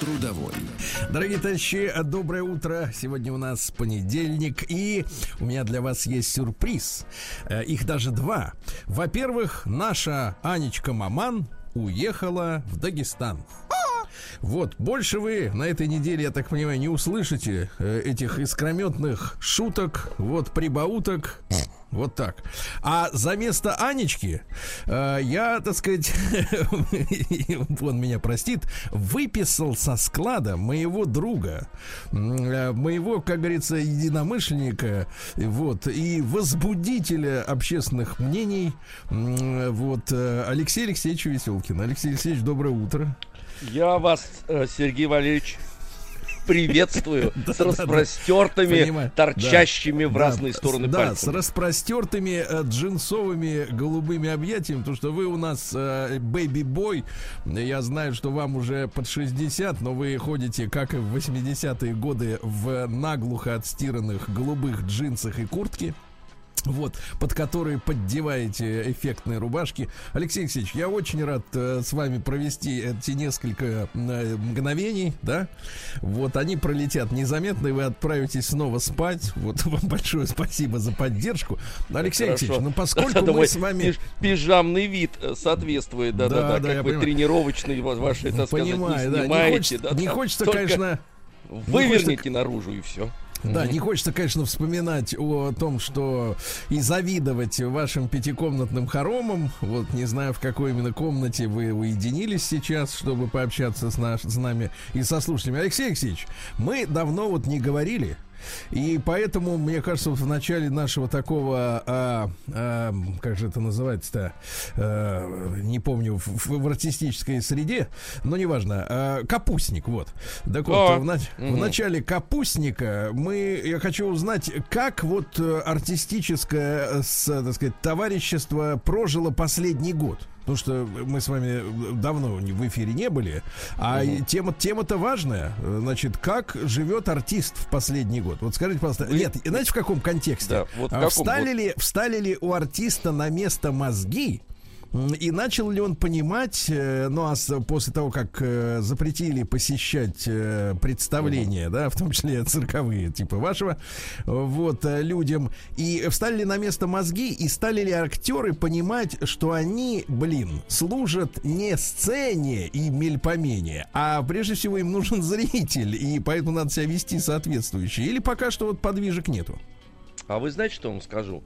Трудовой. Дорогие товарищи, доброе утро. Сегодня у нас понедельник, и у меня для вас есть сюрприз. Э, Их даже два. Во-первых, наша Анечка Маман уехала в Дагестан. Вот, больше вы на этой неделе, я так понимаю, не услышите э, этих искрометных шуток, вот, прибауток. Вот так. А за место Анечки э, я, так сказать, он меня простит, выписал со склада моего друга, э, моего, как говорится, единомышленника, вот, и возбудителя общественных мнений, м, вот, э, Алексея Алексеевича Веселкина. Алексей Алексеевич, доброе утро. Я вас, э, Сергей Валерьевич, приветствую с распростертыми, торчащими в разные стороны Да, с распростертыми джинсовыми голубыми объятиями, потому что вы у нас бэйби-бой. Я знаю, что вам уже под 60, но вы ходите, как и в 80-е годы, в наглухо отстиранных голубых джинсах и куртке. Вот, под которые поддеваете эффектные рубашки. Алексей Алексеевич, я очень рад э, с вами провести эти несколько э, мгновений, да. Вот, они пролетят незаметно, и вы отправитесь снова спать. Вот, вам большое спасибо за поддержку. Алексей Хорошо. Алексеевич, ну поскольку Да, мы с вами... пиж- пижамный вид э, соответствует, Да, да-да-да, да, как вы понимаю. тренировочный ва- ваши, так сказать, не Понимаю, да, не снимаете. хочется, да, не хочется только конечно, Выверните наружу и все. Да, не хочется, конечно, вспоминать о том, что и завидовать вашим пятикомнатным хоромам. Вот не знаю, в какой именно комнате вы уединились сейчас, чтобы пообщаться с, наш, с нами и со слушателями. Алексей Алексеевич, мы давно вот не говорили. И поэтому, мне кажется, вот в начале нашего такого, а, а, как же это называется-то, а, не помню, в, в- в артистической среде, но неважно, а, капустник, вот. Так вот, в, нач- в мгм. начале капустника мы, я хочу узнать, как вот э, артистическое, э, с, так сказать, товарищество прожило последний год. Потому что мы с вами давно в эфире не были, а и тема, тема-то важная. Значит, как живет артист в последний год? Вот скажите, пожалуйста, Вы- нет, знаете, в каком контексте? Да, вот в А каком встали, вот? ли, встали ли у артиста на место мозги? И начал ли он понимать, э, ну а после того, как э, запретили посещать э, представления, да, в том числе цирковые, типа вашего, вот, людям, и встали ли на место мозги, и стали ли актеры понимать, что они, блин, служат не сцене и мельпомене, а прежде всего им нужен зритель, и поэтому надо себя вести соответствующе. Или пока что вот подвижек нету. А вы знаете, что вам скажу?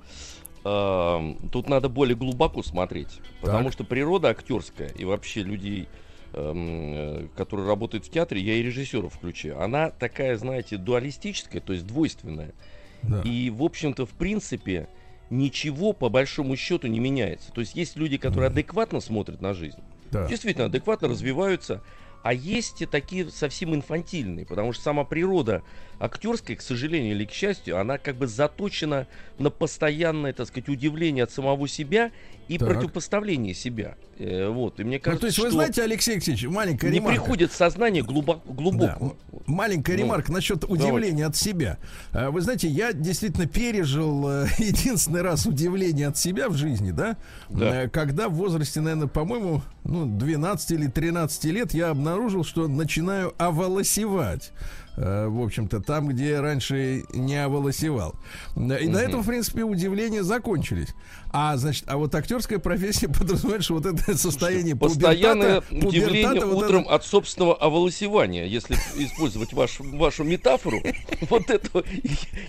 Тут надо более глубоко смотреть. Потому Так. что природа актерская и вообще людей, э, которые работают в театре, я и режиссеров включаю, она такая, знаете, дуалистическая, то есть двойственная. Да. И, в общем-то, в принципе, ничего по большому счету не меняется. То есть есть люди, которые адекватно смотрят на жизнь, Да. действительно адекватно развиваются, а есть и такие совсем инфантильные, потому что сама природа актерская, к сожалению или к счастью, она как бы заточена на постоянное, так сказать, удивление от самого себя и Так. противопоставление себя. Э, вот, и мне Ну, кажется, то есть, вы знаете, Алексей Алексеевич, маленькая не ремарка. приходит в сознание глубоко, Да, глубоко. м- маленькая Ну, ремарка насчет удивления от себя. А, Вы знаете, я действительно пережил э, единственный раз удивление от себя в жизни, да? Да. Э, Когда в возрасте, наверное, по-моему, ну, 12 или 13 лет я обнаружил, что начинаю оволосевать. Э, В общем-то, там, где раньше не оволосевал. И на этом, в принципе, удивления закончились. А, значит, а вот актерская профессия подразумевает, что вот это состояние Постоянное пубертата- удивление пубертата, вот утром это- от собственного оволосевания, если использовать ваш, вашу метафору. Вот это.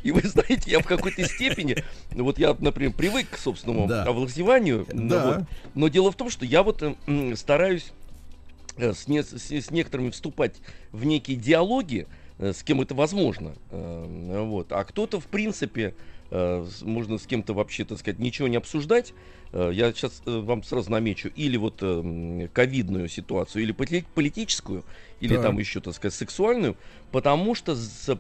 И, вы знаете, я в какой-то степени, вот я, например, привык к собственному оволосеванию, но дело в том, что я вот стараюсь э, с, не- с- с некоторыми вступать в некие диалоги, с кем это возможно. Э, Вот. А кто-то, в принципе, э, можно с кем-то вообще, так сказать, ничего не обсуждать, э, я сейчас э, вам сразу намечу, или вот э, ковидную ситуацию, или политическую, или так. там еще, так сказать, сексуальную, потому что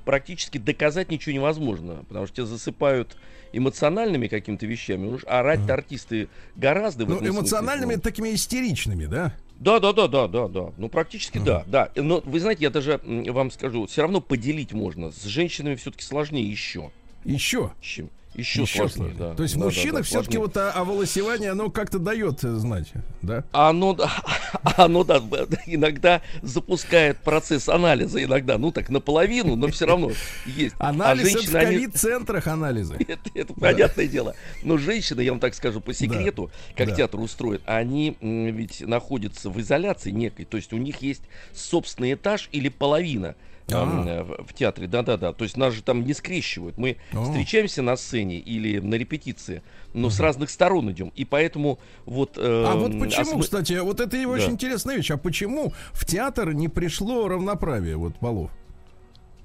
практически доказать ничего невозможно, потому что тебя засыпают эмоциональными какими-то вещами, уж орать-то артисты гораздо... Ну, эмоциональными, такими истеричными, да? Да, да, да, да, да, да. Ну, практически uh-huh. да, да. Но вы знаете, я даже вам скажу, все равно поделить можно. С женщинами все-таки сложнее еще. Еще? Чем? Еще, Еще сложнее, сложнее. Да. То есть да, в мужчинах да, да, все-таки вот оволосевание, оно как-то дает э, знать, да? Оно, оно да, иногда запускает процесс анализа, иногда, ну так наполовину, но все равно есть. А Анализ а женщины, это в ковид-центрах анализы. Это, это да. понятное дело. Но женщины, я вам так скажу по секрету, да. как да. театр устроит, они ведь находятся в изоляции некой, то есть у них есть собственный этаж или половина а в театре, да-да-да. То есть нас же там не скрещивают. Мы встречаемся на сцене или на репетиции, но с разных сторон идем. И поэтому вот... Э, а вот почему, кстати, вот это и очень интересная вещь. А почему в театр не пришло равноправие вот полов?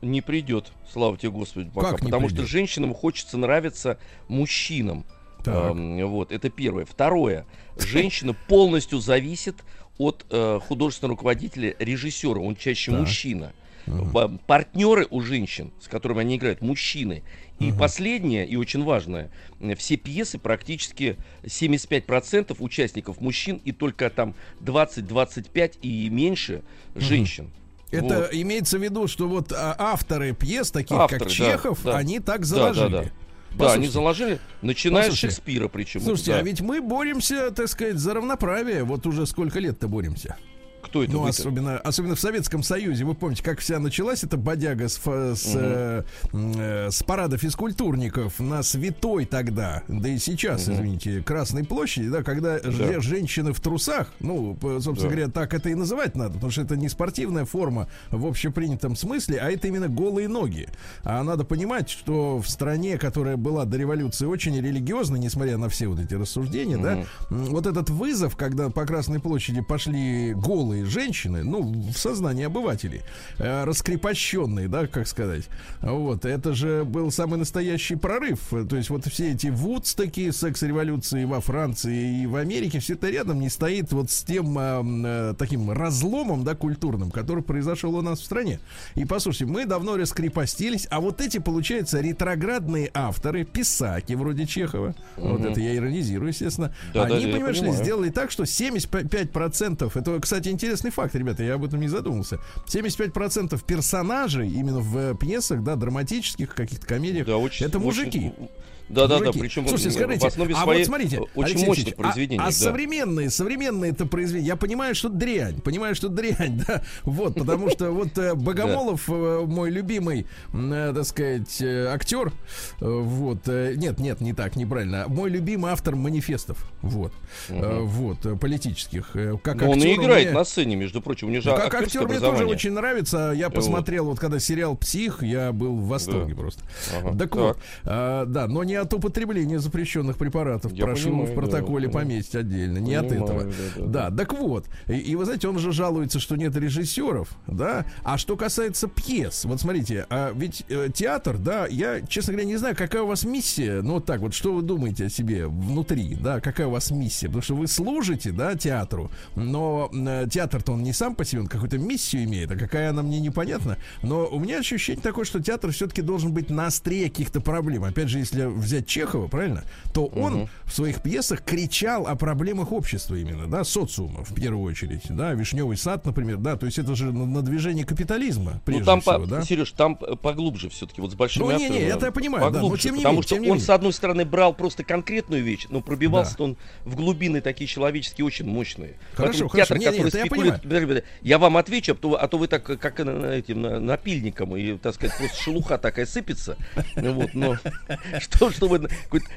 Не придет, слава тебе Господи, пока. Как потому придет? что женщинам хочется нравиться мужчинам. Вот, это первое. Второе. Женщина полностью зависит от э, художественного руководителя, режиссера. Он чаще так. мужчина uh партнеры у женщин, с которыми они играют, мужчины. И uh последнее, и очень важное, все пьесы практически 75% участников мужчин и только там 20-25 и меньше женщин. Это вот. имеется в виду, что вот а, авторы пьес, таких авторы, как Чехов, да, да. они так заложили. Да, да, да. Да, они заложили, начиная с Шекспира причем. Слушайте, да. а ведь мы боремся, так сказать, за равноправие. Вот уже сколько лет-то боремся? Кто это? Ну, особенно, особенно в Советском Союзе. Вы помните, как вся началась эта бодяга с, с, угу. э, э, с парада физкультурников на Святой тогда, да и сейчас, угу. извините, Красной площади, да, когда да. женщины в трусах, ну, собственно да. говоря, так это и называть надо, потому что это не спортивная форма в общепринятом смысле, а это именно голые ноги. А надо понимать, что в стране, которая была до революции очень религиозной, несмотря на все вот эти рассуждения, угу. да, вот этот вызов, когда по Красной площади пошли голые белые женщины, ну, в сознании обывателей, э, раскрепощенные, да, как сказать. Вот, это же был самый настоящий прорыв. То есть вот все эти вудстоки, секс-революции во Франции и в Америке, все это рядом не стоит вот с тем э, таким разломом, да, культурным, который произошел у нас в стране. И послушайте, мы давно раскрепостились, а вот эти, получается, ретроградные авторы, писаки вроде Чехова, угу. вот это я иронизирую, естественно, да, они, да, понимаешь ли, сделали так, что 75%, это, кстати, интересный факт, ребята, я об этом не задумался. 75% персонажей именно в пьесах, да, драматических, каких-то комедиях, да, очень, это мужики. Очень, да, да, да. Причем Слушайте, скажите, в основе а вот смотрите, очень мощных произведений. А, а да. современные, современные это произведения, я понимаю, что дрянь, понимаю, что дрянь, да, вот, потому что вот э, Богомолов, э, мой любимый, э, так сказать, актер, вот, нет, нет, не так, неправильно, мой любимый автор манифестов, вот, вот, политических, как. Он и играет на сцене, между прочим, у него же ну, Как актер мне тоже очень нравится, я посмотрел, вот когда сериал «Псих», я был в восторге просто. Так вот, да, но не от употребления запрещенных препаратов. Я Прошу понимаю, в протоколе да, пометить отдельно. Не понимаю, от этого. Да, да, да. так вот. И, и вы знаете, он же жалуется, что нет режиссеров, да. А что касается пьес, вот смотрите, а ведь э, театр, да, я, честно говоря, не знаю, какая у вас миссия. Ну вот так вот, что вы думаете о себе внутри, да, какая у вас миссия? Потому что вы служите, да, театру, но э, театр-то он не сам по себе, он какую-то миссию имеет, а какая она мне непонятна. Но у меня ощущение такое, что театр все-таки должен быть на острее каких-то проблем. Опять же, если взять Чехова, правильно, то он угу. в своих пьесах кричал о проблемах общества именно, да, социума в первую очередь, да, Вишневый сад, например, да, то есть это же на, движение капитализма, ну, прежде ну, там всего, по, да. Сереж, там поглубже все-таки, вот с большими Ну, не, не, это я понимаю, поглубже, да, но тем не потому менее, что он, менее. с одной стороны, брал просто конкретную вещь, но пробивался да. он в глубины такие человеческие очень мощные. Хорошо, Поэтому хорошо. театр, не, который не, спекулирует, я, я вам отвечу, а то, а то вы так, как этим напильником, и, так сказать, просто шелуха такая сыпется, вот, но что, что вы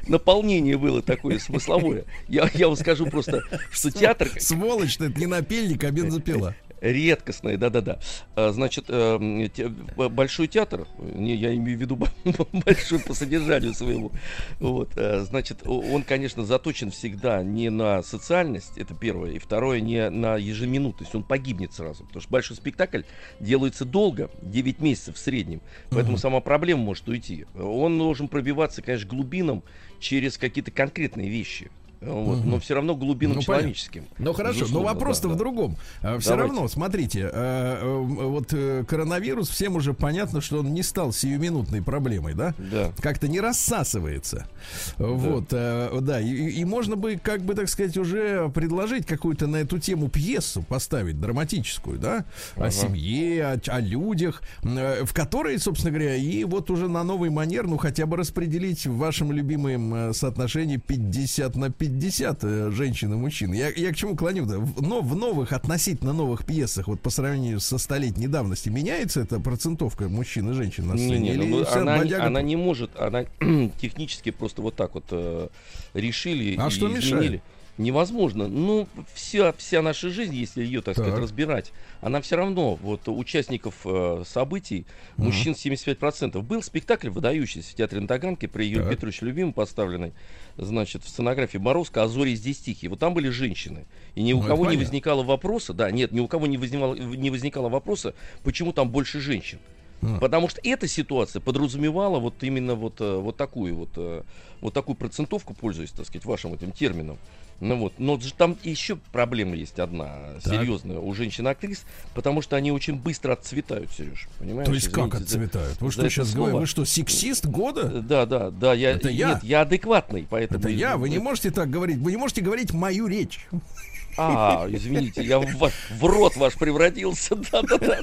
наполнение было такое смысловое. Я, я вам скажу просто, что театр... Сволочь, это не напильник, а бензопила. Редкостное, да-да-да. А, значит, э, те, большой театр, не, я имею в виду большой по содержанию своему, вот, э, значит, он, конечно, заточен всегда не на социальность, это первое, и второе, не на ежеминутность, он погибнет сразу, потому что большой спектакль делается долго, 9 месяцев в среднем, поэтому сама проблема может уйти. Он должен пробиваться, конечно, глубинам через какие-то конкретные вещи. Вот, угу. Но все равно глубинным ну, человеческим. Ну хорошо, но вопрос-то да, в другом. Да. Все Давайте. равно, смотрите, э, э, вот э, коронавирус, всем уже понятно, что он не стал сиюминутной проблемой, да? Да. Как-то не рассасывается. Да. Вот, да, и, и можно бы, как бы, так сказать, уже предложить какую-то на эту тему пьесу поставить, драматическую, да? Ага. О семье, о, о людях, в которой, собственно говоря, и вот уже на новый манер, ну, хотя бы распределить в вашем любимом соотношении 50 на 50 50 э, женщин и мужчин. Я, я к чему клоню? Да? Но в новых, относительно новых пьесах, вот по сравнению со столетней давности, меняется эта процентовка мужчин и женщин на сцене? Не, не, ну, она, бодяга... она не может, она технически просто вот так вот э, решили а и что изменили. Мешает? Невозможно. Ну, вся, вся наша жизнь, если ее, так, так. сказать, разбирать, она все равно, вот участников э, событий, uh-huh. мужчин 75%. Был спектакль выдающийся в театре на Таганке при Юрию Петровиче Любимом поставленный, значит, в сценографии Морозко «А зори здесь тихие». Вот там были женщины. И ни у ну, кого не возникало вопроса, да, нет, ни у кого не возникало, не возникало вопроса, почему там больше женщин. А. Потому что эта ситуация подразумевала вот именно вот, э, вот такую вот, э, вот такую процентовку, пользуясь, так сказать, вашим этим термином. Ну вот, но там еще проблема есть одна так. серьезная у женщин-актрис, потому что они очень быстро отцветают, Сереж, понимаешь? То есть Извините, как отцветают? Вы что сейчас говорите? Вы что, сексист года? Да, да, да. Я, Это я? Нет, я адекватный, поэтому... Это я? Вы не можете так говорить. Вы не можете говорить мою речь. А, извините, я в, в рот ваш превратился. Да, да, да.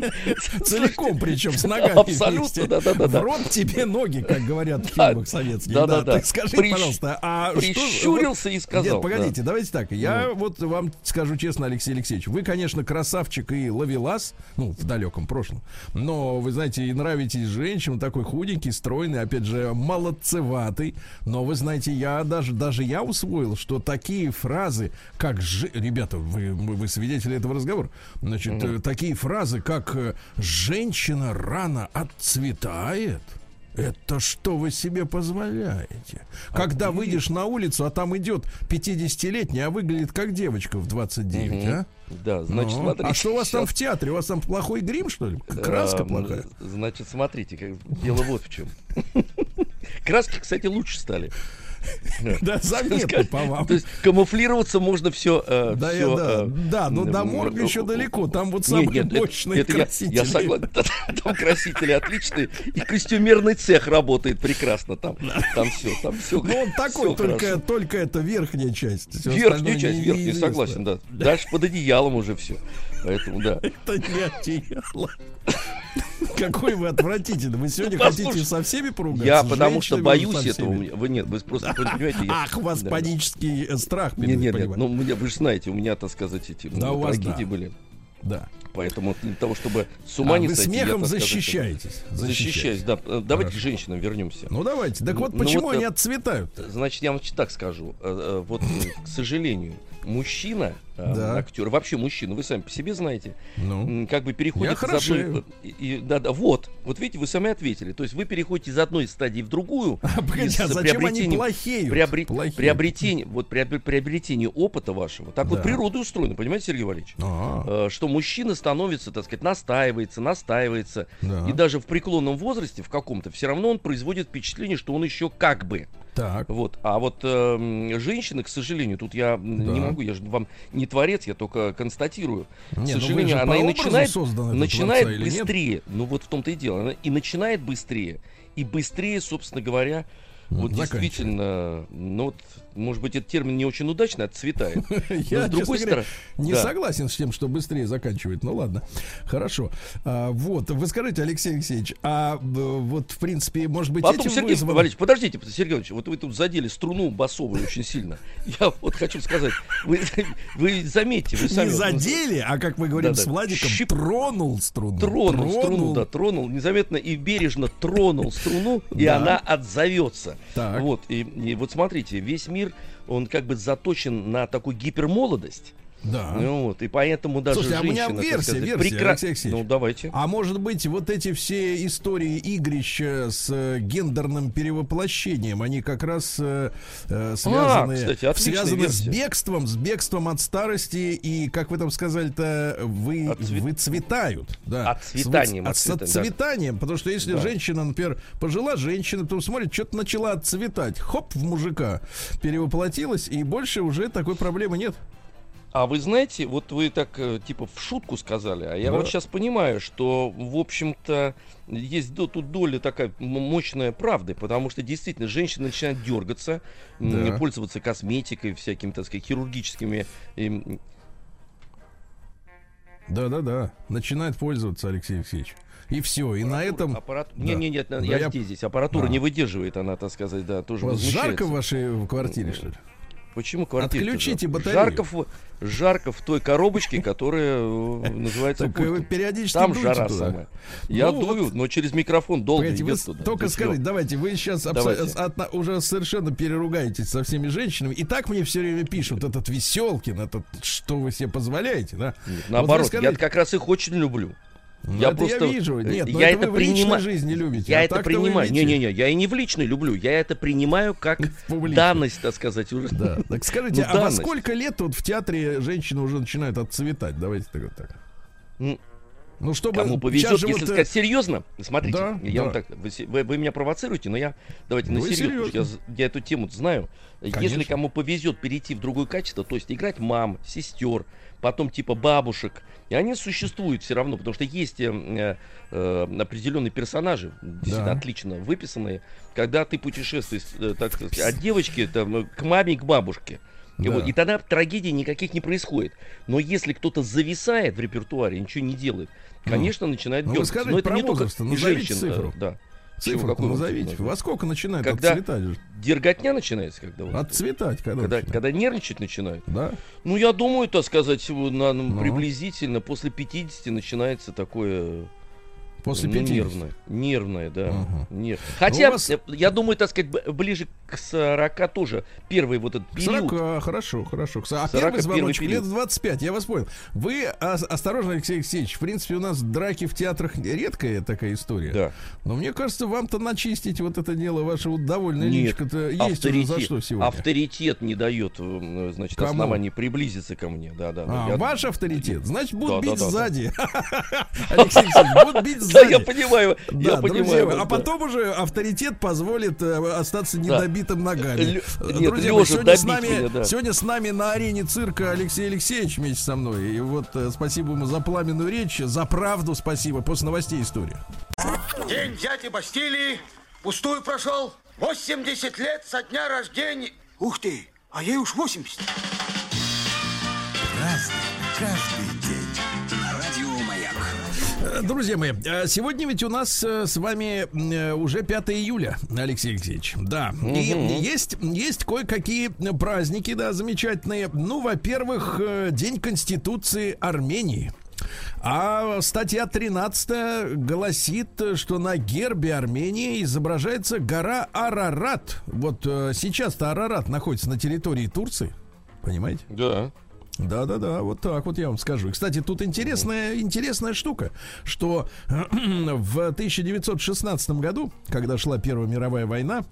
Целиком, причем с ногами. Абсолютно, да, да, да. В рот тебе ноги, как говорят в фильмах советских. Да, да, да. Скажите, Прищ... пожалуйста, а Прищурился что... и сказал. Нет, погодите, да. давайте так. Я ну. вот вам скажу честно, Алексей Алексеевич, вы, конечно, красавчик и ловелас, ну, в далеком прошлом, но, вы знаете, и нравитесь женщинам, такой худенький, стройный, опять же, молодцеватый, но, вы знаете, я даже, даже я усвоил, что такие фразы, как, же, ребята, вы, вы свидетели этого разговора. Значит, mm-hmm. такие фразы, как э, «женщина рано отцветает», это что вы себе позволяете? Когда а выйдешь на улицу, а там идет 50-летняя, а выглядит как девочка в 29, угу. а? Да, значит, ну, смотрите. А что у вас сейчас... там в театре? У вас там плохой грим, что ли? Краска а, плохая? Значит, смотрите, как... дело вот в чем. Краски, кстати, лучше стали. Да, заметно по вам. То есть камуфлироваться можно все. Э, да, да, да, но до морга еще далеко. Там вот самые мощные красители. Я согласен. Там красители отличные. И костюмерный цех работает прекрасно там. Там все, там все. Ну, он такой, только, только это верхняя часть. Верхняя часть, верхняя, согласен, да. Дальше под одеялом уже все. Поэтому, да. Это не одеяло. Какой вы отвратительный. Вы сегодня ну, хотите со всеми поругаться? Я потому что боюсь этого. Вы нет, вы просто понимаете. Ах, у вас панический э, страх. Нет, нет, нет. Ну, вы же знаете, у меня, так сказать, эти да, у вас, трагедии были. Да. Поэтому для того, чтобы с ума а, не вы сойти, смехом я, защищаетесь. Защищаюсь, да. Э, давайте Хорошо. к женщинам вернемся. Ну давайте. Так вот, ну, почему вот, они отцветают? Значит, я вам так скажу. Э, вот, к сожалению, мужчина Э, да. актер, вообще мужчина, вы сами по себе знаете, ну, как бы переходит из одной... И, да, да, вот, вот видите, вы сами ответили. То есть вы переходите из одной стадии в другую. А, погоди, а зачем они плохие? Приобрет, приобретение, вот приобретение опыта вашего. Так да. вот природа устроена, понимаете, Сергей Валерьевич? А-а. Что мужчина становится, так сказать, настаивается, настаивается. Да. И даже в преклонном возрасте, в каком-то, все равно он производит впечатление, что он еще как бы. Так. Вот. А вот э, женщины, к сожалению, тут я да. не могу, я же вам не творец, я только констатирую. Не, к ну сожалению, она и начинает, начинает быстрее. Ну вот в том-то и дело. Она и начинает быстрее. И быстрее, собственно говоря, вот действительно, ну вот может быть, этот термин не очень удачно отцветает. Я, с другой стороны, не согласен с тем, что быстрее заканчивает. Ну ладно, хорошо. А, вот, вы скажите, Алексей Алексеевич, а вот, в принципе, может быть, Потом, этим Сергей вызван... Валерьевич, подождите, Сергей Валерьевич, вот вы тут задели струну басовую очень сильно. Я вот хочу сказать, вы, вы заметьте, вы сами... Не задели, а, как мы говорим да, с Владиком, Щип... тронул струну. Тронул, тронул струну, да, тронул, незаметно и бережно тронул струну, и она отзовется. Так. Вот, и, и вот смотрите, весь мир он как бы заточен на такую гипермолодость. Да. Ну, вот, и поэтому даже Слушайте, а у меня женщина, версия, версия, прекра- Алексей Алексеевич. Ну, давайте. А может быть, вот эти все истории игрища с э, гендерным перевоплощением, они как раз э, э, связаны, А, кстати, связаны с бегством, с бегством от старости и, как вы там сказали-то, вы, Отцвет- выцветают. Да. Отцветанием, вы- с отцветанием, да. отцветанием, потому что если Да. женщина, например, пожила женщина, то смотрит, что-то начала отцветать, хоп, в мужика перевоплотилась, и больше уже такой проблемы нет. А вы знаете, вот вы так э, типа в шутку сказали, а я Да. вот сейчас понимаю, что, в общем-то, есть до- тут доля такая мощная правды, потому что действительно женщина начинает дергаться, Да. пользоваться косметикой, всякими, так сказать, хирургическими эм, Да-да-да, начинает пользоваться Алексей Алексеевич. И все, и на этом... аппарат... Да. Не, не, нет, Да я, я- здесь, здесь аппаратура А. не выдерживает, она, так сказать, да, тоже У вас жарко в вашей квартире, что ли? Почему квартира? Отключите батарею. Жарко в, жарко в той коробочке, которая э, называется Так вы пультом. периодически Там жара туда. самая. Я Ну дую, вот. но через микрофон долго Погодите, вы идет с- туда. только скажите, давайте, вы сейчас Давайте. отно- уже совершенно переругаетесь со всеми женщинами. И так мне все время пишут, этот Веселкин, этот, что вы себе позволяете, да? Нет, Вот наоборот, вы я как раз их очень люблю. Ну, я это просто- я вижу. Нет, но я это, это вы в личной принима- жизни любите. Я а это принимаю. Не-не-не, я и не в личной люблю. Я это принимаю как данность, так сказать. Уже. Да. Так скажите, Ну, а во сколько лет вот в театре женщины уже начинают отцветать? Давайте так вот так. Ну, чтобы... Кому повезет, если вот, э, сказать серьезно, смотрите, да, я вам да. так, вы, вы- меня провоцируете, но я давайте на серьезно, я, я эту тему знаю. Если Конечно. кому повезет перейти в другое качество, то есть играть мам, сестер, потом типа бабушек, и они существуют все равно, потому что есть э, э, определенные персонажи, действительно Да. отлично выписанные, когда ты путешествуешь, э, так сказать, от девочки там, э, к маме к бабушке. И, Да. вот, и тогда трагедий никаких не происходит. Но если кто-то зависает в репертуаре, ничего не делает, Ну. конечно, начинает Ну, дергаться. Но это не только назовите женщин. э, цифру. Да. Цифру какую назовите. Во сколько начинает Когда- отцветать? Дерготня начинается, когда вот, Отцветать, когда? когда, начинает? когда нервничать начинают. Да? Ну, я думаю, так сказать, на- ну, Ну. приблизительно после 50 начинается такое После ну, 50. нервное. Нервное, да. Ага. Нер- Хотя, у вас- э, я думаю, так сказать, ближе к 40 тоже первый вот этот период. 40, хорошо, хорошо. А 40 первый первый звоночек лет период. 25, я вас понял. Вы ос- осторожно, Алексей Алексеевич, в принципе, у нас драки в театрах редкая такая история. Да. Но мне кажется, вам-то начистить вот это дело, ваше вот довольное Нет, личико-то есть уже за что сегодня. авторитет не дает, значит, Кому? оснований приблизиться ко мне. Да, да. А, я- ваш авторитет. Значит, будут Да, бить да, да, сзади. Алексей Алексеевич, будут бить Да, я понимаю, Да, я друзья понимаю. мои, а потом уже авторитет позволит э, остаться Да. недобитым ногами. Э, нет, Друзья сегодня с, нами, меня, да. сегодня с нами на арене цирка Алексей Алексеевич вместе со мной. И вот э, спасибо ему за пламенную речь, за правду спасибо. После новостей история. День дяди Бастилии пустую прошел. 80 лет со дня рождения. Ух ты, а ей уж 80. Э, Друзья мои, э, сегодня ведь у нас э, с вами э, уже 5 июля, Алексей Алексеевич. Да. И есть, есть кое-какие праздники, да, замечательные. Ну, во-первых, э, День Конституции Армении. А статья 13 гласит, что на гербе Армении изображается гора Арарат. Вот э, сейчас-то Арарат находится на территории Турции. Понимаете? Да. Да-да-да, вот так вот я вам скажу. Кстати, тут интересная, интересная штука, что в 1916 году, когда шла Первая мировая война,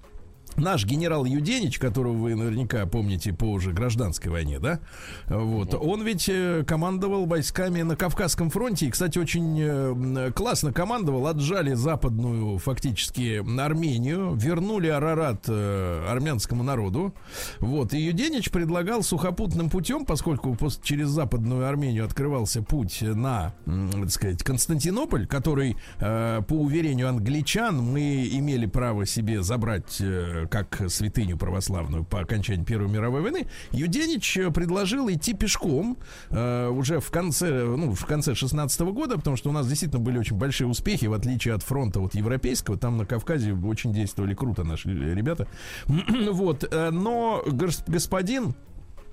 Наш генерал Юденич, которого вы наверняка помните по уже гражданской войне, да, вот, он ведь э, командовал войсками на Кавказском фронте, и, кстати, очень э, классно командовал, отжали западную фактически Армению, вернули Арарат э, армянскому народу, вот, и Юденич предлагал сухопутным путем, поскольку пос- через западную Армению открывался путь на, так сказать, Константинополь, который, по уверению англичан, мы имели право себе забрать как святыню православную по окончании Первой мировой войны, Юденич э, предложил идти пешком э, уже в конце, ну, в конце 16 года, потому что у нас действительно были очень большие успехи, в отличие от фронта вот европейского, там на Кавказе очень действовали круто наши ребята. Вот, э, но гос- господин,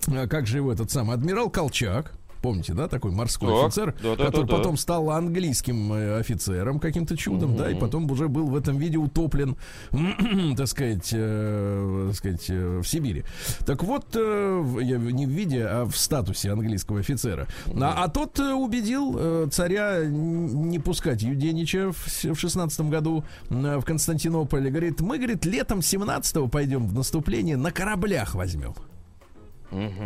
э, как же его этот самый, адмирал Колчак, Помните, да, такой морской Так, офицер, да, да, который да, да. потом стал английским э, офицером каким-то чудом, да, и потом уже был в этом виде утоплен, так сказать, э, так сказать, э, в Сибири. Так вот, э, я не в виде, а в статусе английского офицера. А, а тот э, убедил э, царя не пускать Юденича в, в 16 году э, в Константинополе. Говорит, мы, говорит, летом 17 пойдем в наступление, на кораблях возьмем.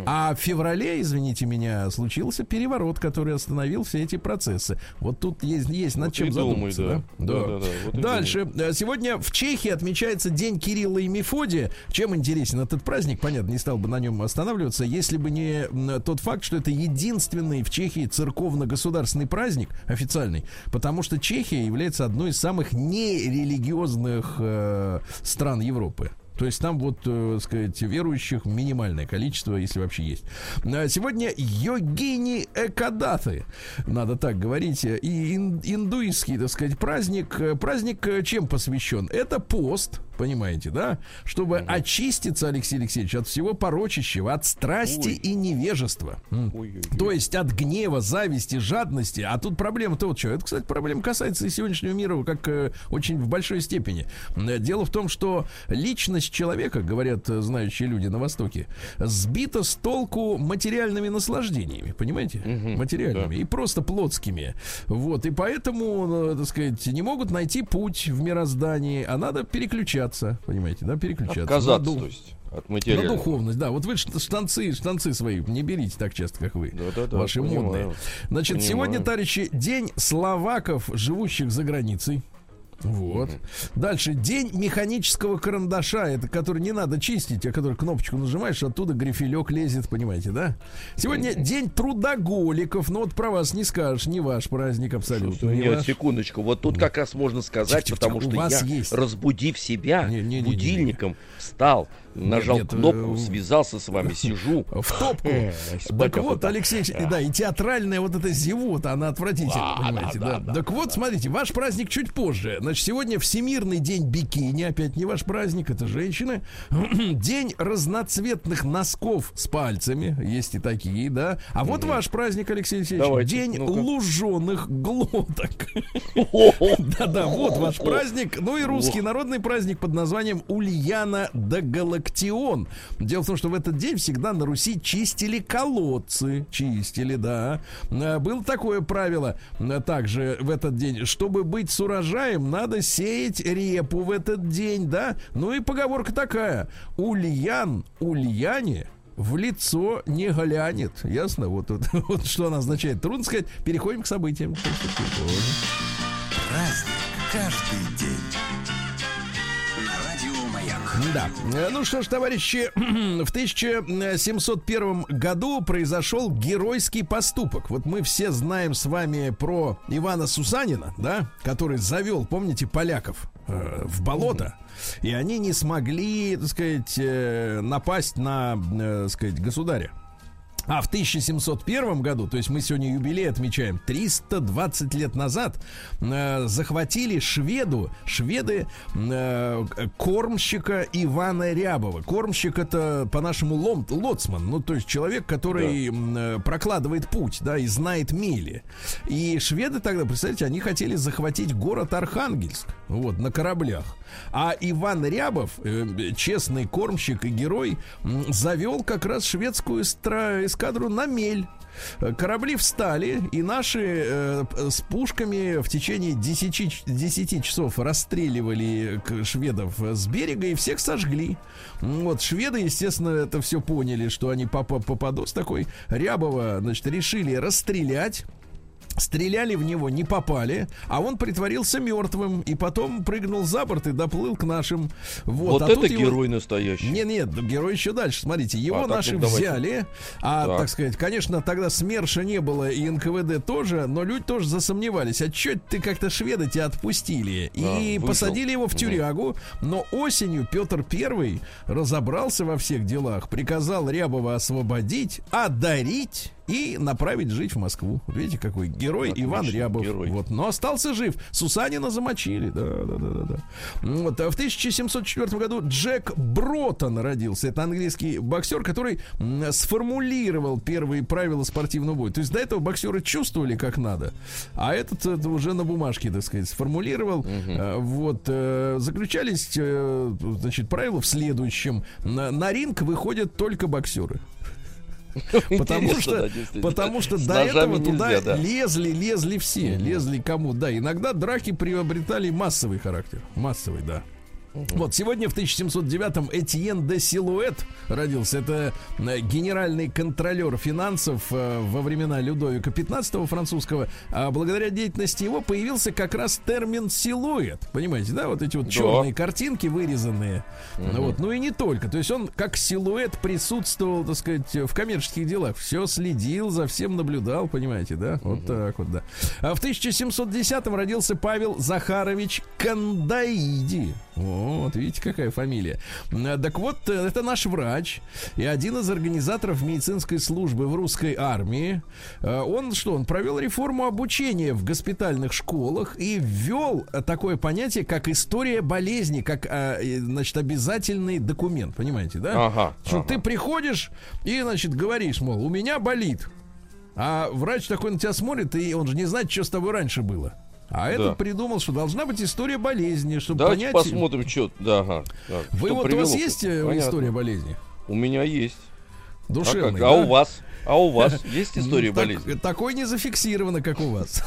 А в феврале, извините меня, случился переворот, который остановил все эти процессы. Вот тут есть, есть над Вот чем думай, задуматься. да. Да? Да, да, да, вот Дальше. Э, Сегодня в Чехии отмечается День Кирилла и Мефодия. Чем интересен этот праздник? Понятно, не стал бы на нем останавливаться, если бы не тот факт, что это единственный в Чехии церковно-государственный праздник официальный, потому что Чехия является одной из самых нерелигиозных э, стран Европы. То есть там вот, э, сказать, верующих минимальное количество, если вообще есть. А Сегодня йогини Экадаты, надо так говорить, и ин- индуистский, так сказать, праздник. Э, Праздник э, чем посвящен? Это пост, понимаете, да? Чтобы очиститься, Алексей Алексеевич, от всего порочащего, от страсти Ой. и невежества. М. Ой-ой-ой. То есть от гнева, зависти, жадности. А тут проблема-то вот что. Это, кстати, проблема касается и сегодняшнего мира как э, очень в большой степени. Э, Дело в том, что личность человека, говорят э, знающие люди на Востоке, сбита с толку материальными наслаждениями, понимаете? Мгм, материальными и просто плотскими. Вот, и поэтому, э, так сказать, не могут найти путь в мироздании, а надо переключаться, понимаете, да, переключаться. Отказаться, На ду- то есть, от на материала. духовность, да. Вот вы штанцы, штанцы свои не берите так часто, как вы. Да-да-да, ваши понимаю. модные. Значит, Понимаю. сегодня, товарищи, день словаков, живущих за границей. Вот. Дальше день механического карандаша, это который не надо чистить, а который кнопочку нажимаешь, оттуда грифелек лезет, понимаете, да? Сегодня день трудоголиков, но вот про вас не скажешь, не ваш праздник абсолютно. не Нет, ваш. секундочку. Вот тут как раз можно сказать, Тихо, потому что у вас я, есть. разбудив себя Не-не-не-не-не. будильником, встал, нажал нет, кнопку, э, связался с вами, сижу. В топку. Э, Так вот. Алексей, да, и театральная вот эта зевота, она отвратительна, Да, понимаете, да, Так вот, смотрите, ваш праздник чуть позже. Значит, сегодня Всемирный день бикини, опять не ваш праздник, это женщины. День разноцветных носков с пальцами, есть и такие, да. А вот ваш праздник, Алексей Алексеевич, Давайте, день ну-ка. луженых глоток. Да-да, вот ваш праздник. Ну и русский народный праздник под названием Ульяна да Галактион. Дело в том, что в этот день всегда на Руси чистили колодцы. Чистили, да. А, Было такое правило а, также в этот день. Чтобы быть с урожаем, надо сеять репу в этот день, да. Ну и поговорка такая. Ульян, Ульяне в лицо не глянет. Ясно? Вот, вот, вот что она означает. Трудно сказать. Переходим к событиям. Праздник каждый день. Да. Э, Ну что ж, товарищи, в 1701 году произошел геройский поступок. Вот мы все знаем с вами про Ивана Сусанина, да, который завел, помните, поляков э, в болото. И они не смогли, так сказать, э, напасть на, э, так сказать, государя. А в 1701 году, то есть мы сегодня юбилей отмечаем, 320 лет назад э, захватили шведу, шведы э, кормщика Ивана Рябова. Кормщик это по-нашему лом, лоцман, ну то есть человек, который м, э, прокладывает путь, да, и знает мили. И шведы тогда, представляете, они хотели захватить город Архангельск, вот, на кораблях. А Иван Рябов, э, честный кормщик и герой, завел как раз шведскую эстра- эскадру на мель. Э, Корабли встали, и наши э, с пушками в течение 10, ч- 10 часов расстреливали к- шведов э, с берега и всех сожгли. Вот, шведы, естественно, это все поняли, что они попа- попадут с такой. Рябова, значит, решили расстрелять. Стреляли в него, не попали, а он притворился мертвым и потом прыгнул за борт и доплыл к нашим. Вот, Вот а это тут его- герой настоящий. нет, нет, герой еще дальше. Смотрите, его А, так, наши ну, давайте. взяли, а, Так. так сказать, конечно, тогда СМЕРШа не было и НКВД тоже, но люди тоже засомневались. А чё ты как-то шведы тебя отпустили? И выжил. посадили его в тюрягу, но осенью Петр Первый разобрался во всех делах, приказал Рябова освободить, одарить и направить жить в Москву. Видите, какой герой Отлично, Иван Рябов. герой. Вот, но остался жив. Сусанина замочили. Да, да, да, да, да. Вот, а в 1704 году Джек Бротон родился. Это английский боксер, который сформулировал первые правила спортивного боя. То есть до этого боксеры чувствовали как надо, а этот это уже на бумажке, так сказать, сформулировал. Э, Вот э, заключались, э, значит, правила в следующем: на, на ринг выходят только боксеры. Потому что, потому что до этого туда лезли, лезли все, лезли кому. Да, иногда драки приобретали массовый характер. Массовый, да. Вот сегодня в 1709-м Этьен де Силуэт родился. Это э, генеральный контролер финансов э, во времена Людовика XV французского. А благодаря деятельности его появился как раз термин силуэт. Понимаете, да? Вот эти вот Да. черные картинки вырезанные. Ну Вот. Ну и не только. То есть он как силуэт присутствовал, так сказать, в коммерческих делах. Все следил, за всем наблюдал, понимаете, да? Вот так вот, да. А в 1710-м родился Павел Захарович Кандаиди. Вот, видите, какая фамилия. А, Так вот, э, это наш врач и один из организаторов медицинской службы в русской армии. А, Он что, он провел реформу обучения в госпитальных школах и ввел э, такое понятие, как история болезни, как, э, значит, обязательный документ, понимаете, да? Ага, Что ага. ты приходишь и, значит, говоришь, мол, у меня болит. А врач такой на тебя смотрит, и он же не знает, что с тобой раньше было. А этот придумал, что должна быть история болезни, чтобы Давайте понять. посмотрим, что. Да, ага. Так, Вы что вот у вас есть э, Понятно. история болезни? У меня есть. А, Душевная. как? да? а у вас? А у вас есть Ну, история так- болезни? Такой не зафиксировано, как у вас.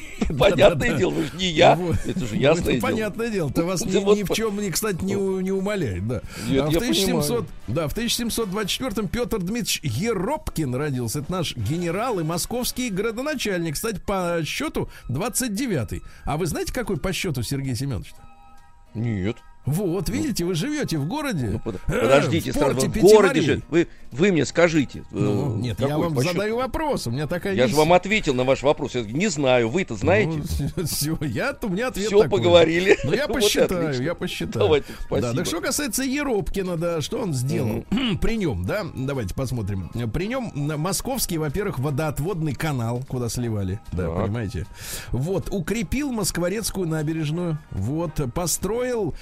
Понятное дело, вы же не я. Вот. Это же Ну, ясное это дело. Понятное дело. Это вас ни, в чем, кстати, не, у- не умаляет. Да. Нет, а в я 1700, понимаю. да, в 1724 Петр Дмитриевич Еропкин родился. Это наш генерал и московский градоначальник. Кстати, по счету 29-й. А вы знаете, какой по счету Сергей Семенович? Нет. Вот, видите, вы живете в городе. Ну, под- э, Подождите, в сразу в городе же. Вы, вы мне скажите. Ну, э, нет, я вам по задаю вопрос. У меня такая Я же вам ответил на ваш вопрос. Я не знаю, вы-то знаете. все, я, у меня ответ Все такой. поговорили. Ну, я посчитаю, я посчитаю. Давайте, Да, спасибо. так что касается Еропкина, да, что он сделал? При нем, да, давайте посмотрим. При нем московский, во-первых, водоотводный канал, куда сливали, да, Так. понимаете? Вот, укрепил Москворецкую набережную, вот, построил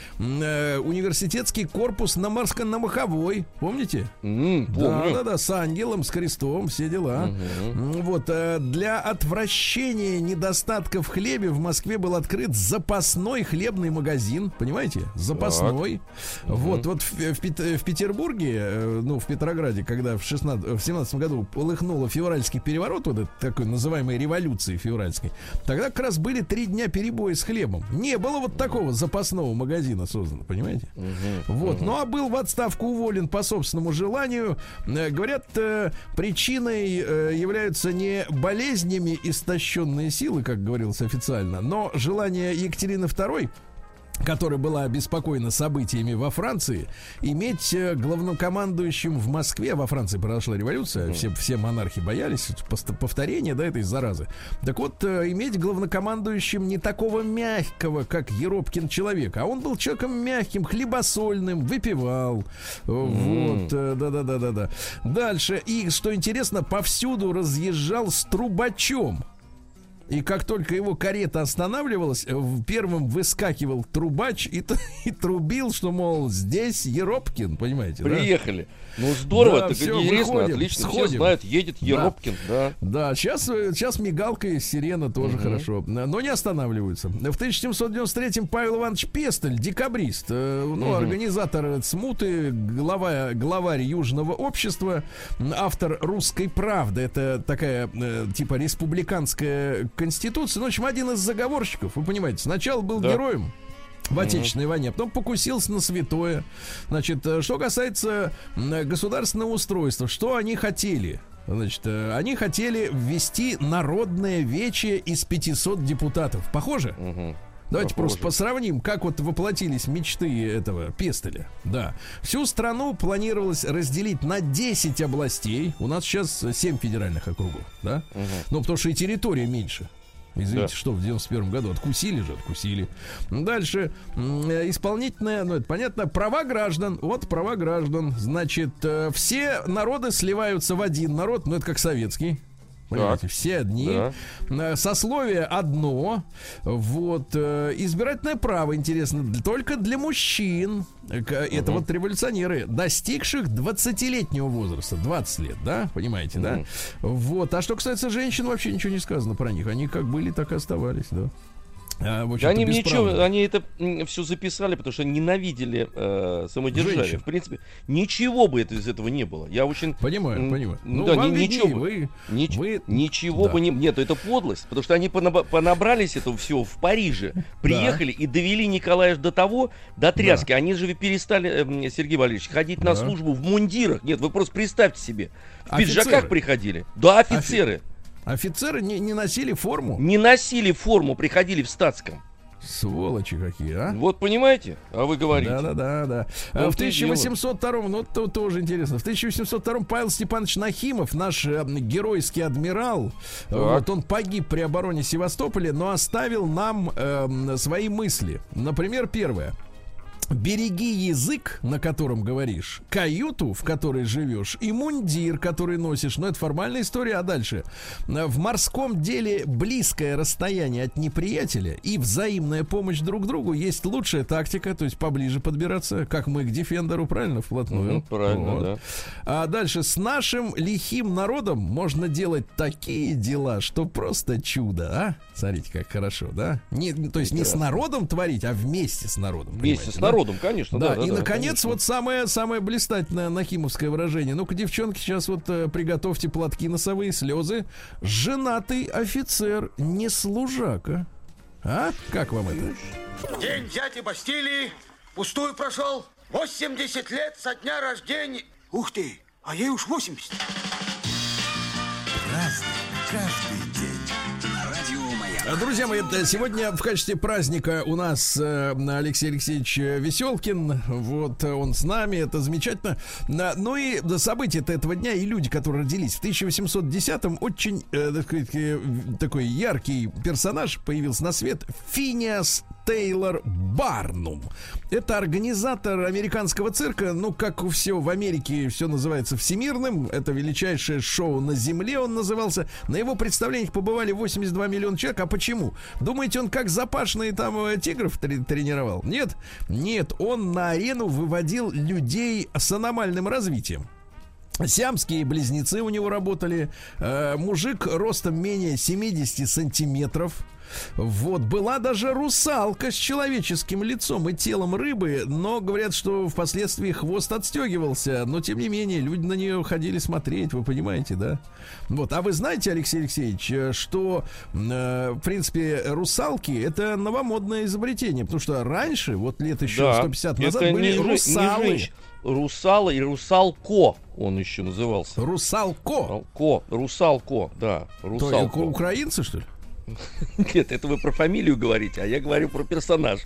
э, университетский корпус на Морско на Маховой, помните? М, Да, помню. да, да, с ангелом, с крестом, все дела. М, Вот э, для отвращения недостатка в хлебе в Москве был открыт запасной хлебный магазин, понимаете? Запасной. Вот, вот в, в Пет- в Петербурге, э, ну в Петрограде, когда в 16, в 17 году полыхнуло февральский переворот, вот этот такой называемой революции февральской, тогда как раз были три дня перебоя с хлебом. Не было вот такого запасного магазина создано, понимаете? Вот. Ну а был в отставку уволен по собственному желанию. Э, Говорят, э, причиной э, являются не болезнями истощенные силы, как говорилось официально, но желание Екатерины II которая была обеспокоена событиями во Франции, иметь э, главнокомандующим в Москве, во Франции произошла революция, все, все монархи боялись повторения да, этой заразы. Так вот, э, иметь главнокомандующим не такого мягкого, как Еропкин человек, а он был человеком мягким, хлебосольным, выпивал. Вот, э, да-да-да-да-да. Дальше, и, что интересно, повсюду разъезжал с трубачом. И как только его карета останавливалась, э, первым выскакивал трубач и, и трубил, что, мол, здесь Еропкин, понимаете, да? Ну здорово, Да, так всё, интересно, выходим, отлично. Все сходим. знают, едет Да. Еропкин, да. Да, сейчас, э, сейчас мигалка и сирена тоже хорошо, но не останавливаются. В 1793-м Павел Иванович Пестель, декабрист, э, ну, организатор смуты, глава, главарь Южного общества, автор «Русской правды». Это такая, э, типа, республиканская конституция. Ну, в общем, один из заговорщиков, вы понимаете. Сначала был Да. героем, в Отечественной войне, а потом покусился на святое. Значит, э, что касается м, государственного устройства, что они хотели? Значит, э, они хотели ввести народное вече из 500 депутатов. Похоже? Давайте Похоже. просто посравним, как вот воплотились мечты этого Пестеля. Да. Всю страну планировалось разделить на 10 областей. У нас сейчас 7 федеральных округов, да? Ну, потому что и территория меньше. Извините, Да. что в 91 году откусили же, откусили. Дальше м, исполнительная, ну это понятно, права граждан. Вот права граждан. Значит, э, все народы сливаются в один народ, ну это как советский. Понимаете, все одни. Да. Э, Сословие одно. Вот. э, Избирательное право, интересно, только для мужчин. Э, Это вот революционеры, достигших 20-летнего возраста. 20 лет, да? Понимаете, да? Вот. А что касается женщин, вообще ничего не сказано про них. Они как были, так и оставались, да. А, Да они ничего, бесправные. они это все записали, потому что ненавидели э, самодержавие. Женщин. В принципе, ничего бы это, из этого не было. Я очень... Понимаю, м, понимаю. ну да, ни- ничего бы. вы, Нич- вы- Ничего да. бы не... Нет, это подлость, потому что они понаба- понабрались этого всего в Париже, приехали и довели Николая до того, до тряски. Они же перестали, эм, Сергей Валерьевич, ходить на Да. службу в мундирах. Нет, вы просто представьте себе. В Офицеры. пиджаках приходили. Да, офицеры. Офицеры не, не носили форму? Не носили форму, приходили в статском. Сволочи какие, а? Вот понимаете? А вы говорите. Да, да, да, да. Ну, в ты 1802, ну то тоже интересно. В 1802 Павел Степанович Нахимов, наш э, геройский адмирал, э, вот он погиб при обороне Севастополя, но оставил нам эм, свои мысли. Например, первое. Береги язык, на котором говоришь, каюту, в которой живешь, и мундир, который носишь. Но это формальная история, а дальше. В морском деле близкое расстояние от неприятеля и взаимная помощь друг другу есть лучшая тактика, то есть поближе подбираться, как мы к Дефендеру, правильно, вплотную. Мгм, правильно, Вот. да. А дальше с нашим лихим народом можно делать такие дела, что просто чудо, а? Смотрите, как хорошо, да? Не, то есть не с народом творить, а вместе с народом. Вместе с да? народом, конечно. Да, Да, да, и да, наконец, конечно. вот самое самое блистательное нахимовское выражение. Ну-ка, девчонки, сейчас вот э, приготовьте платки носовые, слезы. Женатый офицер, не служака. А? Как вам это? День дяди Бастилии пустую прошел. 80 лет со дня рождения. Ух ты, а ей уж 80. Разный, каждый Друзья мои, э, сегодня в качестве праздника у нас э, Алексей Алексеевич э, Веселкин. Вот э, он с нами, это замечательно. Ну и события этого дня и люди, которые родились в 1810-м, очень э, так сказать, э, такой яркий персонаж появился на свет. Финиас Тейлор Барнум. Это организатор американского цирка. Ну, как у всего в Америке, все называется всемирным. Это величайшее шоу на Земле, он назывался. На его представлениях побывали 82 миллиона человек. А почему? Думаете, он как запашные там э, тигров трени- тренировал? Нет, нет, он на арену выводил людей с аномальным развитием. Сиамские близнецы у него работали. Э, мужик ростом менее 70 сантиметров. Вот, была даже русалка с человеческим лицом и телом рыбы, но говорят, что впоследствии хвост отстегивался, но тем не менее люди на нее ходили смотреть, вы понимаете, да? Вот, а вы знаете, Алексей Алексеевич, э, что, э, в принципе, русалки это новомодное изобретение, потому что раньше, вот лет еще Да, 150 назад, это были не не русалы. женщ- Русала и русалко он еще назывался. Русалко. Ко, русалко, да, То, русалко. украинцы, что ли? Нет, это вы про фамилию говорите, а я говорю про персонаж.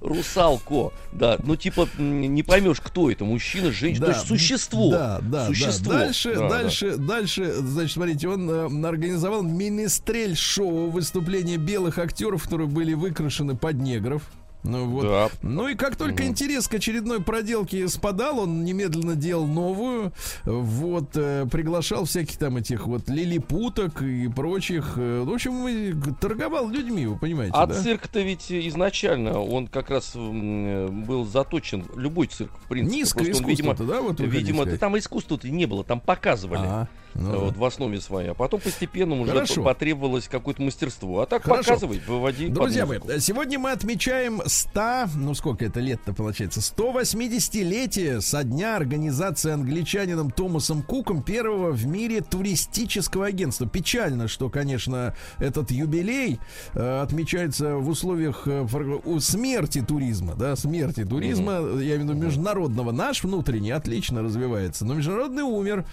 Русалко, да. Ну, типа, не поймешь, кто это, мужчина, женщина, то есть существо. Да, да, существо. да. Дальше, Да, да. дальше, дальше, значит, смотрите, он э, организовал министрель-шоу выступления белых актеров, которые были выкрашены под негров. Ну вот. Да. Ну и как только интерес к очередной проделке спадал, он немедленно делал новую. Вот, э, приглашал всяких там этих вот лилипуток и прочих. э, В общем, торговал людьми, вы понимаете, А да? цирк-то ведь изначально, он как раз м, был заточен, любой цирк, в принципе. Низкое Просто он, видимо, да, вот видимо, там искусства-то не было, там показывали. А, ну э, да. вот в основе своей. А потом постепенно уже Хорошо. потребовалось какое-то мастерство. А так Хорошо. показывай, выводи. Друзья мои, сегодня мы отмечаем 100, ну сколько это лет-то получается, 180-летие со дня организации англичанином Томасом Куком первого в мире туристического агентства. Печально, что, конечно, этот юбилей э, отмечается в условиях э, у смерти туризма, да, смерти туризма, я имею в виду международного. Наш внутренний отлично развивается, но международный умер.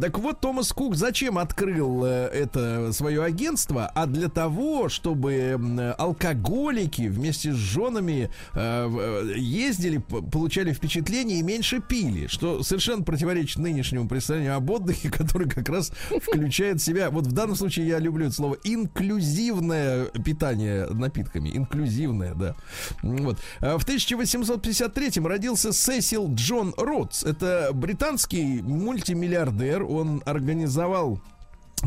Так вот, Томас Кук зачем открыл э, это свое агентство? А для того, чтобы алкоголики вместе с женами э, э, ездили, получали впечатление и меньше пили, что совершенно противоречит нынешнему представлению об отдыхе, который как раз включает в себя, вот в данном случае я люблю это слово, инклюзивное питание напитками, инклюзивное, да. Вот. А В 1853 родился Сесил Джон Ротс. Это британский мультимиллиардер. Он организовал организовал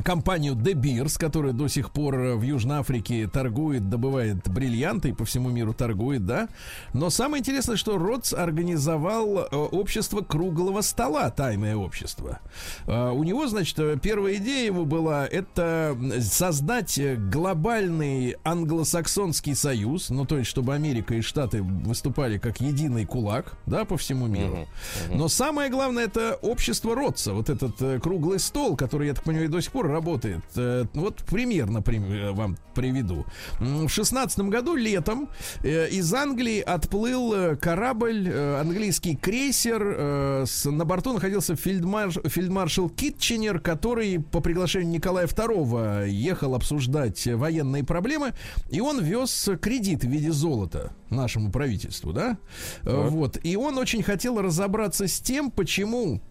компанию De Beers, которая до сих пор в Южной Африке торгует, добывает бриллианты и по всему миру торгует, да. Но самое интересное, что Ротс организовал э, общество круглого стола, тайное общество. Э, у него, значит, первая идея его была это создать глобальный англосаксонский союз, ну то есть, чтобы Америка и Штаты выступали как единый кулак, да, по всему миру. Но самое главное это общество Ротса, вот этот э, круглый стол, который, я так понимаю, до сих пор работает. Э, вот пример, например, вам приведу. В шестнадцатом году летом э, из Англии отплыл э, корабль, английский крейсер. На борту находился фельдмарш, фельдмаршал Китченер, который по приглашению Николая II ехал обсуждать военные проблемы. И он вез кредит в виде золота нашему правительству, да? Вот. вот. И он очень хотел разобраться с тем, почему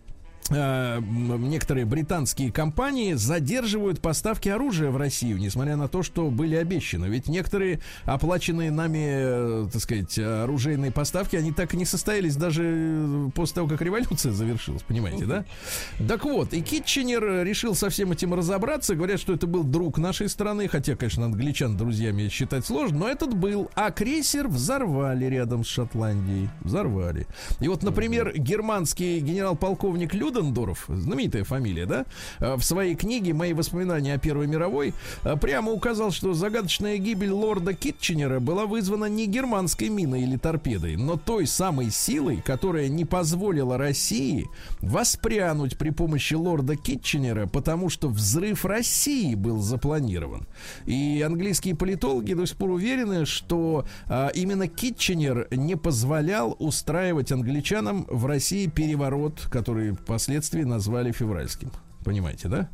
некоторые британские компании задерживают поставки оружия в Россию, несмотря на то, что были обещаны. Ведь некоторые оплаченные нами, э, так сказать, оружейные поставки, они так и не состоялись даже после того, как революция завершилась, понимаете, да? Так вот, и Китченер решил со всем этим разобраться. Говорят, что это был друг нашей страны, хотя, конечно, англичан друзьями считать сложно, но этот был. А крейсер взорвали рядом с Шотландией. Взорвали. И вот, например, германский генерал-полковник Люд Людендорф, знаменитая фамилия, да, э, в своей книге «Мои воспоминания о Первой мировой» э, прямо указал, что загадочная гибель лорда Китченера была вызвана не германской миной или торпедой, но той самой силой, которая не позволила России воспрянуть при помощи лорда Китченера, потому что взрыв России был запланирован. И английские политологи до сих пор уверены, что а, именно Китченер не позволял устраивать англичанам в России переворот, который по впоследствии назвали февральским. Понимаете, да?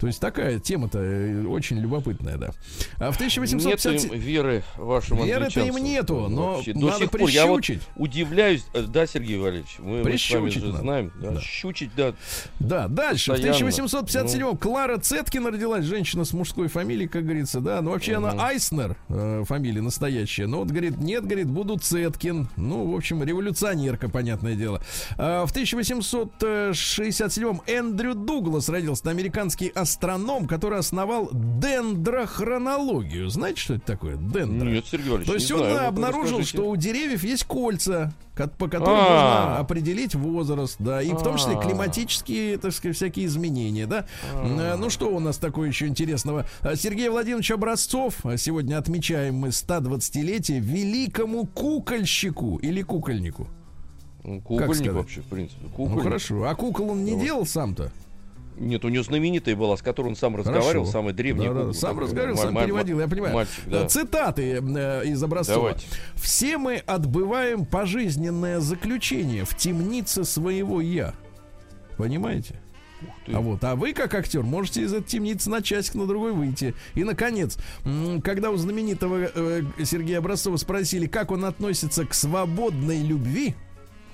То есть такая тема-то э, очень любопытная, да. А в 1850... Нет веры вашему Веры-то им нету, но Вообще. До надо сих пор я вот удивляюсь, э, да, Сергей Валерьевич, мы, мы с вами же знаем, да, да. щучить, да. Да, дальше. Постоянно. В 1857 ну. Клара Цеткина родилась, женщина с мужской фамилией, как говорится, да, но вообще угу. она Айснер, э, фамилия настоящая, но вот, говорит, нет, говорит, буду Цеткин, ну, в общем, революционерка, понятное дело. А в 1867 Эндрю Дуглас родился, американский астроном, который основал дендрохронологию. Знаете, что это такое? Дендро. Нет, Сергей Валерьевич, То есть он знаю, обнаружил, что у деревьев есть кольца, по которым А-а-а. можно определить возраст, да, и в том числе а. климатические, так сказать, всякие изменения, да. А. Ну что у нас такое еще интересного? Сергей Владимирович Образцов, сегодня отмечаем мы 120-летие великому кукольщику или кукольнику. Кукольник вообще, в принципе. Ну, кукольник. Ну хорошо. А кукол он не вот. делал сам-то? Нет, у него знаменитая была, с которой он сам разговаривал, Хорошо. самый древний. Да, да, сам разговаривал, сам переводил, я понимаю. Мальчик, да. Цитаты э, из образцов. Давайте. Все мы отбываем пожизненное заключение в темнице своего я. Понимаете? А вот, а вы как актер можете из этой темницы на часик на другой выйти. И наконец, когда у знаменитого э, Сергея Образцова спросили, как он относится к свободной любви,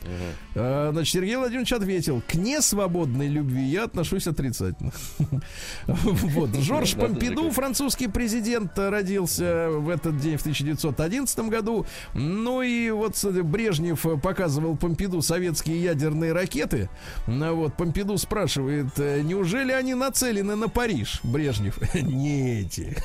Угу. Значит, Сергей Владимирович ответил, к несвободной любви я отношусь отрицательно. Вот. Жорж Помпиду, французский президент, родился в этот день в 1911 году. Ну и вот Брежнев показывал Помпиду советские ядерные ракеты. Ну вот, Помпиду спрашивает, «Э, неужели они нацелены на Париж? Брежнев, не эти.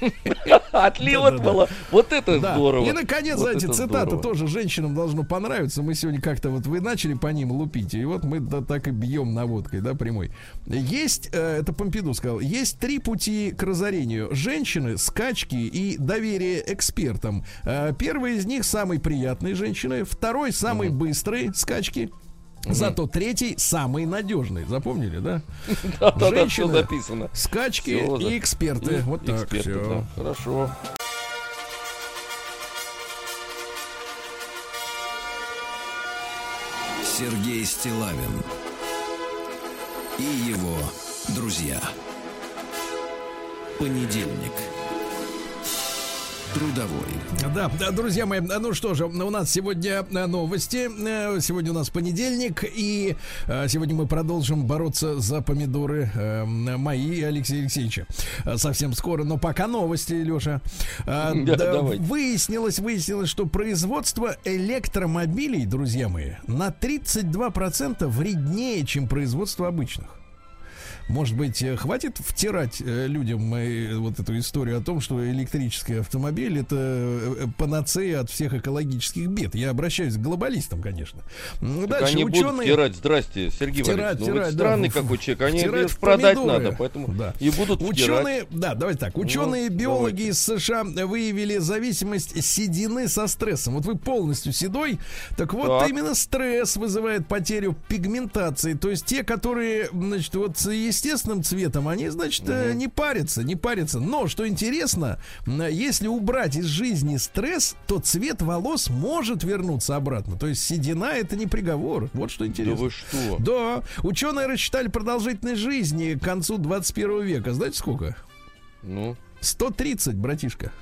Отлил от было. Вот это здорово. И, наконец, эти цитаты тоже женщинам должно понравиться. Мы сегодня как-то вот вы начали по ним лупить, и вот мы так и бьем наводкой, да, прямой. Есть, э, это Помпиду сказал, есть три пути к разорению. Женщины, скачки и доверие экспертам. Э, первый из них самый приятный женщины, второй самый быстрый скачки, Зато третий самый надежный. Запомнили, да? Все записано. Скачки и эксперты. Вот так все. Хорошо. Сергей Стилавин и его друзья. Понедельник трудовой. Да, да, друзья мои, ну что же, у нас сегодня э, новости. Э, сегодня у нас понедельник, и э, сегодня мы продолжим бороться за помидоры мои Алексея Алексеевича. Совсем скоро, но пока новости, Леша. Да, да, выяснилось, выяснилось, что производство электромобилей, друзья мои, на 32% вреднее, чем производство обычных. Может быть, э, хватит втирать э, людям э, вот эту историю о том, что электрический автомобиль это панацея от всех экологических бед. Я обращаюсь к глобалистам, конечно. Ну, Так Дальше они будут ученые... втирать, здрасте, Сергей Втирать, Валерьевич, ну втирать, да, странный в- какой человек, они втирать продать помидоры. надо, поэтому Да. и будут втирать. Ученые, да, давайте так. Ну, биологи давайте. из США выявили зависимость седины со стрессом. Вот вы полностью седой, так вот Так. именно стресс вызывает потерю пигментации. То есть те, которые, значит, вот с естественным цветом, они, значит, э, не парятся, не парятся. Но что интересно, если убрать из жизни стресс, то цвет волос может вернуться обратно. То есть седина это не приговор. Вот что Да интересно. вы что? Да, ученые рассчитали продолжительность жизни к концу 21 века. Знаете сколько? Ну, 130, братишка.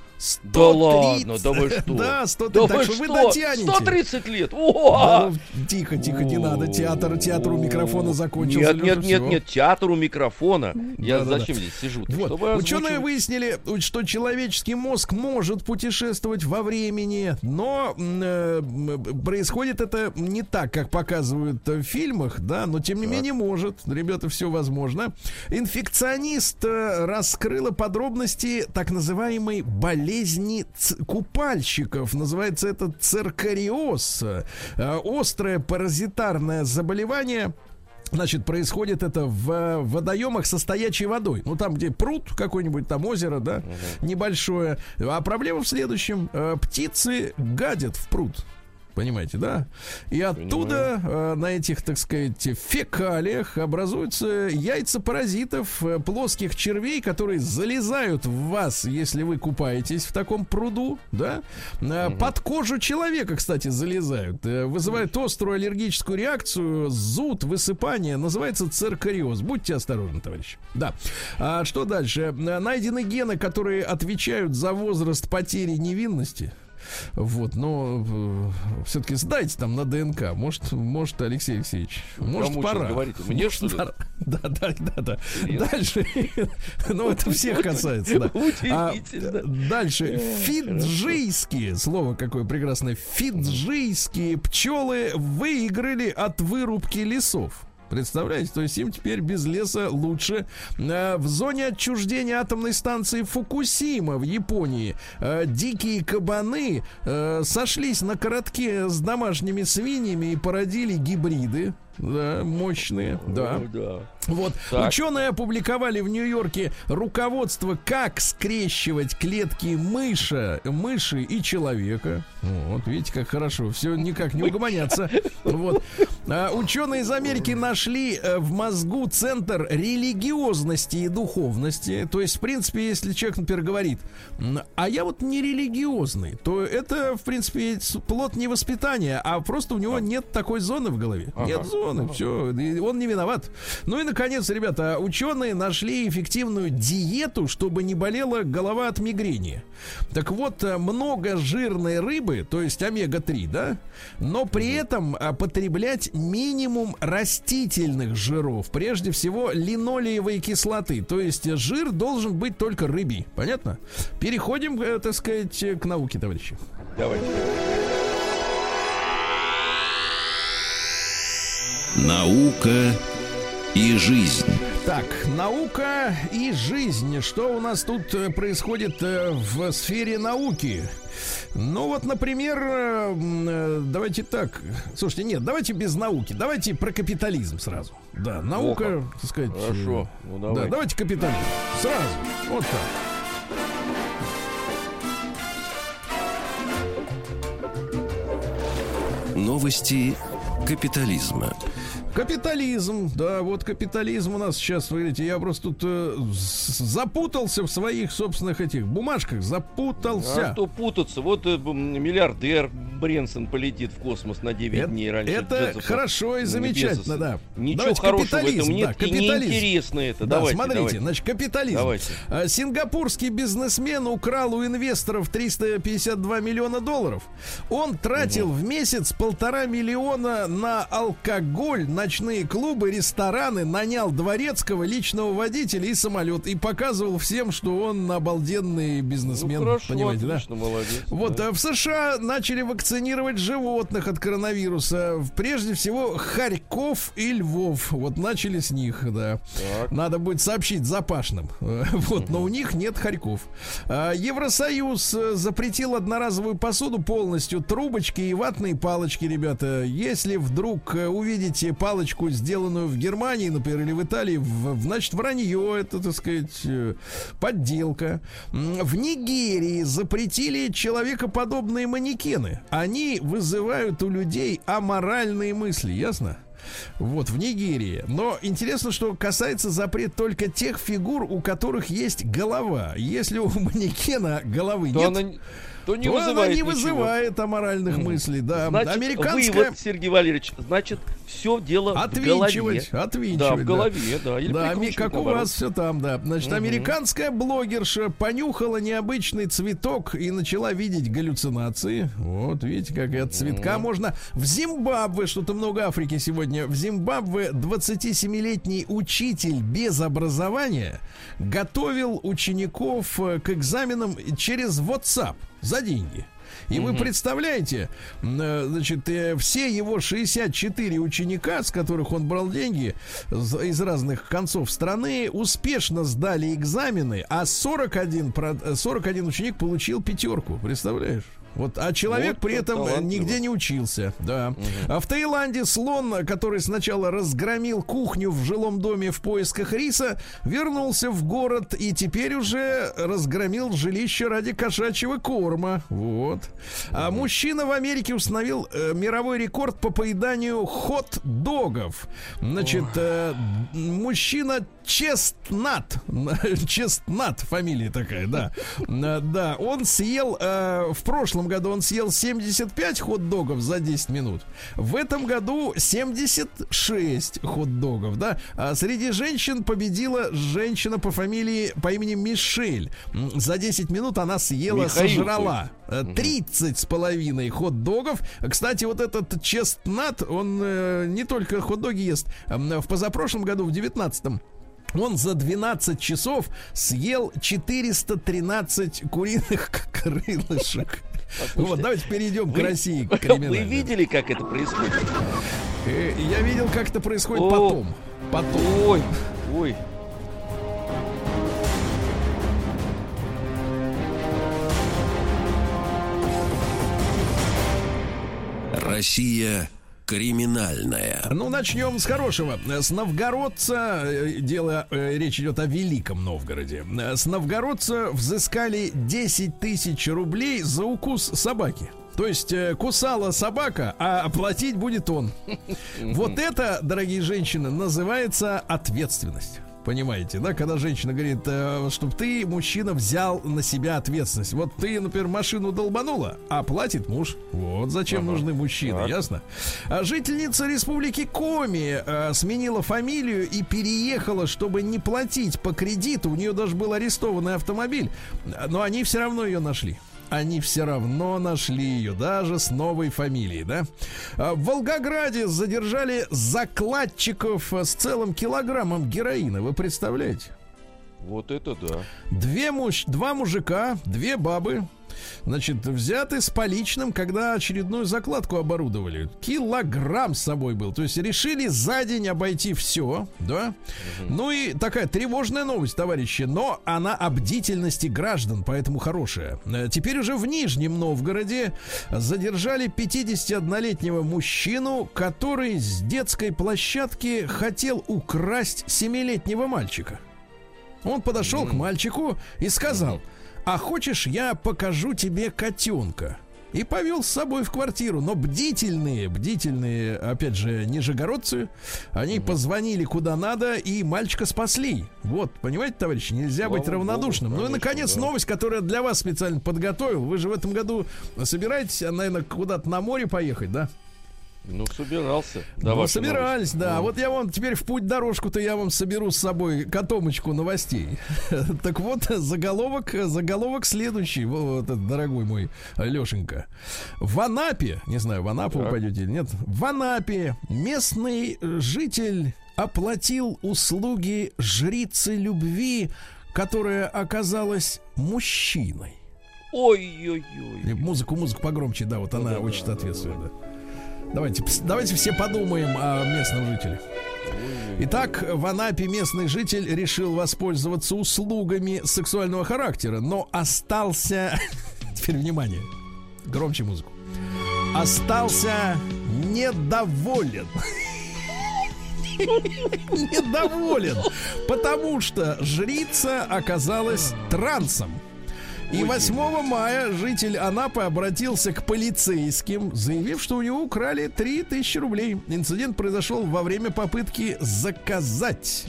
Да ладно, да вы что? Да, 130. Да так вы что вы дотянете. 130 лет! Да, тихо, тихо, не надо. Театр, театр у микрофона закончился. Нет, нет, нет, нет, театр у микрофона. Я зачем здесь сижу? Ученые выяснили, что человеческий мозг может путешествовать во времени, но э, происходит это не так, как показывают в фильмах, да, но тем не менее может. Ребята, все возможно. Инфекционист э, раскрыла подробности так называемой болезни ц- купальщиков. Называется это циркариоз. Э, Острое паразитарное заболевание. Значит, происходит это в э, водоемах со стоячей водой. Ну, там, где пруд какой-нибудь, там озеро, да, небольшое. А проблема в следующем. Э, Птицы гадят в пруд. Понимаете, да? И оттуда э, на этих, так сказать, фекалиях образуются яйца паразитов, э, плоских червей, которые залезают в вас, если вы купаетесь в таком пруду, да? Э, Под кожу человека, кстати, залезают. Э, вызывают острую аллергическую реакцию, зуд, высыпание. Называется циркариоз. Будьте осторожны, товарищи. Да. А что дальше? Э, Найдены гены, которые отвечают за возраст потери невинности. Вот, но все-таки сдайте там на ДНК. Может, может, Алексей Алексеевич, может, Кому пора. говорите? Мне, что ли? Пора. Да, да, да, да. Серьезно? Дальше. Ну, это всех касается, да. А. Дальше. Фиджийские, слово какое прекрасное. Фиджийские пчелы выиграли от вырубки лесов. Представляете, то есть им теперь без леса лучше. Э, В зоне отчуждения атомной станции Фукусима в Японии э, дикие кабаны э, сошлись на коротке с домашними свиньями и породили гибриды. Да, мощные, да. Да. Вот. Так. Ученые опубликовали в Нью-Йорке руководство, как скрещивать клетки мыша, мыши и человека. Вот, видите, как хорошо. Все никак не угомонятся. Вот. А, ученые из Америки нашли э, в мозгу центр религиозности и духовности. То есть, в принципе, если человек, например, говорит, «М, а я вот не религиозный, то это, в принципе, плод не воспитания, а просто у него нет такой зоны в голове. Нет зоны, все, он не виноват. Ну и, наконец, ребята, ученые нашли эффективную диету, чтобы не болела голова от мигрени. Так вот, э, много жирной рыбы, то есть омега-3, да, но при этом а, потреблять минимум растительных жиров, прежде всего линолеевой кислоты, то есть жир должен быть только рыбий, понятно? Переходим, э, так сказать, э, к науке, товарищи. Давайте. Наука и жизнь. Так, наука и жизнь. Что у нас тут э, происходит э, в сфере науки? Ну вот, например, э, давайте так. Слушайте, нет, давайте без науки. Давайте про капитализм сразу. Да, наука, О, так сказать. Хорошо. Ну Да, давай. давайте капитализм. Сразу. Вот так. Новости капитализма. Капитализм, да, вот капитализм у нас сейчас, вы говорите, я просто тут э, запутался в своих собственных этих бумажках, запутался. А то путаться. Вот э, миллиардер Бренсон полетит в космос на 9 Это- дней раньше. это Джозефа хорошо и замечательно, да. Ничего Давайте хорошего в этом нет. да, и капитализм. неинтересно это. Да, давайте, смотрите, давайте. значит, капитализм. Давайте. А, Сингапурский бизнесмен украл у инвесторов 352 миллиона долларов. Он тратил в месяц полтора миллиона на алкоголь, ночные клубы, рестораны, нанял дворецкого, личного водителя и самолет. И показывал всем, что он обалденный бизнесмен. Ну, хорошо, понимаете, отлично, да? молодец. Вот да. а в США начали вакцинировать животных от коронавируса. Прежде всего, Харьков и Львов. Вот начали с них, да. Так. Надо будет сообщить запашным. Вот, но у них нет Харьков. А, Евросоюз э, запретил одноразовую посуду полностью, трубочки и ватные палочки, ребята. Если вдруг э, увидите палочку, сделанную в Германии, например, или в Италии, в- значит, вранье, это, так сказать, э, подделка. В Нигерии запретили человекоподобные манекены. Они вызывают у людей аморальные мысли, ясно? Вот, в Нигерии. Но интересно, что касается запрет только тех фигур, у которых есть голова. Если у манекена головы То нет, она, то не то вызывает не ничего. вызывает аморальных мыслей. Да, Значит, американская... вывод, Сергей Валерьевич, значит, все дело в Отвинчивать, голове. отвинчивать. Да, в голове, да. Или Да, ми- прикручивать, как у вас все там, да. Значит, Мгм. американская блогерша понюхала необычный цветок и начала видеть галлюцинации. Вот, видите, как и от цветка можно. В Зимбабве, что-то много Африки сегодня, в Зимбабве 27-летний учитель без образования готовил учеников э, к экзаменам через WhatsApp за деньги. И вы представляете, э, значит, э, все его 64 ученика, с которых он брал деньги из разных концов страны, успешно сдали экзамены, а 41, про- э, 41 ученик получил пятерку. Представляешь? Вот, а человек Вот при этом талантливый. нигде не учился, да. А в Таиланде слон, который сначала разгромил кухню в жилом доме в поисках риса, вернулся в город и теперь уже разгромил жилище ради кошачьего корма. Вот. А мужчина в Америке установил э, мировой рекорд по поеданию хот-догов. Значит, э, мужчина Честнат. Честнат фамилия такая, да. Э, Да, он съел, э, в прошлом году он съел 75 хот-догов за 10 минут. В этом году 76 хот-догов, да. А среди женщин победила женщина по фамилии, по имени Мишель. За 10 минут она съела, Михаил, сожрала э, 30 с половиной хот-догов. Кстати, вот этот честнат, он э, не только хот-доги ест. В позапрошлом году, в 19 он за 12 часов съел 413 куриных крылышек. Вот, давайте перейдем к России. к Вы видели, как это происходит? Э, Я видел, как это происходит потом. Потом. Ой, ой. Россия криминальная. Ну, начнем с хорошего. С новгородца, э, дело, э, речь идет о Великом Новгороде. С новгородца взыскали 10 тысяч рублей за укус собаки. То есть э, кусала собака, а оплатить будет он. Вот это, дорогие женщины, называется ответственность. Понимаете, да, когда женщина говорит, чтобы ты, мужчина, взял на себя ответственность. Вот ты, например, машину долбанула, а платит муж. Вот зачем Ага. нужны мужчины, Так. ясно? А жительница республики Коми э, сменила фамилию и переехала, чтобы не платить по кредиту. У нее даже был арестованный автомобиль, но они все равно ее нашли. Они все равно нашли ее, даже с новой фамилией, да? А В Волгограде задержали закладчиков э, с целым килограммом героина. Вы представляете? Вот это да. Две муж... Два мужика, две бабы, значит, взяты с поличным, когда очередную закладку оборудовали. Килограмм с собой был. То есть решили за день обойти все, да? Ну и такая тревожная новость, товарищи, но она о бдительности граждан, поэтому хорошая. Э, Теперь уже в Нижнем Новгороде задержали 51-летнего мужчину, который с детской площадки хотел украсть 7-летнего мальчика. Он подошел к мальчику и сказал, а хочешь я покажу тебе котенка? И повел с собой в квартиру. Но бдительные, бдительные, опять же, нижегородцы, они позвонили куда надо и мальчика спасли. Вот, понимаете, товарищи, нельзя Слава быть равнодушным. Богу, ну и, конечно, наконец, да. новость, которую я для вас специально подготовил. Вы же в этом году собираетесь, наверное, куда-то на море поехать, да? Ну, собирался. Да, ну, собирались, да. Ну. Вот я вам теперь в путь дорожку-то я вам соберу с собой котомочку новостей. так вот, заголовок, заголовок следующий, вот, дорогой мой Лешенька. В Анапе, не знаю, в Анапу так. вы пойдете или нет, в Анапе местный житель оплатил услуги жрицы любви, которая оказалась мужчиной. Ой-ой-ой. Музыку, музыку погромче, да, вот она да, очень да, соответствует. Да, да. Давайте, давайте все подумаем о местном жителе. Итак, в Анапе местный житель решил воспользоваться услугами сексуального характера, но остался... Теперь внимание. Громче музыку. Остался недоволен. Недоволен. Потому что жрица оказалась трансом. И 8 мая житель Анапы обратился к полицейским, заявив, что у него украли 3000 рублей. Инцидент произошел во время попытки заказать.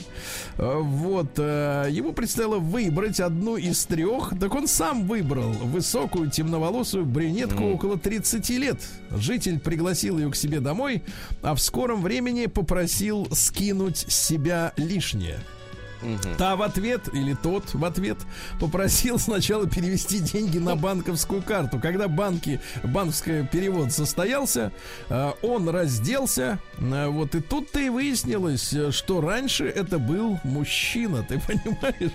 Э, вот. Э, ему предстояло выбрать одну из трех. Так он сам выбрал высокую темноволосую брюнетку mm. около 30 лет. Житель пригласил ее к себе домой, а в скором времени попросил скинуть с себя лишнее. Угу. Та в ответ, или тот в ответ, попросил сначала перевести деньги на банковскую карту. Когда банки, банковский перевод состоялся, э, он разделся. Э, вот и тут-то и выяснилось, что раньше это был мужчина, ты понимаешь?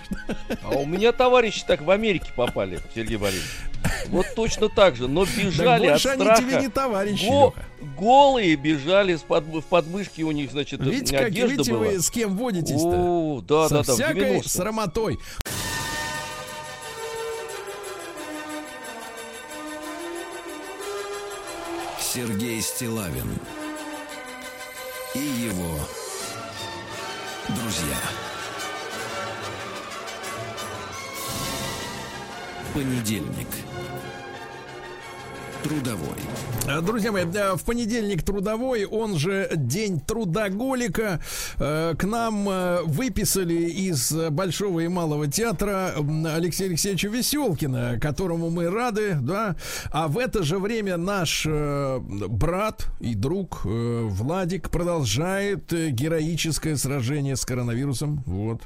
А у меня товарищи так в Америке попали, Сергей Борисович. Вот точно так же, но бежали так от страха. они тебе не товарищи, Го- Голые бежали с под, в подмышке у них, значит, видите, как, одежда видите, была. вы с кем водитесь-то? О, да, Со да, да, всякой срамотой. Сергей Стилавин и его друзья. Понедельник трудовой. Э, друзья мои, в понедельник трудовой, он же День трудоголика, э, к нам э, выписали из Большого и Малого театра Алексея Алексеевича Веселкина, которому мы рады, да. А в это же время наш брат и друг Владик продолжает героическое сражение с коронавирусом, вот.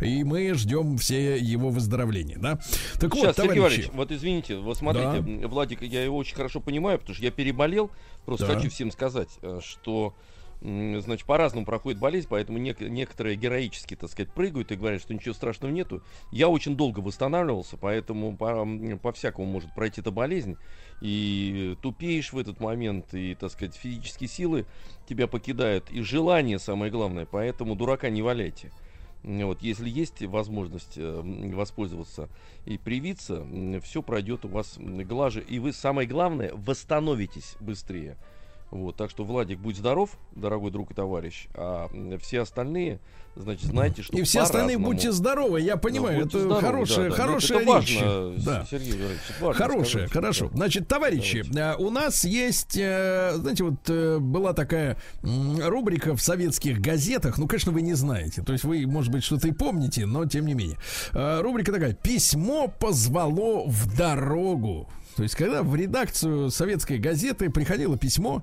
И мы ждем все его выздоровления, да. Так Сейчас, вот, товарищи. Сергей Валерьевич, вот извините, вот смотрите, да. Владик, я его очень очень хорошо понимаю, потому что я переболел. Просто да. хочу всем сказать, э, что значит, по-разному проходит болезнь, поэтому нек- некоторые героически, так сказать, прыгают и говорят, что ничего страшного нету. Я очень долго восстанавливался, поэтому по- по-всякому может пройти эта болезнь. И тупеешь в этот момент, и, так сказать, физические силы тебя покидают, и желание самое главное, поэтому дурака не валяйте. Вот, если есть возможность э, воспользоваться и привиться, все пройдет у вас глаже. И вы, самое главное, восстановитесь быстрее. Вот, так что, Владик, будь здоров, дорогой друг и товарищ. А все остальные, значит, знаете, что И все остальные будьте здоровы, я понимаю, да, это здоровы, хорошая, да, да. хорошая это речь. Важно, да. Сергей Валерьевич, важно хорошая, сказать, хорошо. Да. Значит, товарищи, Давайте. у нас есть, э, знаете, вот э, была такая рубрика в советских газетах, ну, конечно, вы не знаете, то есть вы, может быть, что-то и помните, но тем не менее. Э, рубрика такая, письмо позвало в дорогу. То есть, когда в редакцию советской газеты приходило письмо,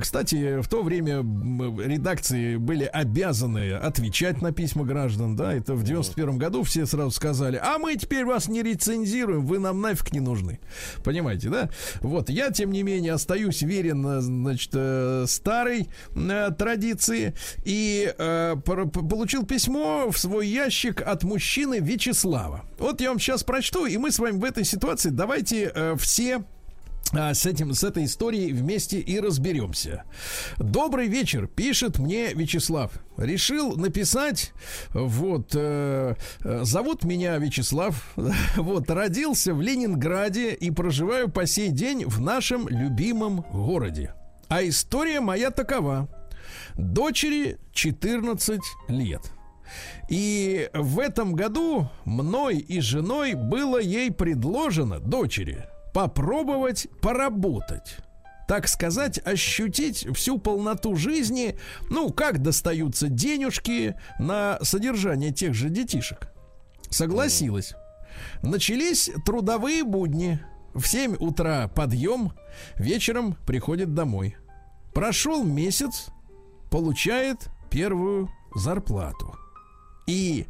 кстати, в то время редакции были обязаны отвечать на письма граждан, да, это в 91 году все сразу сказали, а мы теперь вас не рецензируем, вы нам нафиг не нужны. Понимаете, да? Вот, я, тем не менее, остаюсь верен, значит, э, старой э, традиции и э, получил письмо в свой ящик от мужчины Вячеслава. Вот я вам сейчас прочту, и мы с вами в этой ситуации давайте э, все а, с этим, с этой историей вместе и разберемся. Добрый вечер, пишет мне Вячеслав. Решил написать, вот, э, э зовут меня Вячеслав, вот, родился в Ленинграде и проживаю по сей день в нашем любимом городе. А история моя такова. Дочери 14 лет. И в этом году мной и женой было ей предложено, дочери, попробовать поработать так сказать, ощутить всю полноту жизни, ну, как достаются денежки на содержание тех же детишек. Согласилась. Начались трудовые будни. В 7 утра подъем, вечером приходит домой. Прошел месяц, получает первую зарплату. И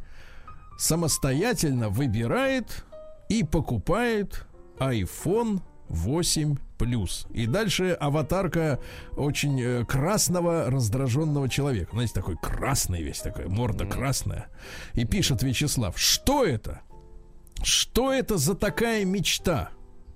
самостоятельно выбирает и покупает iPhone 8 плюс. И дальше аватарка очень э, красного, раздраженного человека. Знаете, такой красный весь, такая морда красная. И пишет Вячеслав, что это? Что это за такая мечта?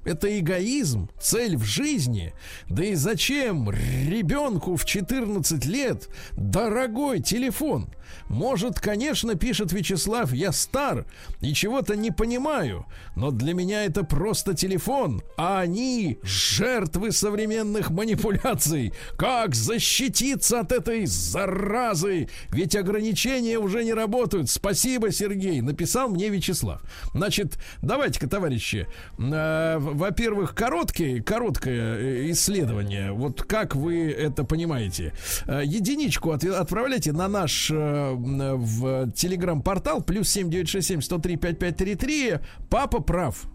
Это эгоизм, цель в жизни. Да и зачем ребенку в 14 лет дорогой телефон? Может, конечно, пишет Вячеслав, я стар и чего-то не понимаю, но для меня это просто телефон, а они жертвы современных манипуляций. Как защититься от этой заразы? Ведь ограничения уже не работают. Спасибо, Сергей, написал мне Вячеслав. Значит, давайте-ка, товарищи, э, во-первых, короткое, короткое э, исследование. Вот как вы это понимаете? Э, единичку от, отправляйте на наш э, в телеграм-портал плюс 7967 103 5533. Папа прав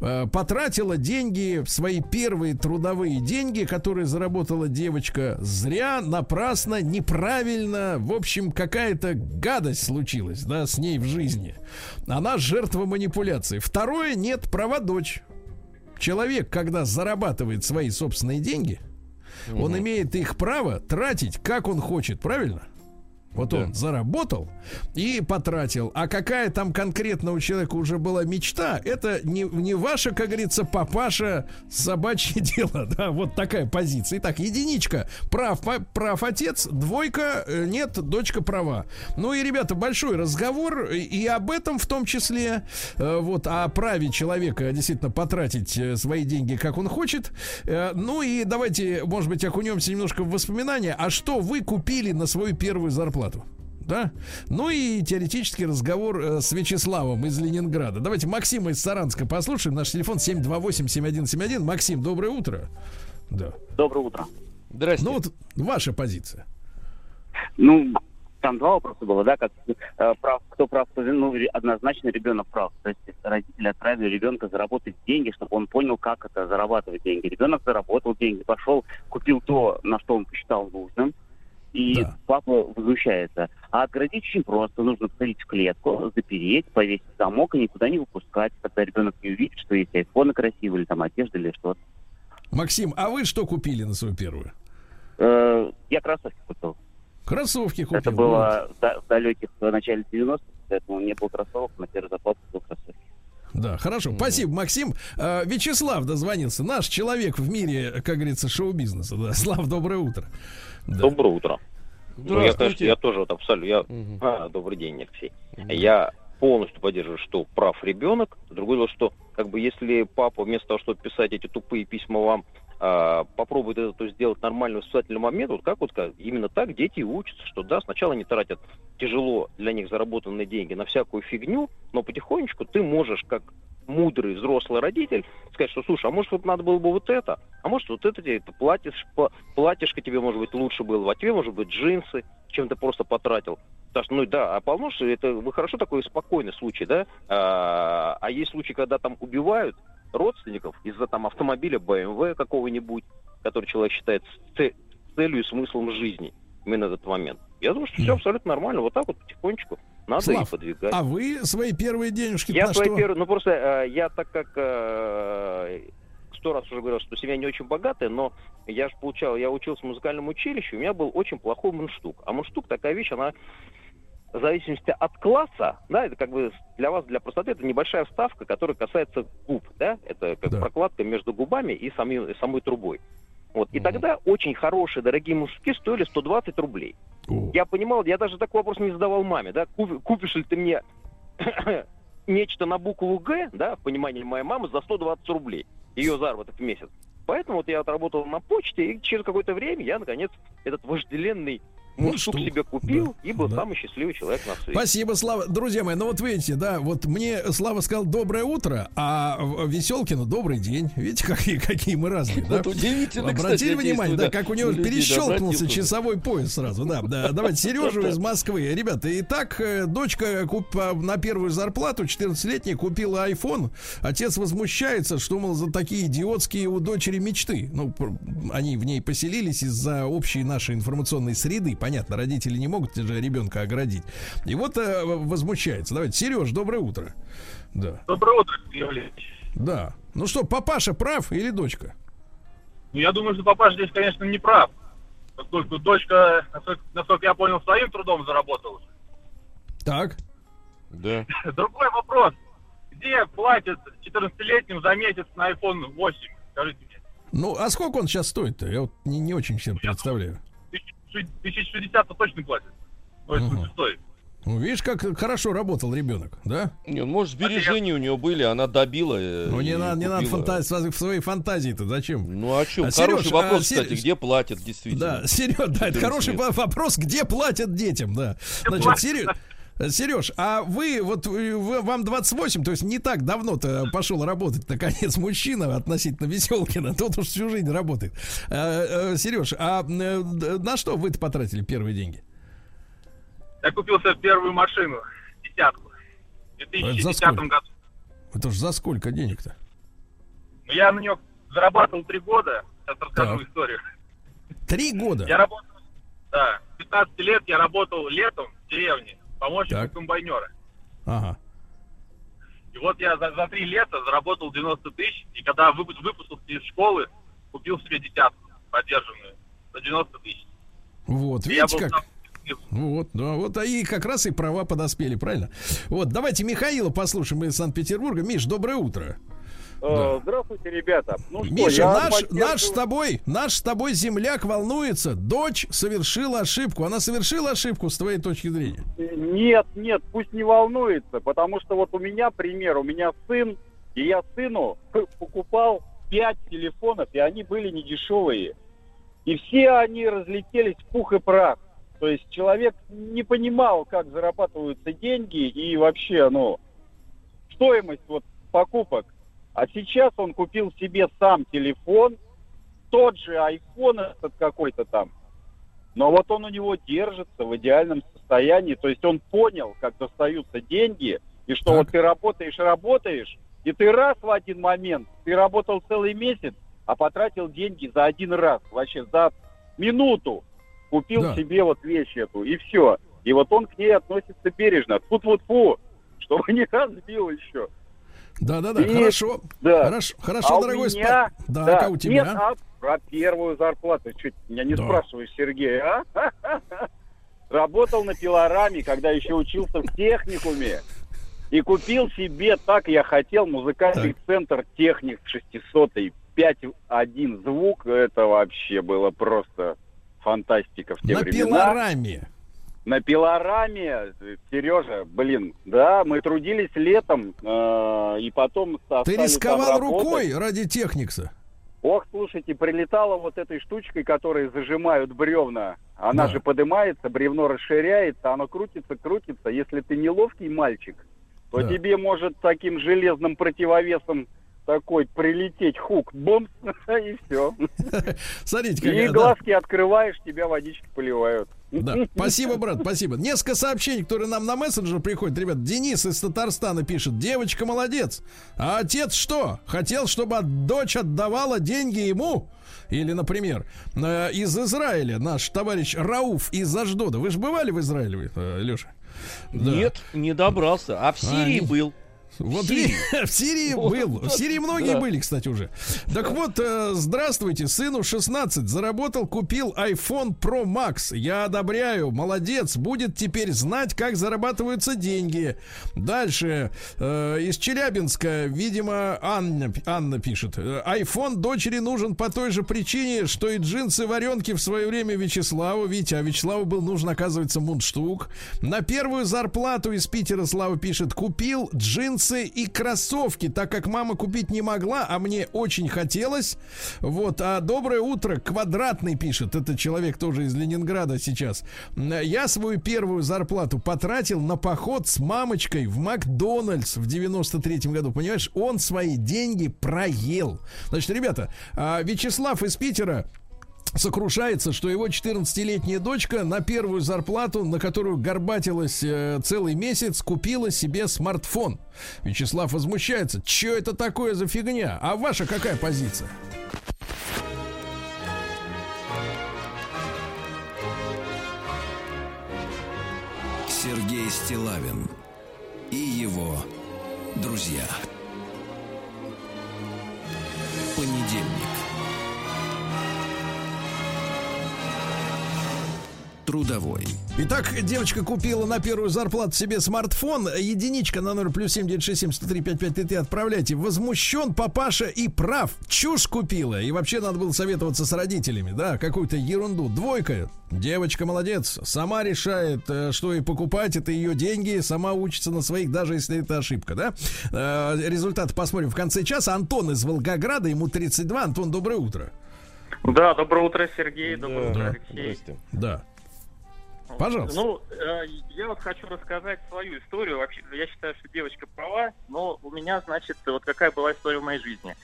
э, потратила деньги, свои первые трудовые деньги, которые заработала девочка, зря, напрасно, неправильно. В общем, какая-то гадость случилась, да, с ней в жизни. Она жертва манипуляции. Второе, нет права дочь. Человек, когда зарабатывает свои собственные деньги, угу. он имеет их право тратить, как он хочет, правильно? Вот да. он заработал и потратил. А какая там конкретно у человека уже была мечта, это не, не ваша, как говорится, папаша собачье дело. Да, вот такая позиция. Итак, единичка. Прав, прав отец, двойка, э, нет, дочка права. Ну и, ребята, большой разговор и об этом в том числе. Э, вот о праве человека действительно потратить э, свои деньги, как он хочет. Ну и давайте, может быть, окунемся немножко в воспоминания. А что вы купили на свою первую зарплату? Зарплату. Да? Ну и теоретический разговор э, с Вячеславом из Ленинграда. Давайте Максима из Саранска послушаем. Наш телефон 728-7171. Максим, доброе утро. Да. Доброе утро. Здрасте. Ну вот ваша позиция. Ну, там два вопроса было, да, как э, прав, кто прав, кто ну, однозначно ребенок прав. То есть родители отправили ребенка заработать деньги, чтобы он понял, как это зарабатывать деньги. Ребенок заработал деньги, пошел, купил то, на что он посчитал нужным, и да. папа возмущается. А отградить очень просто. Нужно посадить в клетку, запереть, повесить замок и никуда не выпускать. Тогда ребенок не увидит, что есть айфоны красивые, или там одежда, или что-то. Максим, а вы что купили на свою первую? Э, я кроссовки купил. Кроссовки купил. Это было в, в далеких в начале 90-х, поэтому не было кроссовок, на первый зарплату купил кроссовки. Да, хорошо. Mm-hmm. Спасибо, Максим. А, Вячеслав дозвонился. Наш человек в мире, как говорится, шоу-бизнеса. Да. Слав, доброе утро. Да. Доброе утро. Ну, я, конечно, я тоже вот абсолютно. Я... Угу. А, добрый день, Алексей. Угу. Я полностью поддерживаю, что прав ребенок. Другое дело, что как бы если папа вместо того, чтобы писать эти тупые письма вам, а, попробует это то сделать нормальный воспитательный момент, вот как вот сказать, именно так дети учатся, что да, сначала они тратят тяжело для них заработанные деньги на всякую фигню, но потихонечку ты можешь как мудрый взрослый родитель сказать, что слушай, а может вот надо было бы вот это, может вот это тебе это платьишь, платьишко тебе может быть лучше было, а тебе может быть джинсы, чем ты просто потратил. Потому что, ну да, а полнож, это вы хорошо такой спокойный случай, да? А, а есть случаи, когда там убивают родственников из-за там автомобиля BMW какого-нибудь, который человек считает целью и смыслом жизни именно этот момент. Я думаю, что все абсолютно нормально. Вот так вот потихонечку надо Слав, и подвигать. А вы свои первые денежки Я свои что? первые, ну просто э, я так как э, сто раз уже говорил, что семья не очень богатая, но я же получал, я учился в музыкальном училище, у меня был очень плохой мундштук. А мундштук такая вещь, она в зависимости от класса, да, это как бы для вас, для простоты, это небольшая вставка, которая касается губ, да, это как да. прокладка между губами и самой, самой трубой. Вот. И тогда очень хорошие, дорогие мужики стоили 120 рублей. О. Я понимал, я даже такой вопрос не задавал маме, да, купишь ли ты мне нечто на букву Г, да, в понимании моей мамы, за 120 рублей, ее заработок в месяц. Поэтому вот я отработал на почте, и через какое-то время я, наконец, этот вожделенный Ну, что себе купил да. и был да. самый счастливый человек на свете. Спасибо, Слава. Друзья мои, ну вот видите, да, вот мне Слава сказал доброе утро, а Веселкину добрый день. Видите, какие, какие мы разные, да? Вот удивительно, Обратили кстати, внимание, да, как у него перещелкнулся часовой пояс сразу, да. да. Давайте Сережу из Москвы. Ребята, и так э, дочка куп, на первую зарплату 14-летняя купила iPhone. Отец возмущается, что, мол, за такие идиотские у дочери мечты. Ну, они в ней поселились из-за общей нашей информационной среды понятно, родители не могут же ребенка оградить. И вот э, возмущается. Давайте, Сереж, доброе утро. Да. Доброе утро, Юрий Да. Ну что, папаша прав или дочка? Ну, я думаю, что папаша здесь, конечно, не прав. Поскольку дочка, насколько, насколько я понял, своим трудом заработала. Так. Да. Другой вопрос. Где платят 14-летним за месяц на iPhone 8? Скажите мне. Ну, а сколько он сейчас стоит-то? Я вот не, не очень себе представляю. 1060 точно платит. То есть угу. стоит. Ну, видишь, как хорошо работал ребенок, да? Не, может, сбережения у него были, она добила. Э, ну, не надо, не надо фантазии, в своей фантазии-то зачем? Ну, о чем? А, хороший Сереж, вопрос, а, кстати, где платят, действительно. Да, Сереж, да, это хороший вопрос, где платят детям, да. Значит, Сереж, Сереж, а вы, вот вы, вам 28, то есть не так давно-то пошел работать, наконец, мужчина относительно Веселкина, тот уж всю жизнь работает. А, а, Сереж, а на что вы потратили первые деньги? Я купил себе первую машину, десятку, в 2010 году. Это ж за сколько денег-то? Ну, я на нее зарабатывал три года, сейчас расскажу так. историю. Три года? Я работал, да, 15 лет я работал летом в деревне помощником так. комбайнера. Ага. И вот я за, за три лета заработал 90 тысяч, и когда выпуск, выпустился из школы, купил себе десятку поддержанную за 90 тысяч. Вот, видите как? Там... Вот, да, вот а и как раз и права подоспели, правильно? Вот, давайте Михаила послушаем из Санкт-Петербурга. Миш, доброе утро. Да. Здравствуйте, ребята. Ну, Миша, что, наш, поддерживаю... наш с тобой, наш с тобой земляк волнуется. Дочь совершила ошибку. Она совершила ошибку с твоей точки зрения? Нет, нет, пусть не волнуется, потому что вот у меня пример, у меня сын, и я сыну покупал пять телефонов, и они были недешевые. И все они разлетелись в пух и прах. То есть человек не понимал, как зарабатываются деньги и вообще, ну, стоимость вот покупок. А сейчас он купил себе сам телефон, тот же iPhone этот какой-то там, но вот он у него держится в идеальном состоянии, то есть он понял, как достаются деньги, и что так. вот ты работаешь, работаешь, и ты раз в один момент, ты работал целый месяц, а потратил деньги за один раз, вообще за минуту, купил да. себе вот вещь эту, и все. И вот он к ней относится бережно. Фу-фу-фу, чтобы не разбил еще. Да, да, да, и, хорошо. Да. Хорошо, хорошо, а дорогой меня, спа... Да, да, как у тебя? Нет, а про первую зарплату. Чуть меня не да. спрашиваешь, Сергей, а? Работал на пилораме, когда еще учился в техникуме. И купил себе, так я хотел, музыкальный так. центр техник 600 5.1 звук. Это вообще было просто фантастика в те на времена. На пилораме на пилораме, Сережа, блин, да, мы трудились летом, э, и потом... Ты рисковал рукой ради техникса? Ох, слушайте, прилетала вот этой штучкой, которой зажимают бревна. Она да. же поднимается, бревно расширяется, оно крутится, крутится. Если ты не ловкий мальчик, то да. тебе может таким железным противовесом такой прилететь хук, бомб, и все. Смотрите, как И глазки открываешь, тебя водички поливают. Да. Спасибо, брат, спасибо. Несколько сообщений, которые нам на мессенджер приходят. Ребят, Денис из Татарстана пишет. Девочка молодец. А отец что? Хотел, чтобы дочь отдавала деньги ему? Или, например, э, из Израиля наш товарищ Рауф из Аждода. Вы же бывали в Израиле, вы, э, Леша? Да. Нет, не добрался. А в Сирии а, был. Вот Сирии. в Сирии был. В Сирии многие были, кстати, уже. Так вот, э, здравствуйте, сыну 16, заработал, купил iPhone Pro Max. Я одобряю, молодец, будет теперь знать, как зарабатываются деньги. Дальше, э, из Челябинска, видимо, Анна, Анна пишет. iPhone дочери нужен по той же причине, что и джинсы варенки в свое время Вячеславу. Витя, а Вячеславу был нужен, оказывается, мундштук. На первую зарплату из Питера Слава пишет, купил джинсы джинсы и кроссовки, так как мама купить не могла, а мне очень хотелось. Вот, а доброе утро, квадратный пишет, это человек тоже из Ленинграда сейчас. Я свою первую зарплату потратил на поход с мамочкой в Макдональдс в 93-м году. Понимаешь, он свои деньги проел. Значит, ребята, а Вячеслав из Питера сокрушается, что его 14-летняя дочка на первую зарплату, на которую горбатилась э, целый месяц, купила себе смартфон. Вячеслав возмущается. Че это такое за фигня? А ваша какая позиция? Сергей Стилавин и его друзья. Понедельник. Трудовой. Итак, девочка купила на первую зарплату себе смартфон. Единичка на номер плюс семь девять шесть семь сто три пять пять ты отправляйте. Возмущен папаша и прав. Чушь купила. И вообще надо было советоваться с родителями, да, какую-то ерунду. Двойка. Девочка молодец. Сама решает, э, что ей покупать. Это ее деньги. Сама учится на своих, даже если это ошибка, да. Э, результаты посмотрим в конце часа. Антон из Волгограда, ему 32. Антон, доброе утро. Да, доброе утро, Сергей. Доброе да, утро, Алексей. Да. Пожалуйста. Ну, э, я вот хочу рассказать свою историю. Вообще, я считаю, что девочка права, но у меня, значит, вот какая была история в моей жизни.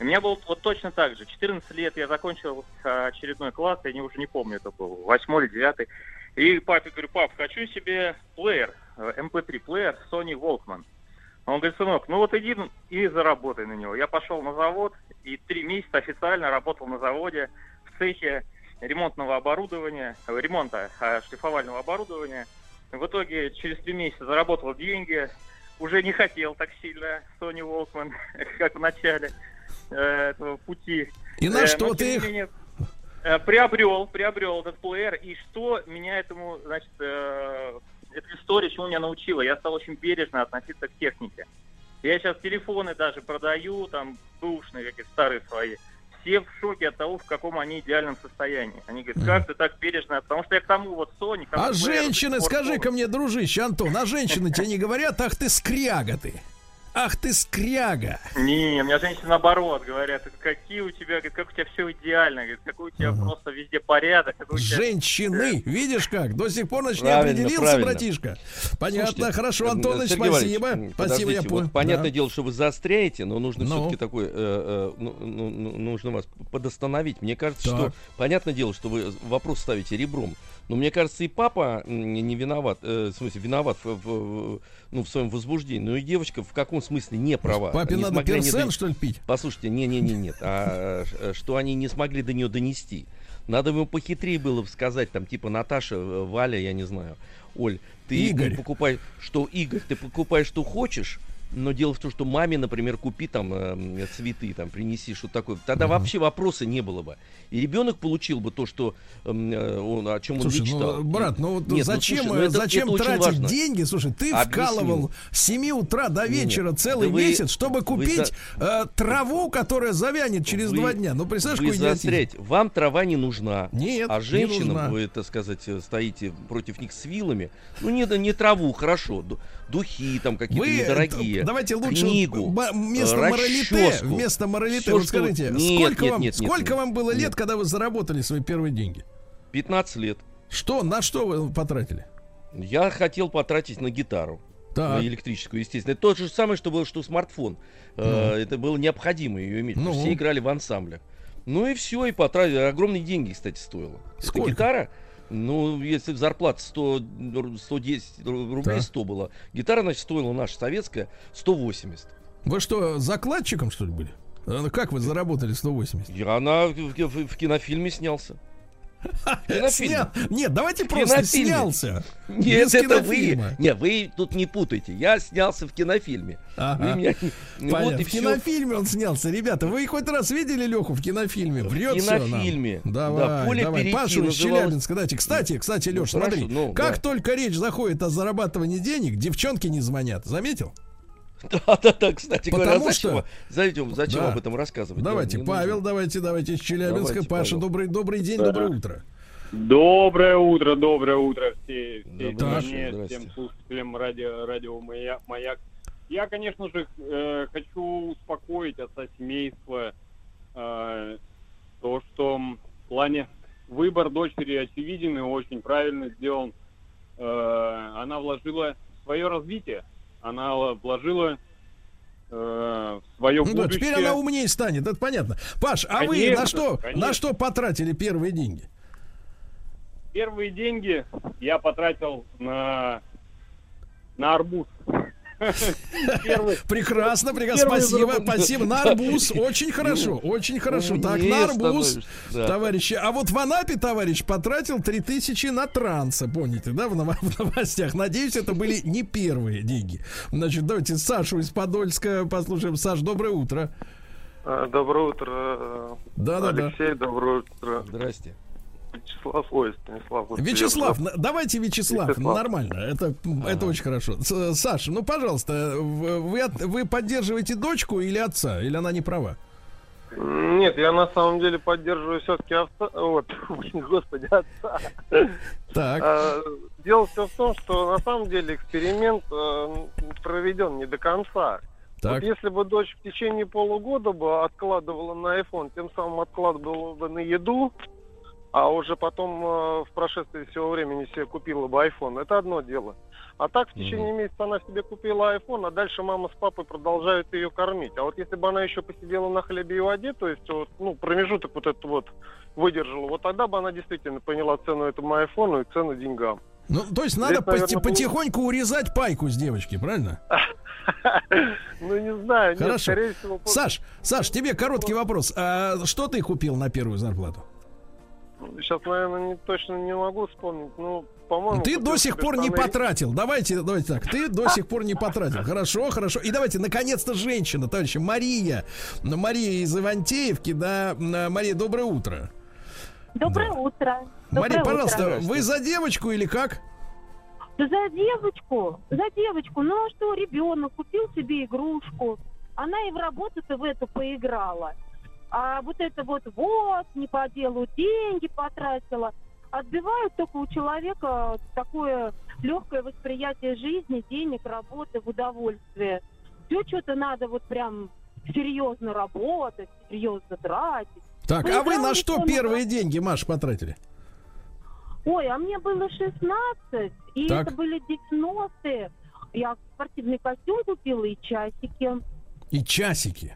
У меня был вот точно так же. 14 лет я закончил очередной класс, я не, уже не помню, это был восьмой или девятый. И папе говорю, пап, хочу себе плеер, MP3 плеер Sony Walkman. Он говорит, сынок, ну вот иди и заработай на него. Я пошел на завод и три месяца официально работал на заводе в цехе ремонтного оборудования, э, ремонта а, шлифовального оборудования. В итоге через три месяца заработал деньги, уже не хотел так сильно Sony Walkman, как в начале э, этого пути. И на э, что ты их? Менее, приобрел, приобрел этот плеер, и что меня этому, значит, э, эта история, чему меня научила, я стал очень бережно относиться к технике. Я сейчас телефоны даже продаю, там, бэушные какие-то старые свои все в шоке от того, в каком они идеальном состоянии. Они говорят, как ты так бережно? Потому что я к тому вот Sony... А женщины, скажи-ка мне, дружище Антон, а женщины тебе не говорят, ах ты скряга ты? Ах ты скряга! Не, у меня женщины наоборот говорят, какие у тебя, как у тебя все идеально, говорит, какой у тебя uh-huh. просто везде порядок. Какой тебя... Женщины, видишь как, до сих пор значит, не определился, правильно. братишка. Понятно, Слушайте, хорошо, Антоныч, спасибо. Спасибо, я понял. Вот, понятное да. дело, что вы заостряете, но нужно ну. все-таки такой, э, э, ну, ну, ну, нужно вас подостановить. Мне кажется, так. что, понятное дело, что вы вопрос ставите ребром. Но мне кажется, и папа не виноват, э, в смысле, виноват в, в, ну, в своем возбуждении. Но и девочка в каком смысле не права. Папе надо персен, до... что ли, пить? Послушайте, не-не-не, нет. А э, что они не смогли до нее донести. Надо ему похитрее было сказать, там, типа, Наташа, э, Валя, я не знаю. Оль, ты Игорь. покупай, что, Игорь, ты покупаешь, что хочешь, но дело в том, что маме, например, купи там э, цветы, там принеси что-то такое. Тогда uh-huh. вообще вопроса не было бы. И ребенок получил бы то, что эм, э, он, о чем слушай, он мечтал. Ну, брат, ну вот Нет, зачем, ну, слушай, ну, это, зачем это тратить важно. деньги? Слушай, ты Объясню. вкалывал с 7 утра до вечера Нет, целый да месяц, чтобы купить вы... э, траву, которая завянет через вы... два дня. Ну, представляешь, вы какой Вам трава не нужна. Нет, А женщинам не нужна. вы, так сказать, э, стоите против них с вилами. Ну, не, не траву, хорошо. Духи там какие-то недорогие давайте лучше книгу, вместо моралите, вместо моралите, вот скажите, нет, сколько, нет, вам, нет, сколько нет, вам было нет. лет, когда вы заработали свои первые деньги? 15 лет. Что, на что вы потратили? Я хотел потратить на гитару. Так. На электрическую, естественно. Это то же самое, что было, что смартфон. Ну. Э, это было необходимо ее иметь. Ну. Все играли в ансамблях. Ну и все, и потратили. Огромные деньги, кстати, стоило. Сколько? Эта гитара ну, если зарплата 100, 110 рублей, 100 было, гитара, значит, стоила наша советская 180. Вы что, закладчиком, что ли, были? А, как вы заработали 180? Я на, в, в, в кинофильме снялся. Снял. Нет, давайте просто снялся. Нет, это вы. Нет, вы тут не путайте. Я снялся в кинофильме. Ага. Меня... Вот в кинофильме он снялся. Ребята, вы хоть раз видели Леху в кинофильме? Врет в кинофильме. Давай, да, поле давай. Пашу из Челябинска. Кстати, кстати, кстати, Леш, ну, смотри. Ну, как да. только речь заходит о зарабатывании денег, девчонки не звонят. Заметил? Да, да, да, кстати Потому говоря, зачем, что... зачем, зачем да. об этом рассказывать? Давайте, да, Павел, нужно. давайте, давайте из Челябинска. Давайте, Паша, Павел. добрый, добрый день, да. доброе утро. Доброе утро, доброе утро все, всей стране, всем слушателям радио, радио Маяк. Маяк. я, конечно же, э, хочу успокоить отца семейства. Э, то, что в плане выбор дочери очевиден и очень правильно сделан. Э, она вложила свое развитие, она вложила э, свое ну, будущее. Да, теперь она умнее станет, это понятно. Паш, а конечно, вы на что, конечно. на что потратили первые деньги? Первые деньги я потратил на, на арбуз. Прекрасно, прекрасно. Спасибо, спасибо. На арбуз. Очень хорошо, очень хорошо. Так, на арбуз, товарищи. А вот в Анапе, товарищ, потратил 3000 на транса, помните, да, в новостях. Надеюсь, это были не первые деньги. Значит, давайте Сашу из Подольска послушаем. Саш, доброе утро. А, доброе утро. Да, да, да. Алексей, доброе утро. Здрасте. Вячеслав, ой, Станислав. Вот Вячеслав, я... давайте Вячеслав, Вячеслав, нормально, это, ага. это очень хорошо. Саша, ну, пожалуйста, вы, вы поддерживаете дочку или отца, или она не права? Нет, я на самом деле поддерживаю все-таки отца, вот, господи, отца. Так. А, дело все в том, что на самом деле эксперимент э, проведен не до конца. Так. Вот если бы дочь в течение полугода бы откладывала на iPhone, тем самым откладывала бы на еду, а уже потом э, в прошествии всего времени себе купила бы iPhone, это одно дело. А так в течение mm-hmm. месяца она себе купила iPhone, а дальше мама с папой продолжают ее кормить. А вот если бы она еще посидела на хлебе и воде, то есть вот, ну, промежуток вот этот вот выдержала, вот тогда бы она действительно поняла цену этому айфону и цену деньгам. Ну, то есть надо Здесь, наверное, потихоньку было... урезать пайку с девочки, правильно? Ну, не знаю. Хорошо. Саш, Саш, тебе короткий вопрос. А что ты купил на первую зарплату? Сейчас, наверное, не, точно не могу вспомнить. Ну, по-моему... Ты до сих пор штаны... не потратил. Давайте, давайте так. Ты до сих пор не потратил. Хорошо, хорошо. И давайте, наконец-то, женщина, товарищи. Мария. Мария из Ивантеевки, да. Мария, доброе утро. Доброе да. утро. Мария, доброе пожалуйста, утро. вы за девочку или как? Да за девочку, за девочку. Ну а что, ребенок купил себе игрушку. Она и в работу-то в эту поиграла. А вот это вот, вот, не по делу деньги потратила, отбивают только у человека такое легкое восприятие жизни, денег, работы, в удовольствие. Все что-то надо вот прям серьезно работать, серьезно тратить. Так, а вы на что первые деньги, Маш, потратили? Ой, а мне было 16, и так. это были 90-е. Я спортивный костюм купила и часики. И часики?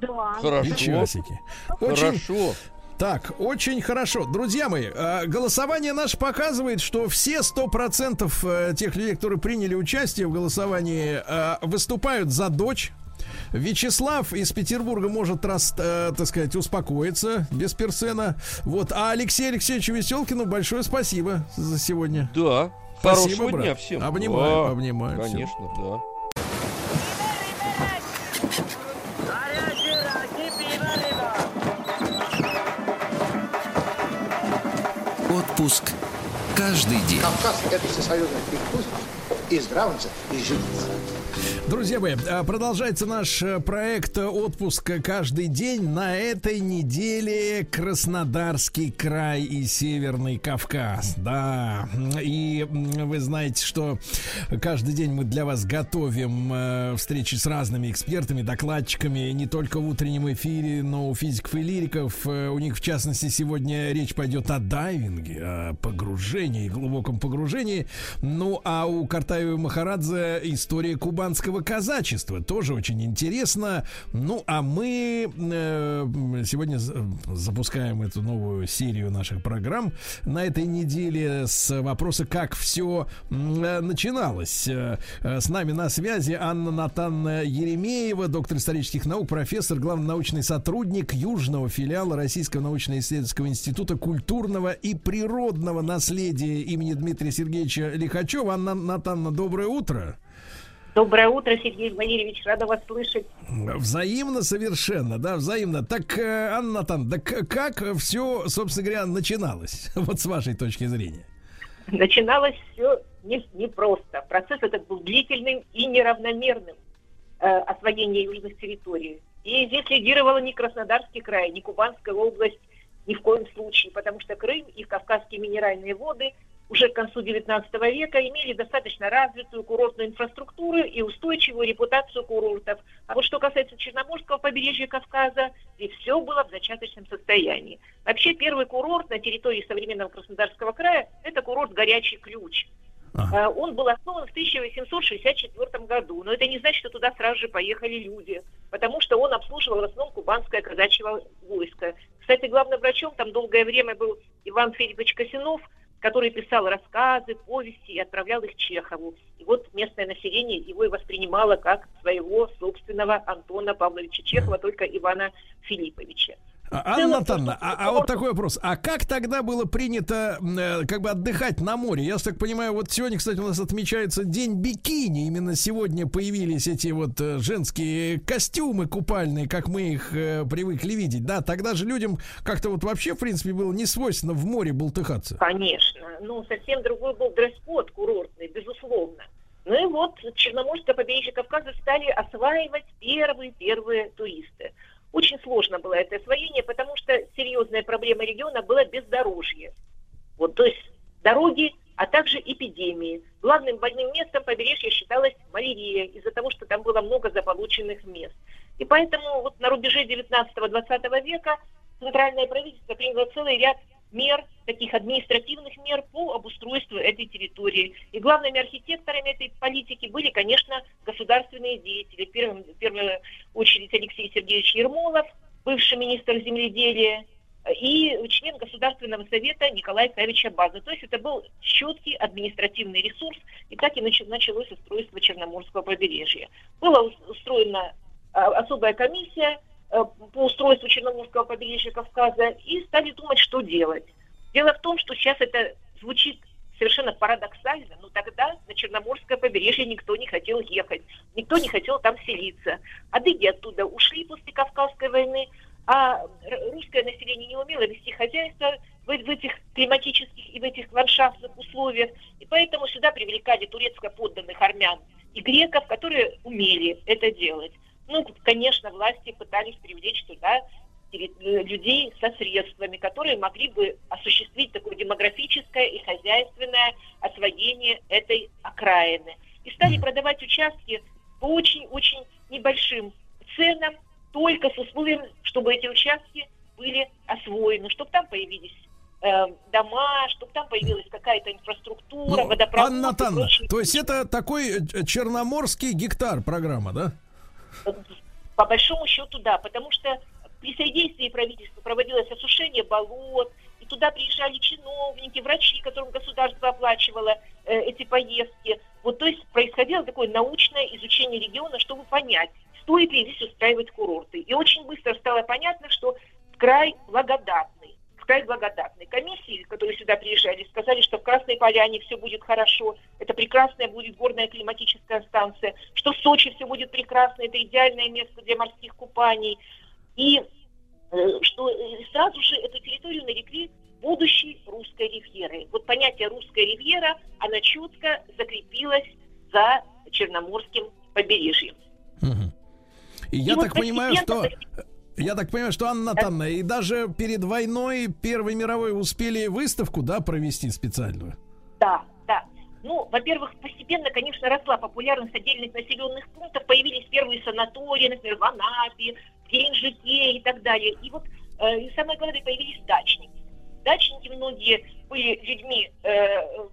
Да. Хорошо. И часики. Очень... Хорошо. Так, очень хорошо. Друзья мои, э, голосование наше показывает, что все 100% э, тех людей, которые приняли участие в голосовании, э, выступают за дочь. Вячеслав из Петербурга может, раз, э, так сказать, успокоиться без персена. Вот. А Алексею Алексеевичу Веселкину большое спасибо за сегодня. Да. Спасибо, Хорошего брат. дня всем. Обнимаю, да, обнимаю. Конечно, всем. да. Отпуск каждый день. Кавказ – это всесоюзный пусть и здравница, и житница. Друзья мои, а, продолжается наш э, проект отпуска каждый день. На этой неделе Краснодарский край и Северный Кавказ. Да, и вы знаете, что каждый день мы для вас готовим э, встречи с разными экспертами, докладчиками, не только в утреннем эфире, но у физиков и лириков. Э, у них, в частности, сегодня речь пойдет о дайвинге, о погружении, глубоком погружении. Ну, а у Картаева Махарадзе история кубанского русского казачества. Тоже очень интересно. Ну, а мы э, сегодня запускаем эту новую серию наших программ на этой неделе с вопроса, как все э, начиналось. Э, с нами на связи Анна Натанна Еремеева, доктор исторических наук, профессор, главный научный сотрудник Южного филиала Российского научно-исследовательского института культурного и природного наследия имени Дмитрия Сергеевича Лихачева. Анна Натанна, доброе утро. Доброе утро, Сергей Валерьевич, рада вас слышать. Взаимно совершенно, да, взаимно. Так, э, Анна Натан, так как все, собственно говоря, начиналось, вот с вашей точки зрения? Начиналось все не, не просто. Процесс этот был длительным и неравномерным э, освоение южных территорий. И здесь лидировала не Краснодарский край, не Кубанская область, ни в коем случае, потому что Крым и Кавказские минеральные воды уже к концу XIX века имели достаточно развитую курортную инфраструктуру и устойчивую репутацию курортов. А вот что касается Черноморского побережья Кавказа, здесь все было в зачаточном состоянии. Вообще первый курорт на территории современного Краснодарского края – это курорт «Горячий ключ». Ага. Он был основан в 1864 году, но это не значит, что туда сразу же поехали люди, потому что он обслуживал в основном кубанское казачье войско. Кстати, главным врачом там долгое время был Иван Федорович Косинов – который писал рассказы, повести и отправлял их Чехову. И вот местное население его и воспринимало как своего собственного Антона Павловича Чехова, только Ивана Филипповича. А, Анна Натановна, а, а вот такой вопрос. А как тогда было принято э, как бы отдыхать на море? Я так понимаю, вот сегодня, кстати, у нас отмечается День бикини. Именно сегодня появились эти вот э, женские костюмы купальные, как мы их э, привыкли видеть. Да, тогда же людям как-то вот вообще, в принципе, было не свойственно в море болтыхаться. Конечно. Ну, совсем другой был дресс-код курортный, безусловно. Ну и вот Черноморское побережье Кавказа стали осваивать первые-первые туристы. Очень сложно было это освоение, потому что серьезная проблема региона была бездорожье. Вот, то есть дороги, а также эпидемии. Главным больным местом побережья считалась малярия, из-за того, что там было много заполученных мест. И поэтому вот на рубеже 19-20 века центральное правительство приняло целый ряд мер, таких административных мер по обустройству этой территории. И главными архитекторами этой политики были, конечно, государственные деятели. В первую, в первую очередь Алексей Сергеевич Ермолов, бывший министр земледелия, и член Государственного совета Николай Савич Абаза. То есть это был четкий административный ресурс, и так и началось устройство Черноморского побережья. Была устроена а, особая комиссия, по устройству Черноморского побережья Кавказа и стали думать, что делать. Дело в том, что сейчас это звучит совершенно парадоксально, но тогда на Черноморское побережье никто не хотел ехать, никто не хотел там селиться. Адыги оттуда ушли после Кавказской войны, а русское население не умело вести хозяйство в, в этих климатических и в этих ландшафтных условиях, и поэтому сюда привлекали турецко подданных армян и греков, которые умели это делать. Ну, конечно, власти пытались привлечь туда людей со средствами, которые могли бы осуществить такое демографическое и хозяйственное освоение этой окраины. И стали продавать участки по очень-очень небольшим ценам, только с условием, чтобы эти участки были освоены, чтобы там появились э, дома, чтобы там появилась какая-то инфраструктура, ну, водопровод. Анна Натановна, то есть это такой э, черноморский гектар программа, да? По большому счету, да, потому что при содействии правительства проводилось осушение болот, и туда приезжали чиновники, врачи, которым государство оплачивало э, эти поездки. Вот, то есть происходило такое научное изучение региона, чтобы понять, стоит ли здесь устраивать курорты. И очень быстро стало понятно, что край благодатный край благодатный. Комиссии, которые сюда приезжали, сказали, что в Красной Поляне все будет хорошо, это прекрасная будет горная климатическая станция, что в Сочи все будет прекрасно, это идеальное место для морских купаний. И э, что э, сразу же эту территорию нарекли будущей русской ривьерой. Вот понятие русская ривьера, она четко закрепилась за Черноморским побережьем. Угу. И, и я вот так понимаю, что я так понимаю, что Анна Натановна, и даже перед войной Первой мировой успели выставку, да, провести специальную? Да, да. Ну, во-первых, постепенно, конечно, росла популярность отдельных населенных пунктов, появились первые санатории, например, в Анапе, в Геленджике и так далее. И вот, э, самое главное, появились дачники. Дачники многие были людьми э,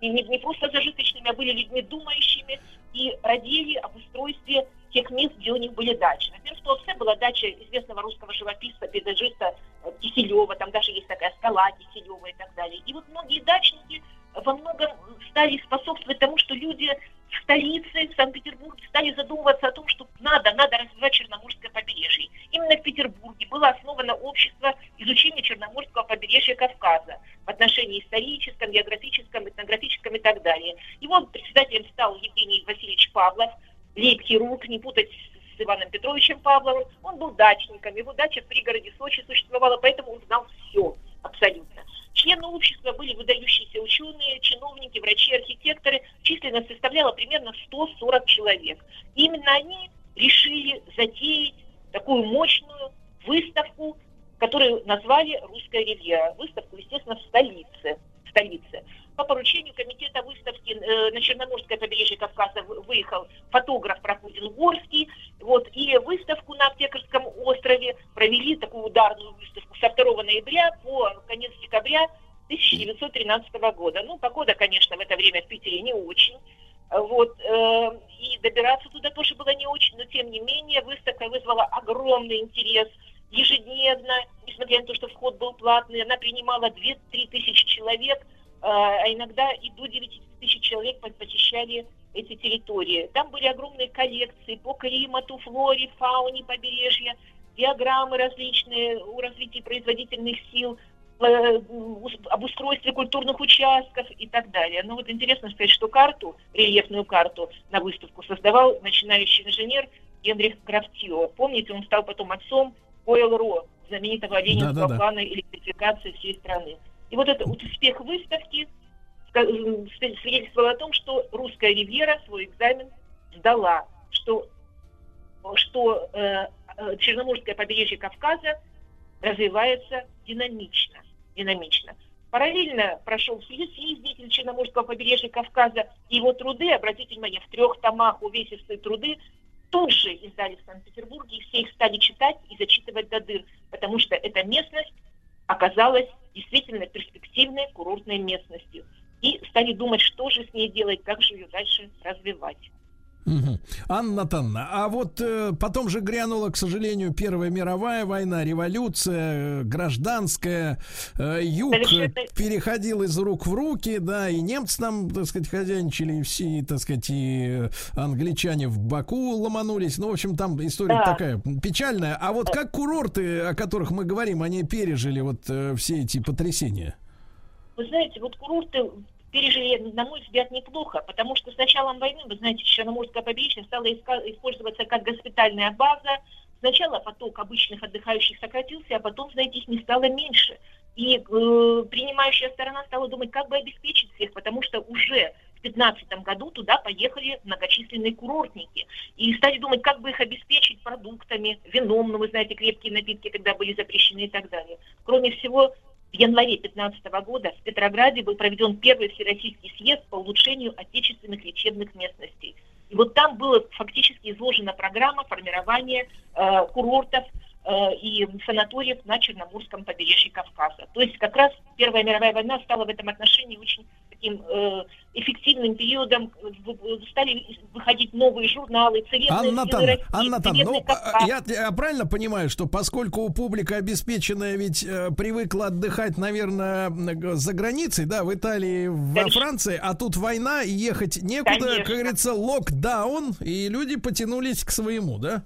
не, не просто зажиточными, а были людьми думающими и родили об устройстве тех мест, где у них были дачи. Например, в Туапсе была дача известного русского живописца, пейзажиста э, Киселева, там даже есть такая скала Киселева и так далее. И вот многие дачники во многом стали способствовать тому, что люди в столице, в Санкт-Петербурге стали задумываться о том, что надо, надо развивать Черноморское побережье. Именно в Петербурге было основано общество изучения Черноморского побережья Кавказа в отношении историческом, географическом, этнографическом и так далее. Его председателем стал Евгений Васильевич Павлов – лейб-хирург, не путать с Иваном Петровичем Павловым. Он был дачником, его дача в пригороде Сочи существовала, поэтому он знал все абсолютно. Члены общества были выдающиеся ученые, чиновники, врачи, архитекторы. Численность составляла примерно 140 человек. И именно они решили затеять такую мощную выставку, которую назвали «Русская ривьера». Выставку, естественно, в столице. В столице. По поручению комитета выставки э, на Черноморское побережье Кавказа выехал фотограф Прокудин Горский. Вот, и выставку на Аптекарском острове провели такую ударную выставку со 2 ноября по конец декабря 1913 года. Ну, погода, конечно, в это время в Питере не очень. Вот, э, и добираться туда тоже было не очень, но тем не менее выставка вызвала огромный интерес ежедневно, несмотря на то, что вход был платный, она принимала 2-3 тысячи человек, а иногда и до 9 тысяч человек посещали эти территории. Там были огромные коллекции по климату, флоре, фауне побережья, диаграммы различные у развития производительных сил, Э, об устройстве культурных участков и так далее. Но вот интересно сказать, что карту, рельефную карту на выставку создавал начинающий инженер Генрих Крафтио. Помните, он стал потом отцом ОЛРО, знаменитого ленинского да, да, да. плана электрификации всей страны. И вот этот успех выставки свидетельствовал о том, что русская ривьера свой экзамен сдала, что, что э, э Черноморское побережье Кавказа развивается динамично динамично. Параллельно прошел съезд, съездитель Черноморского побережья Кавказа. Его труды, обратите внимание, в трех томах увесистые труды, тут же издали в Санкт-Петербурге, и все их стали читать и зачитывать до дыр, потому что эта местность оказалась действительно перспективной курортной местностью. И стали думать, что же с ней делать, как же ее дальше развивать. Угу. Анна Танна, а вот э, потом же грянула, к сожалению, Первая мировая война, революция, э, гражданская, э, юг Совершенно... переходил из рук в руки, да, и немцы там, так сказать, хозяйничали, и все, так сказать, и англичане в Баку ломанулись. Ну, в общем, там история да. такая печальная. А вот как курорты, о которых мы говорим, они пережили вот э, все эти потрясения? Вы знаете, вот курорты пережили, на мой взгляд, неплохо, потому что с началом войны, вы знаете, Черноморское побережье стало использоваться как госпитальная база. Сначала поток обычных отдыхающих сократился, а потом, знаете, их не стало меньше. И э, принимающая сторона стала думать, как бы обеспечить всех, потому что уже в 2015 году туда поехали многочисленные курортники. И стали думать, как бы их обеспечить продуктами, вином, ну, вы знаете, крепкие напитки тогда были запрещены и так далее. Кроме всего, в январе 2015 года в Петрограде был проведен первый всероссийский съезд по улучшению отечественных лечебных местностей. И вот там была фактически изложена программа формирования э, курортов и санаториев на Черноморском побережье Кавказа. То есть как раз Первая мировая война стала в этом отношении очень таким э, эффективным периодом стали выходить новые журналы, цветные Анна Танна, Анна Танна, ну, я, я правильно понимаю, что поскольку публика обеспеченная ведь э, привыкла отдыхать, наверное, за границей, да, в Италии, во Конечно. Франции, а тут война, ехать некуда, Конечно. как говорится, локдаун, и люди потянулись к своему, да?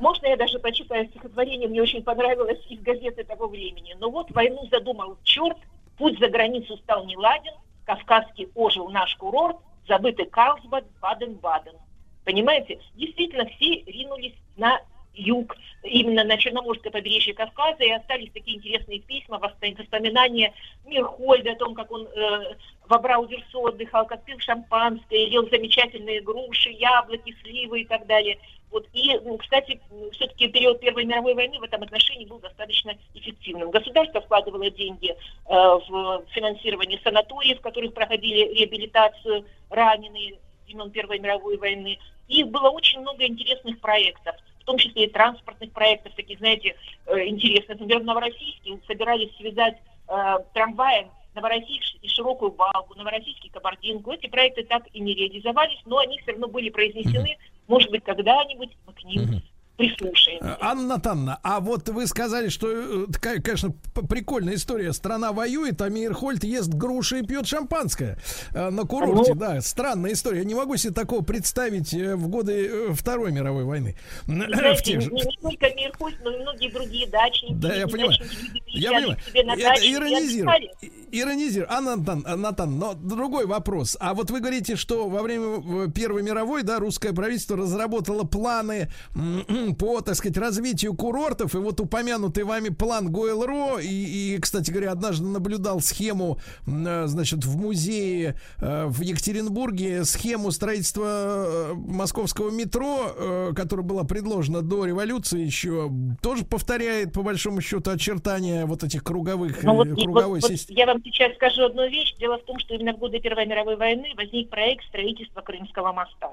Можно я даже прочитаю стихотворение, мне очень понравилось из газеты того времени. Но вот войну задумал черт, путь за границу стал неладен, кавказский ожил наш курорт, забытый Карлсбад, Баден-Баден. Понимаете, действительно все ринулись на юг, именно на Черноморское побережье Кавказа, и остались такие интересные письма, воспоминания Мирхольда о том, как он э, в Абраудерсо отдыхал, как пил шампанское, ел замечательные груши, яблоки, сливы и так далее. Вот. И, кстати, все-таки период Первой мировой войны в этом отношении был достаточно эффективным. Государство вкладывало деньги э, в финансирование санаториев, в которых проходили реабилитацию раненые времен Первой мировой войны. И было очень много интересных проектов, в том числе и транспортных проектов, таких, знаете, э, интересных. Например, в Новороссийске собирались связать э, трамваем Новороссийск и Широкую Балку, Новороссийск и Кабардинку. Эти проекты так и не реализовались, но они все равно были произнесены может быть, когда-нибудь мы к ним прислушаемся. Анна Танна, а вот вы сказали, что, э, конечно, прикольная история. Страна воюет, а Мейерхольд ест груши и пьет шампанское э, на курорте. Ну, да, странная история. Я не могу себе такого представить э, в годы Второй мировой войны. Знаете, не, не только Мейерхольд, но и многие другие дачники. Да, я понимаю. Я понимаю. Это иронизирую. Иронизирую. Анна Натан, но другой вопрос. А вот вы говорите, что во время Первой мировой, да, русское правительство разработало планы по, так сказать, развитию курортов. И вот упомянутый вами план Гойл-Ро. И, и, кстати говоря, однажды наблюдал схему, э, значит, в музее э, в Екатеринбурге, схему строительства московского метро, которая была предложена до революции еще, тоже повторяет, по большому счету, очертания вот этих круговых, ну, вот, круговой вот, системы. Вот я вам сейчас скажу одну вещь. Дело в том, что именно в годы Первой мировой войны возник проект строительства Крымского моста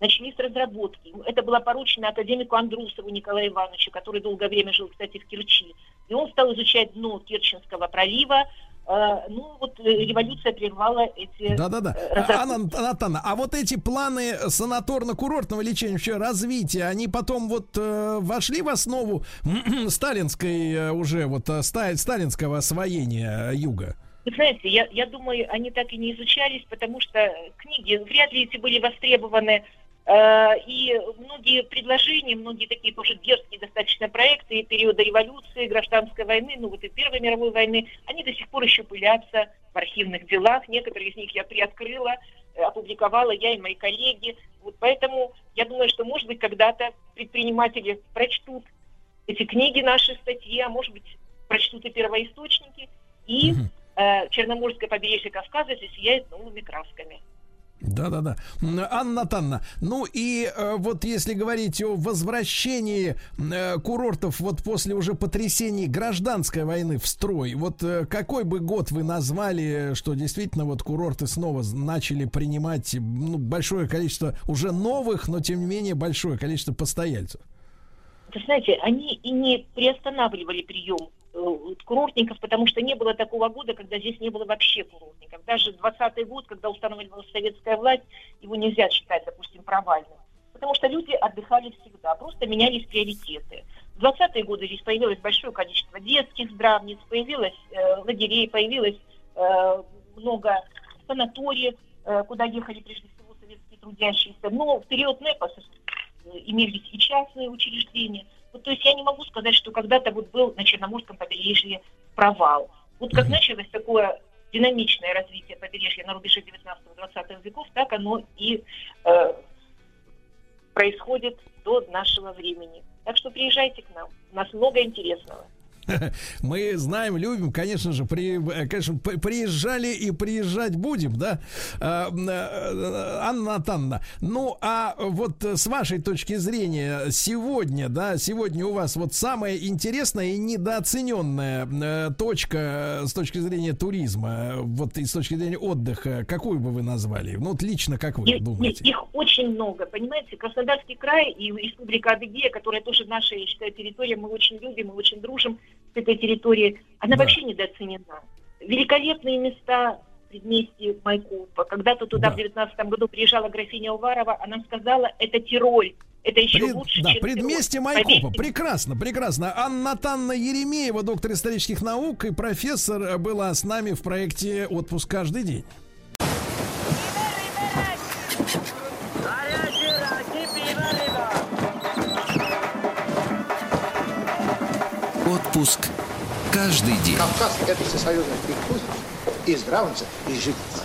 начались разработки. Это было поручено академику Андрусову Николаю Ивановичу, который долгое время жил, кстати, в Керчи. И он стал изучать дно Керченского пролива. Э, ну, вот э, революция прервала эти... Да-да-да. Разработки. Анна Анатольевна, а вот эти планы санаторно-курортного лечения, вообще развития, они потом вот э, вошли в основу сталинской э, уже, вот, э, ста- сталинского освоения юга? Вы знаете, я, я думаю, они так и не изучались, потому что книги вряд ли эти были востребованы Э, и многие предложения, многие такие тоже дерзкие достаточно проекты периода революции, гражданской войны, ну вот и Первой мировой войны, они до сих пор еще пылятся в архивных делах. Некоторые из них я приоткрыла, э, опубликовала я и мои коллеги. Вот поэтому я думаю, что, может быть, когда-то предприниматели прочтут эти книги, наши статьи, а может быть, прочтут и первоисточники, и э, Черноморское побережье Кавказа засияет новыми красками. Да-да-да. Анна Танна, ну и э, вот если говорить о возвращении э, курортов вот после уже потрясений гражданской войны в строй, вот э, какой бы год вы назвали, что действительно вот курорты снова начали принимать ну, большое количество уже новых, но тем не менее большое количество постояльцев? Вы знаете, они и не приостанавливали прием Э, курортников, потому что не было такого года, когда здесь не было вообще курортников. Даже 20-й год, когда устанавливалась советская власть, его нельзя считать, допустим, провальным. Потому что люди отдыхали всегда, просто менялись приоритеты. В 20-е годы здесь появилось большое количество детских здравниц, появилось э, лагерей, появилось э, много санаториев, э, куда ехали прежде всего советские трудящиеся. Но в период НЭПа имелись и частные учреждения – вот, то есть я не могу сказать, что когда-то вот был на Черноморском побережье провал. Вот как началось такое динамичное развитие побережья на рубеже 19-20 веков, так оно и э, происходит до нашего времени. Так что приезжайте к нам. У нас много интересного. Мы знаем, любим, конечно же, при, конечно, приезжали и приезжать будем, да, а, э, Анна Танна. Ну, а вот с вашей точки зрения сегодня, да, сегодня у вас вот самая интересная и недооцененная э, точка с точки зрения туризма, вот и с точки зрения отдыха, какую бы вы назвали? Ну, вот лично как вы их, думаете? Их очень много, понимаете, Краснодарский край и Республика Адыгея, которая тоже наша, я считаю, территория, мы очень любим, мы очень дружим, этой территории, она да. вообще недооценена. Великолепные места предместье Майкопа. Когда-то туда да. в 19 году приезжала графиня Уварова, она сказала, это Тироль. Это еще Пред, лучше, да, чем предместье. Майкопа. Поверьте. Прекрасно, прекрасно. Анна Танна Еремеева, доктор исторических наук и профессор, была с нами в проекте «Отпуск каждый день». Отпуск каждый день. Кавказ – это всесоюзный перекус и здравница, и житница.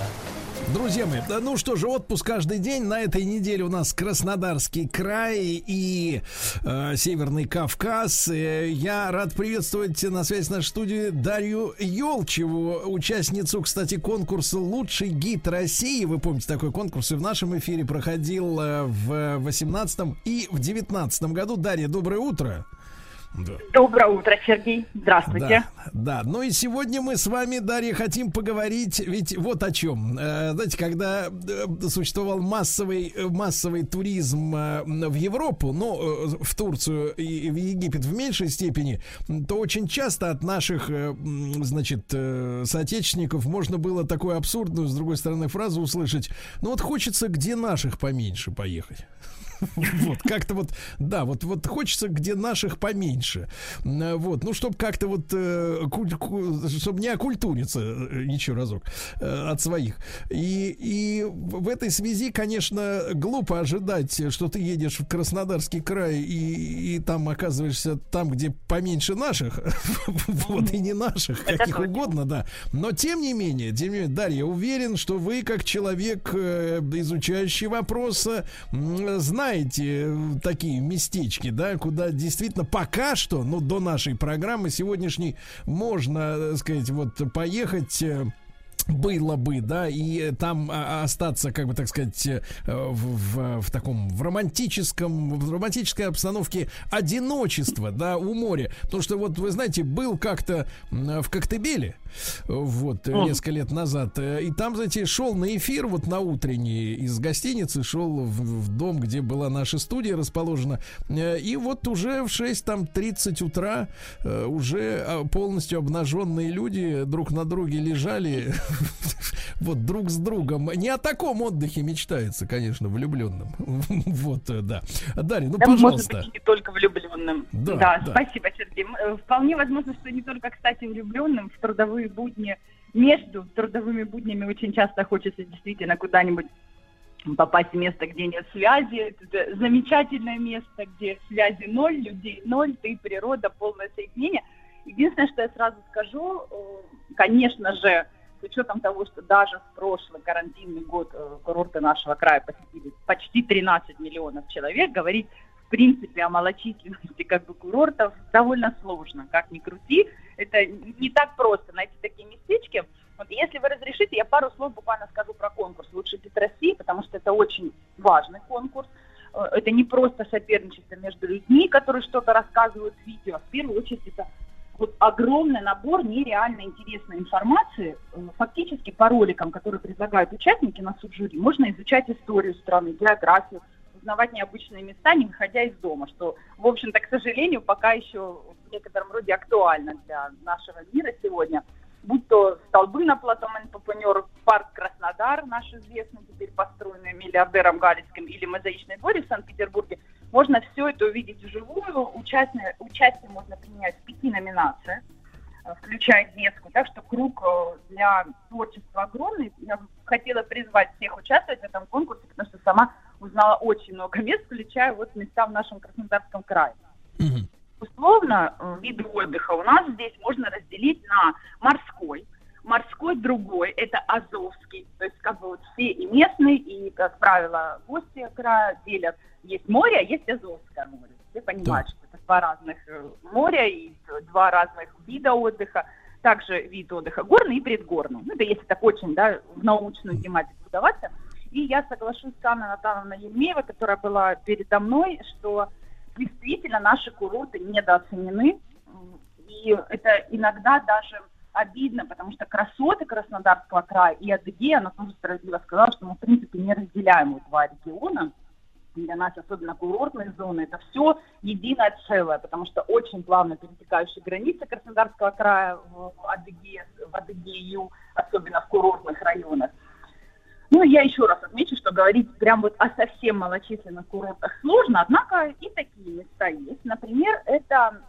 Друзья мои, да, ну что же, отпуск каждый день. На этой неделе у нас Краснодарский край и э, Северный Кавказ. Э, я рад приветствовать на связи с нашей студией Дарью Елчеву, участницу, кстати, конкурса «Лучший гид России». Вы помните, такой конкурс и в нашем эфире проходил э, в 18 и в 19 году. Дарья, доброе утро. Да. Доброе утро, Сергей. Здравствуйте. Да, да. Ну и сегодня мы с вами, Дарья, хотим поговорить, ведь вот о чем. Э, знаете, когда э, существовал массовый, э, массовый туризм в Европу, но в Турцию и в Египет в меньшей степени, то очень часто от наших, значит, соотечественников можно было такую абсурдную, с другой стороны, фразу услышать. Ну вот хочется где наших поменьше поехать. Вот, как-то вот, да, вот, вот хочется, где наших поменьше. Вот, ну, чтобы как-то вот, э, чтобы не окультуриться э, еще разок э, от своих. И, и в этой связи, конечно, глупо ожидать, что ты едешь в Краснодарский край и, и там оказываешься там, где поменьше наших, вот, и не наших, каких угодно, да. Но, тем не менее, тем не менее, Дарья, уверен, что вы, как человек, изучающий вопросы, знаете, знаете э, такие местечки, да, куда действительно пока что, ну, до нашей программы сегодняшней можно, так сказать, вот поехать э, было бы, да, и там а, остаться, как бы так сказать, э, в, в, в таком в романтическом, в романтической обстановке одиночества, да, у моря. Потому что вот вы знаете, был как-то в Коктебеле, вот, mm. несколько лет назад. Э, и там, знаете, шел на эфир вот на утренний из гостиницы, шел в, в дом, где была наша студия расположена. Э, и вот уже в 6, там, 30 утра уже а, полностью обнаженные люди друг на друге лежали вот друг с другом. Не о таком отдыхе мечтается, конечно, влюбленным. Вот, да. Дарья, ну, пожалуйста. Может быть, не только влюбленным. Да, спасибо, Сергей. Вполне возможно, что не только, кстати, влюбленным в трудовые будни, между трудовыми буднями очень часто хочется действительно куда-нибудь попасть в место, где нет связи. Это замечательное место, где связи ноль, людей ноль, ты природа, полное соединение. Единственное, что я сразу скажу, конечно же, с учетом того, что даже в прошлый карантинный год э, курорты нашего края посетили почти 13 миллионов человек, говорить в принципе о малочисленности как бы курортов довольно сложно, как ни крути. Это не так просто найти такие местечки. Вот если вы разрешите, я пару слов буквально скажу про конкурс «Лучший гид России», потому что это очень важный конкурс. Э, это не просто соперничество между людьми, которые что-то рассказывают в видео, в первую очередь это вот огромный набор нереально интересной информации. Э, фактически по роликам, которые предлагают участники на суд жюри, можно изучать историю страны, географию, узнавать необычные места, не выходя из дома, что, в общем-то, к сожалению, пока еще в некотором роде актуально для нашего мира сегодня – будь то столбы на плато Манпапанер, парк Краснодар, наш известный, теперь построенный миллиардером Галицким, или мозаичный дворик в Санкт-Петербурге, можно все это увидеть вживую. Участие, участие можно принять в пяти номинациях, э, включая детскую. Так что круг э, для творчества огромный. Я хотела призвать всех участвовать в этом конкурсе, потому что сама узнала очень много мест, включая вот места в нашем Краснодарском крае. Mm-hmm условно э, виды отдыха у нас здесь можно разделить на морской, морской другой, это Азовский, то есть как бы вот все и местные, и, как правило, гости края делят, есть море, а есть Азовское море. Все понимают, да. что это два разных э, моря и два разных вида отдыха. Также вид отдыха горный и предгорный. Ну, это если так очень, да, в научную тематику вдаваться. И я соглашусь с Анной Натановной Ельмеевой, которая была передо мной, что действительно наши курорты недооценены. И это иногда даже обидно, потому что красоты Краснодарского края и Адыгея, она тоже справедливо сказала, что мы, в принципе, не разделяем два региона. Для нас, особенно курортные зоны, это все единое целое, потому что очень плавно перетекающие границы Краснодарского края в Адыгее, в Адыгею, особенно в курортных районах. Ну, я еще раз отмечу, что говорить прям вот о совсем малочисленных курортах сложно, однако и такие места есть. Например, это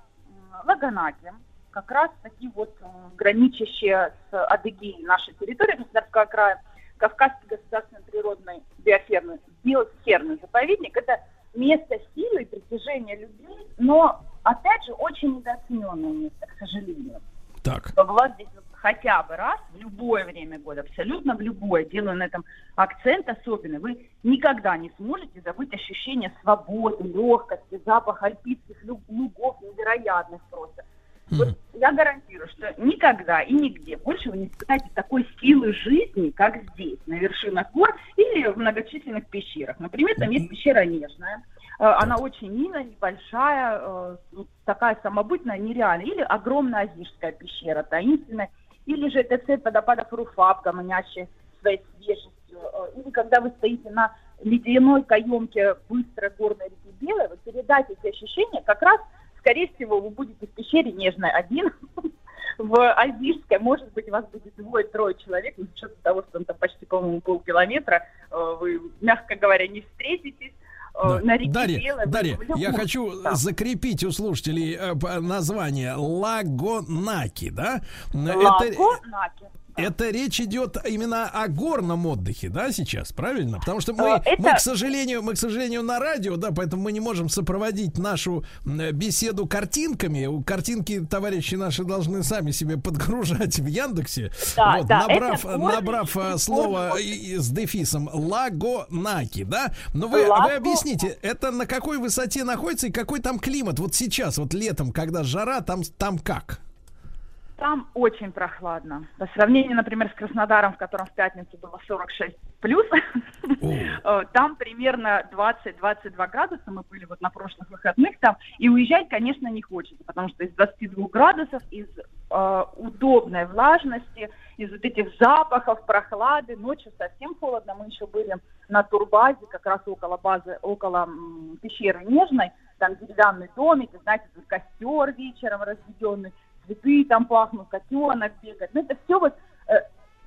Лаганаки, как раз такие вот граничащие с Адыгеей нашей территории Краснодарского края, Кавказский государственный природный биосферный, биосферный заповедник. Это место силы и притяжения людей, но, опять же, очень недооцененное место, к сожалению. Так. Была здесь хотя бы раз в любое время года, абсолютно в любое, делаю на этом акцент особенно, вы никогда не сможете забыть ощущение свободы, легкости, запах альпийских лугов невероятных просто. Вот я гарантирую, что никогда и нигде больше вы не испытаете такой силы жизни, как здесь, на вершинах гор или в многочисленных пещерах. Например, там есть пещера Нежная, э, она очень милая, небольшая, э, такая самобытная, нереальная. Или огромная Азижская пещера, таинственная или же это цепь водопадов Руфаб, манящий своей свежестью, э, или когда вы стоите на ледяной каемке быстрой горной реки Белой, вы передать эти ощущения, как раз, скорее всего, вы будете в пещере Нежной один, в Альбижской, может быть, вас будет двое-трое человек, с учетом того, что там почти, по-моему, полкилометра, э, вы, мягко говоря, не встретитесь, да. на реке Дарья, Белой. Дарья, я хочу да. закрепить у слушателей э, название Лагонаки, да? Лагонаки. это речь идет именно о горном отдыхе, да, сейчас, правильно? Потому что мы, это... мы, к сожалению, мы, к сожалению, на радио, да, поэтому мы не можем сопроводить нашу беседу картинками. Картинки товарищи наши должны сами себе подгружать в Яндексе. Да, вот, да, набрав, набрав горный, слово с дефисом Лагонаки, да? Но вы, Лаго... вы объясните, это на какой высоте находится и какой там климат? Вот сейчас, вот летом, когда жара, там, там как? Там очень прохладно. По сравнению, например, с Краснодаром, в котором в пятницу было 46 плюс, э, там примерно 20-22 градуса. Мы были вот на прошлых выходных там. И уезжать, конечно, не хочется, потому что из 22 градусов, из э, удобной влажности, из вот этих запахов, прохлады, ночью совсем холодно. Мы еще были на турбазе, как раз около базы, около м, пещеры Нежной, там деревянный домик, знаете, костер вечером разведенный, цветы там пахнут, котенок бегает. Ну, это все вот э,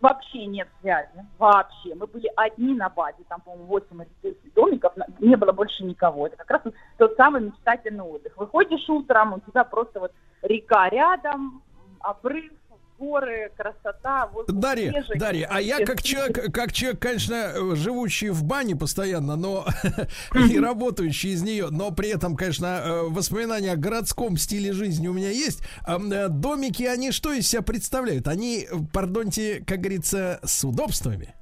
вообще нет связи, вообще. Мы были одни на базе, там, по-моему, 8 или 10 домиков, не было больше никого. Это как раз тот самый мечтательный отдых. Выходишь утром, у тебя просто вот река рядом, обрыв, горы, красота. Дарья, свежий, Дарья, а я как человек, как человек, конечно, живущий в бане постоянно, но и работающий из нее, но при этом, конечно, э, воспоминания о городском стиле жизни у меня есть. Э, домики, они что из себя представляют? Они, пардоньте, как говорится, с удобствами?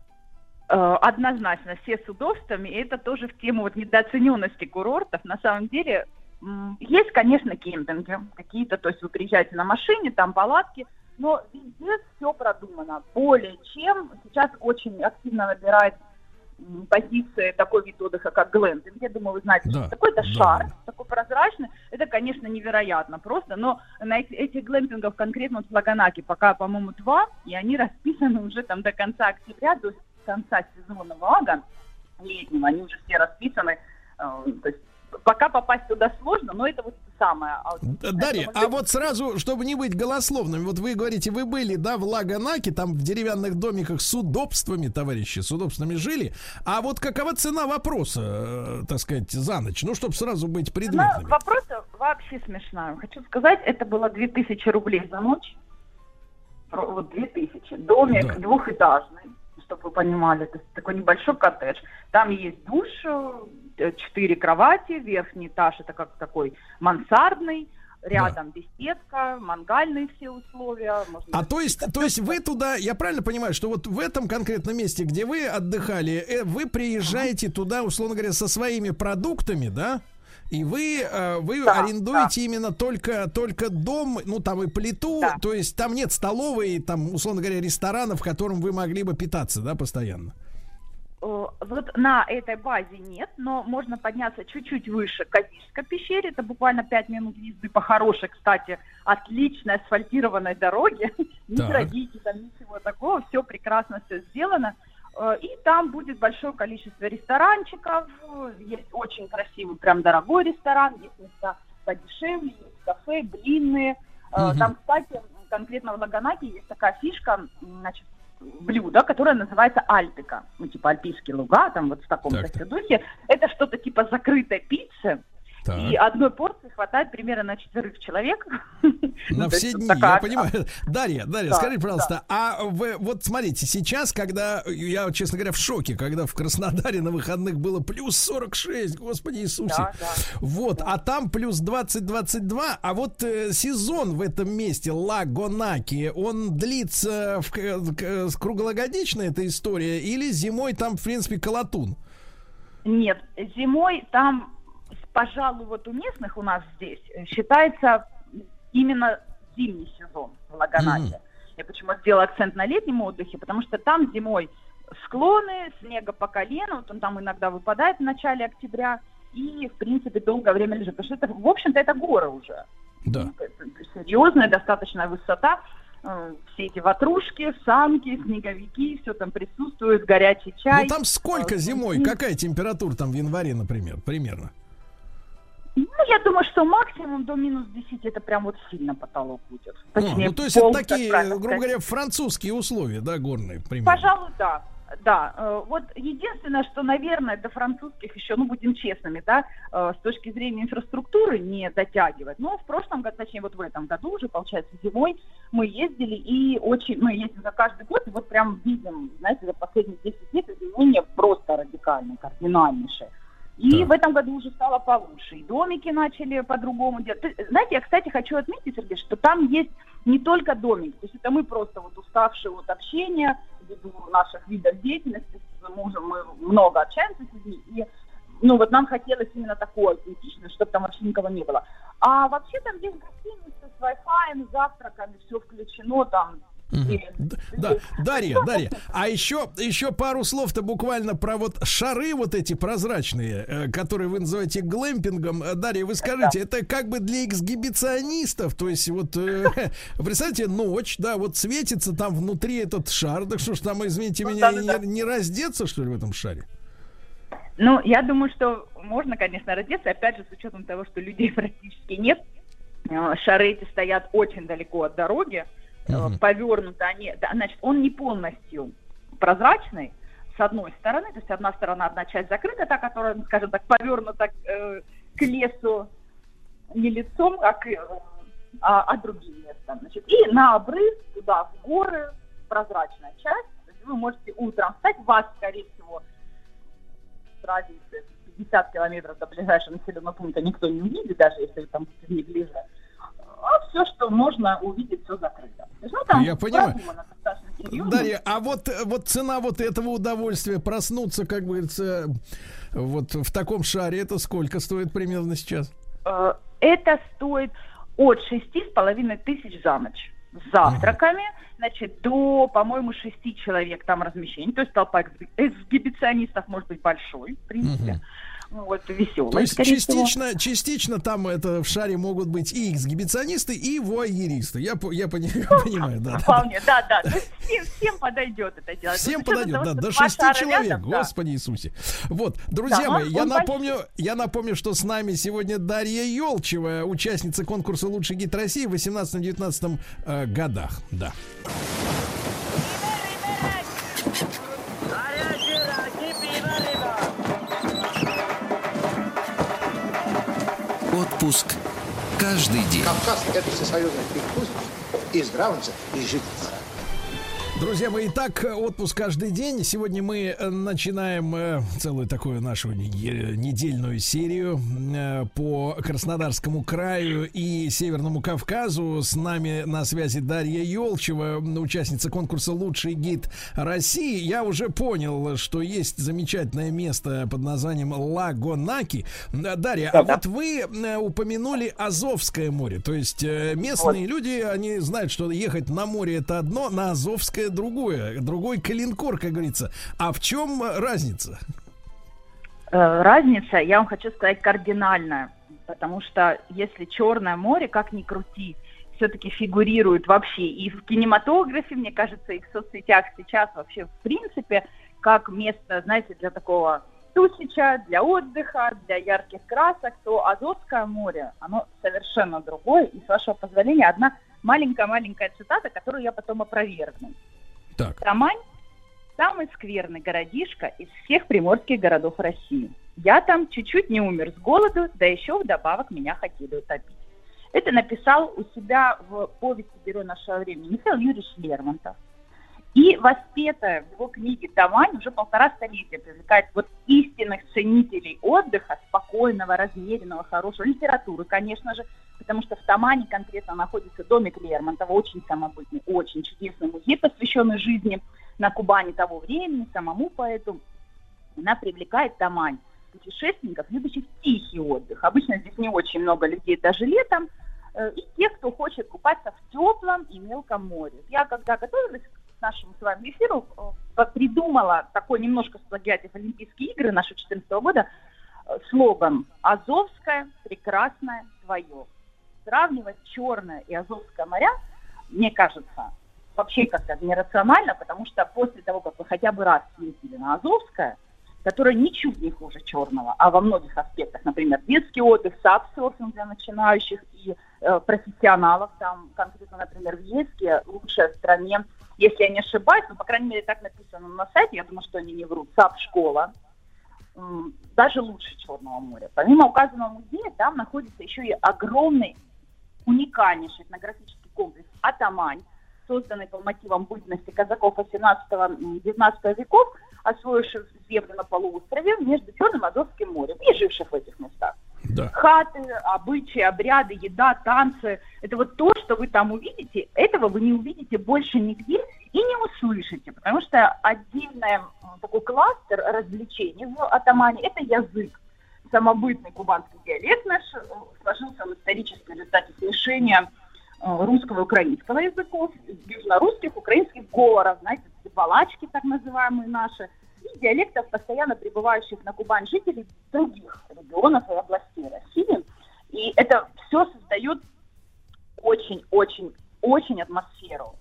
Э, однозначно, все с удобствами. И это тоже в тему вот недооцененности курортов. На самом деле, есть, конечно, кемпинги какие-то, то есть вы приезжаете на машине, там палатки, но везде все продумано. Более чем сейчас очень активно набирает позиции такой вид отдыха, как глэмпинг. Я думаю, вы знаете, да, что такое это да. шар, такой прозрачный. Это, конечно, невероятно просто, но на эти, этих глэмпингов конкретно вот в Лаганаке пока, по-моему, два, и они расписаны уже там до конца октября, до конца сезона Лага летнего, они уже все расписаны. Э, то есть пока попасть туда сложно, но это вот самое. А Дарья, а вот сразу, чтобы не быть голословным, вот вы говорите, вы были, да, в Лаганаке, там в деревянных домиках с удобствами, товарищи, с удобствами жили, а вот какова цена вопроса, э, так сказать, за ночь? Ну, чтобы сразу быть предметными. Цена вопроса вообще смешная. Хочу сказать, это было 2000 рублей за ночь. Вот 2000. Домик да. двухэтажный чтобы вы понимали, это такой небольшой коттедж. Там есть душ, э, четыре кровати, верхний этаж это как такой мансардный, рядом да. беседка, мангальные все условия. Можно а то есть, то есть вы туда, я правильно понимаю, что вот в этом конкретном месте, где вы отдыхали, э, вы приезжаете ага. туда, условно говоря, со своими продуктами, да? И вы, э, вы да, арендуете да. именно только, только дом, ну там и плиту, да. то есть там нет столовой, там, условно говоря, ресторана, в котором вы могли бы питаться, да, постоянно? Э, вот на этой базе нет, но можно подняться чуть-чуть выше к Азижской пещере. Это буквально 5 минут езды по хорошей, кстати, отличной асфальтированной дороге. Ни травики, там ничего такого. Все прекрасно, все сделано. Э, и там будет большое количество ресторанчиков, есть очень красивый, прям дорогой ресторан, есть места подешевле, есть кафе, блинные. Угу. Там, кстати, конкретно в Лаганаке есть такая фишка, значит, блюдо, которое называется альпика. Ну, типа альпийские луга, там вот в таком духе. Это что-то типа закрытой пиццы, так. И одной порции хватает примерно на четверых человек. На все дни, я понимаю. Дарья, Дарья, скажи, пожалуйста, а вы, вот смотрите, сейчас, когда, я, честно говоря, в шоке, когда в Краснодаре на выходных было плюс 46, господи Иисусе. Вот, а там плюс 20-22, а вот э, сезон в этом месте, Лагонаки, он длится круглогодично, эта история, или зимой там, в принципе, колотун? Нет, зимой там пожалуй, вот у местных у нас здесь э, считается именно зимний сезон в Лаганаке. Mm. Я почему сделала акцент на летнем отдыхе, потому что там зимой склоны, снега по колено, вот он там иногда выпадает в начале октября, и, в принципе, долгое время лежит. Потому что, это, в общем-то, это горы уже. Да. Серьезная, достаточная высота. Э, все эти ватрушки, самки, снеговики, все там присутствует, горячий чай. Ну там сколько э, зимой? Какая температура там в январе, например, примерно? Ну, я думаю, что максимум до минус 10 это прям вот сильно потолок будет. Ну, Точнее, ну, ну, то есть пол, это такие, грубо говоря, французские условия, да, горные, примерно? Пожалуй, да. да. Э, вот единственное, что, наверное, до французских еще, ну, будем честными, да, э, с точки зрения инфраструктуры не дотягивать. Но в прошлом году, точнее, вот в этом году уже, получается, зимой мы ездили и очень, мы ездим за каждый год, и вот прям видим, знаете, за последние 10 лет изменения просто радикальные, кардинальнейшие. И да. в этом году уже стало получше. И домики начали по-другому делать. Знаете, я, кстати, хочу отметить, Сергей, что там есть не только домики. То есть это мы просто вот уставшие от общения, ввиду наших видов деятельности с мужем, мы много общаемся с людьми. И ну вот нам хотелось именно такое аутентичное, чтобы там вообще никого не было. А вообще там есть гостиница с Wi-Fi, завтраками, все включено, там да, Дарья, Дарья, а еще, еще пару слов-то буквально про вот шары вот эти прозрачные, э, которые вы называете глэмпингом. Э, Дарья, вы скажите, это как бы для эксгибиционистов, то есть вот, э, представьте, ночь, да, вот светится там внутри этот шар, да что ж там, извините ну меня, не, не раздеться, что ли, в этом шаре? Ну, я думаю, что можно, конечно, раздеться, опять же, с учетом того, что людей практически нет. Шары эти стоят очень далеко от дороги, угу. повернуты они, да, значит, он не полностью прозрачный, с одной стороны, то есть одна сторона, одна часть закрыта, та, которая, скажем так, повернута э, к лесу не лицом, а, к, а, а другим местом. Значит, и на обрыв, туда, в горы, прозрачная часть, то есть вы можете утром встать, вас, скорее всего, с разницы 50 километров до ближайшего населенного пункта никто не увидит, даже если вы там не ближе а все, что можно увидеть, все закрыто. Есть, ну, там Я понимаю. Дарья, а вот, вот цена вот этого удовольствия проснуться, как говорится, вот в таком шаре, это сколько стоит примерно сейчас? Э, это стоит от шести с половиной тысяч за ночь с завтраками, значит, до, по-моему, шести человек там размещение, то есть толпа эксгибиционистов может быть большой, в принципе. Uh-huh вот, веселой. То есть частично, всего. частично там это в шаре могут быть и эксгибиционисты, и вуайеристы. Я, я понимаю, да. Вполне, да, да. Всем, всем подойдет это дело. Всем подойдет, да, до шести человек, рядом, Господи да. Иисусе. Вот, друзья да, мои, я напомню, я напомню, что с нами сегодня Дарья Елчева, участница конкурса «Лучший гид России» в 18-19 э, годах. Да. Отпуск каждый день. Кавказ – это всесоюзный перекус и здравница, и жить Друзья мои, итак, отпуск каждый день. Сегодня мы э, начинаем э, целую такую нашу недельную серию э, по Краснодарскому краю и Северному Кавказу. С нами на связи Дарья Елчева, участница конкурса «Лучший гид России». Я уже понял, что есть замечательное место под названием Лагонаки. Дарья, да, а да. вот вы упомянули Азовское море. То есть местные вот. люди, они знают, что ехать на море это одно, на Азовское другое, другой калинкор, как говорится. А в чем разница? Э, разница, я вам хочу сказать, кардинальная. Потому что если Черное море, как ни крути, все-таки фигурирует вообще и в кинематографе, мне кажется, и в соцсетях сейчас вообще в принципе, как место, знаете, для такого тусича, для отдыха, для ярких красок, то Азовское море, оно совершенно другое. И, с вашего позволения, одна маленькая-маленькая цитата, которую я потом опровергну. Так. Тамань – самый скверный городишко из всех приморских городов России. Я там чуть-чуть не умер с голоду, да еще вдобавок меня хотели утопить. Это написал у себя в повести «Герой нашего времени» Михаил Юрьевич Лермонтов. И воспетая в его книге «Тамань» уже полтора столетия привлекает вот истинных ценителей отдыха, спокойного, размеренного, хорошего, литературы, конечно же, потому что в Тамане конкретно находится домик Лермонтова, очень самобытный, очень чудесный музей, посвященный жизни на Кубани того времени, самому поэту. Она привлекает Тамань путешественников, любящих тихий отдых. Обычно здесь не очень много людей даже летом, э, и тех, кто хочет купаться в теплом и мелком море. Я когда готовилась нашему с вами эфиру э, придумала такой немножко сплагиатив Олимпийские игры нашего 2014 года э, слоган «Азовское прекрасное твое». Сравнивать Черное и Азовское моря, мне кажется, вообще как-то нерационально, потому что после того, как вы хотя бы раз съездили на Азовское, которое ничуть не хуже черного, а во многих аспектах, например, детский отдых, сапсерфинг для начинающих и э, профессионалов, там конкретно, например, в Ейске, лучшая в стране если я не ошибаюсь, ну, по крайней мере, так написано на сайте, я думаю, что они не врут, САП-школа, даже лучше Черного моря. Помимо указанного музея, там находится еще и огромный, уникальнейший этнографический комплекс «Атамань», созданный по мотивам бытности казаков 18-19 веков, освоивших землю на полуострове между Черным и Азовским морем и живших в этих местах. Да. Хаты, обычаи, обряды, еда, танцы. Это вот то, что вы там увидите, этого вы не увидите больше нигде и не услышите, потому что отдельный такой кластер развлечений в атамане – это язык. Самобытный кубанский диалект наш э, сложился в историческом результате смешения э, русского и украинского языков, южно-русских, украинских говоров, знаете, балачки так называемые наши – и диалектов, постоянно пребывающих на Кубань жителей других регионов и областей России. И это все создает очень-очень-очень атмосферу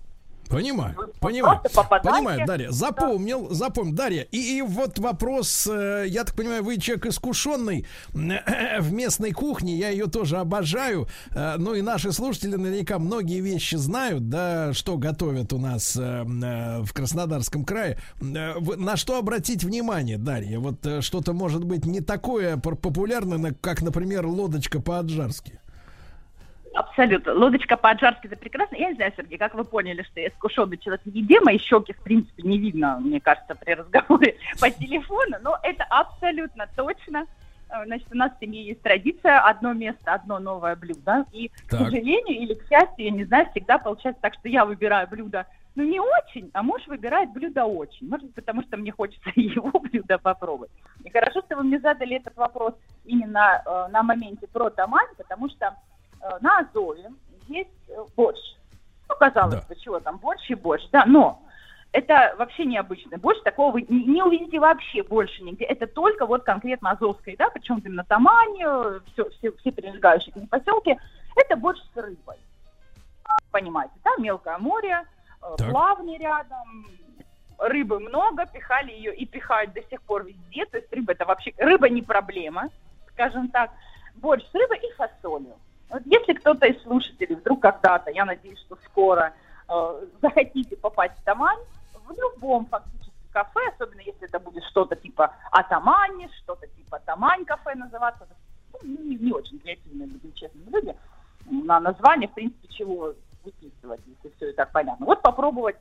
Понимаю, понимаю, понимаю, Дарья. Запомнил, запомнил, Дарья. И, и вот вопрос, э, я так понимаю, вы человек искушенный в местной кухне, я ее тоже обожаю. Э, ну и наши слушатели наверняка многие вещи знают, да, что готовят у нас э, в Краснодарском крае. На что обратить внимание, Дарья? Вот что-то может быть не такое популярное, как, например, лодочка по-аджарски. Абсолютно. Лодочка по-аджарски это прекрасно. Я не знаю, Сергей, как вы поняли, что я искушенный человек в еде, мои щеки, в принципе, не видно, мне кажется, при разговоре по телефону, но это абсолютно точно. Э, значит, у нас в семье есть традиция одно место, одно новое блюдо. И, так. к сожалению или к счастью, я не знаю, всегда получается так, что я выбираю блюдо, ну, не очень, а муж выбирает блюдо очень. Может быть, потому что мне хочется его блюдо попробовать. И хорошо, что вы мне задали этот вопрос именно э, на моменте про тамань, потому что на Азове есть э, борщ. Ну, казалось да. бы, чего там, борщ и борщ, да, но это вообще необычный борщ, такого вы не увидите вообще больше нигде. Это только вот конкретно Азовской, да, причем именно Тамань, все, все, все прилегающие к ней поселки, это борщ с рыбой. Понимаете, да, мелкое море, э, так. плавни рядом, рыбы много, пихали ее и пихают до сих пор везде, то есть рыба это вообще, рыба не проблема, скажем так, борщ с рыбой и фасолью. Вот если кто-то из слушателей вдруг когда-то, я надеюсь, что скоро, э, захотите попасть в Тамань, в любом фактически кафе, особенно если это будет что-то типа Атамани, что-то типа Тамань кафе называться, ну, не, не очень креативные, будем честными люди, на название, в принципе, чего выписывать, если все и так понятно. Вот попробовать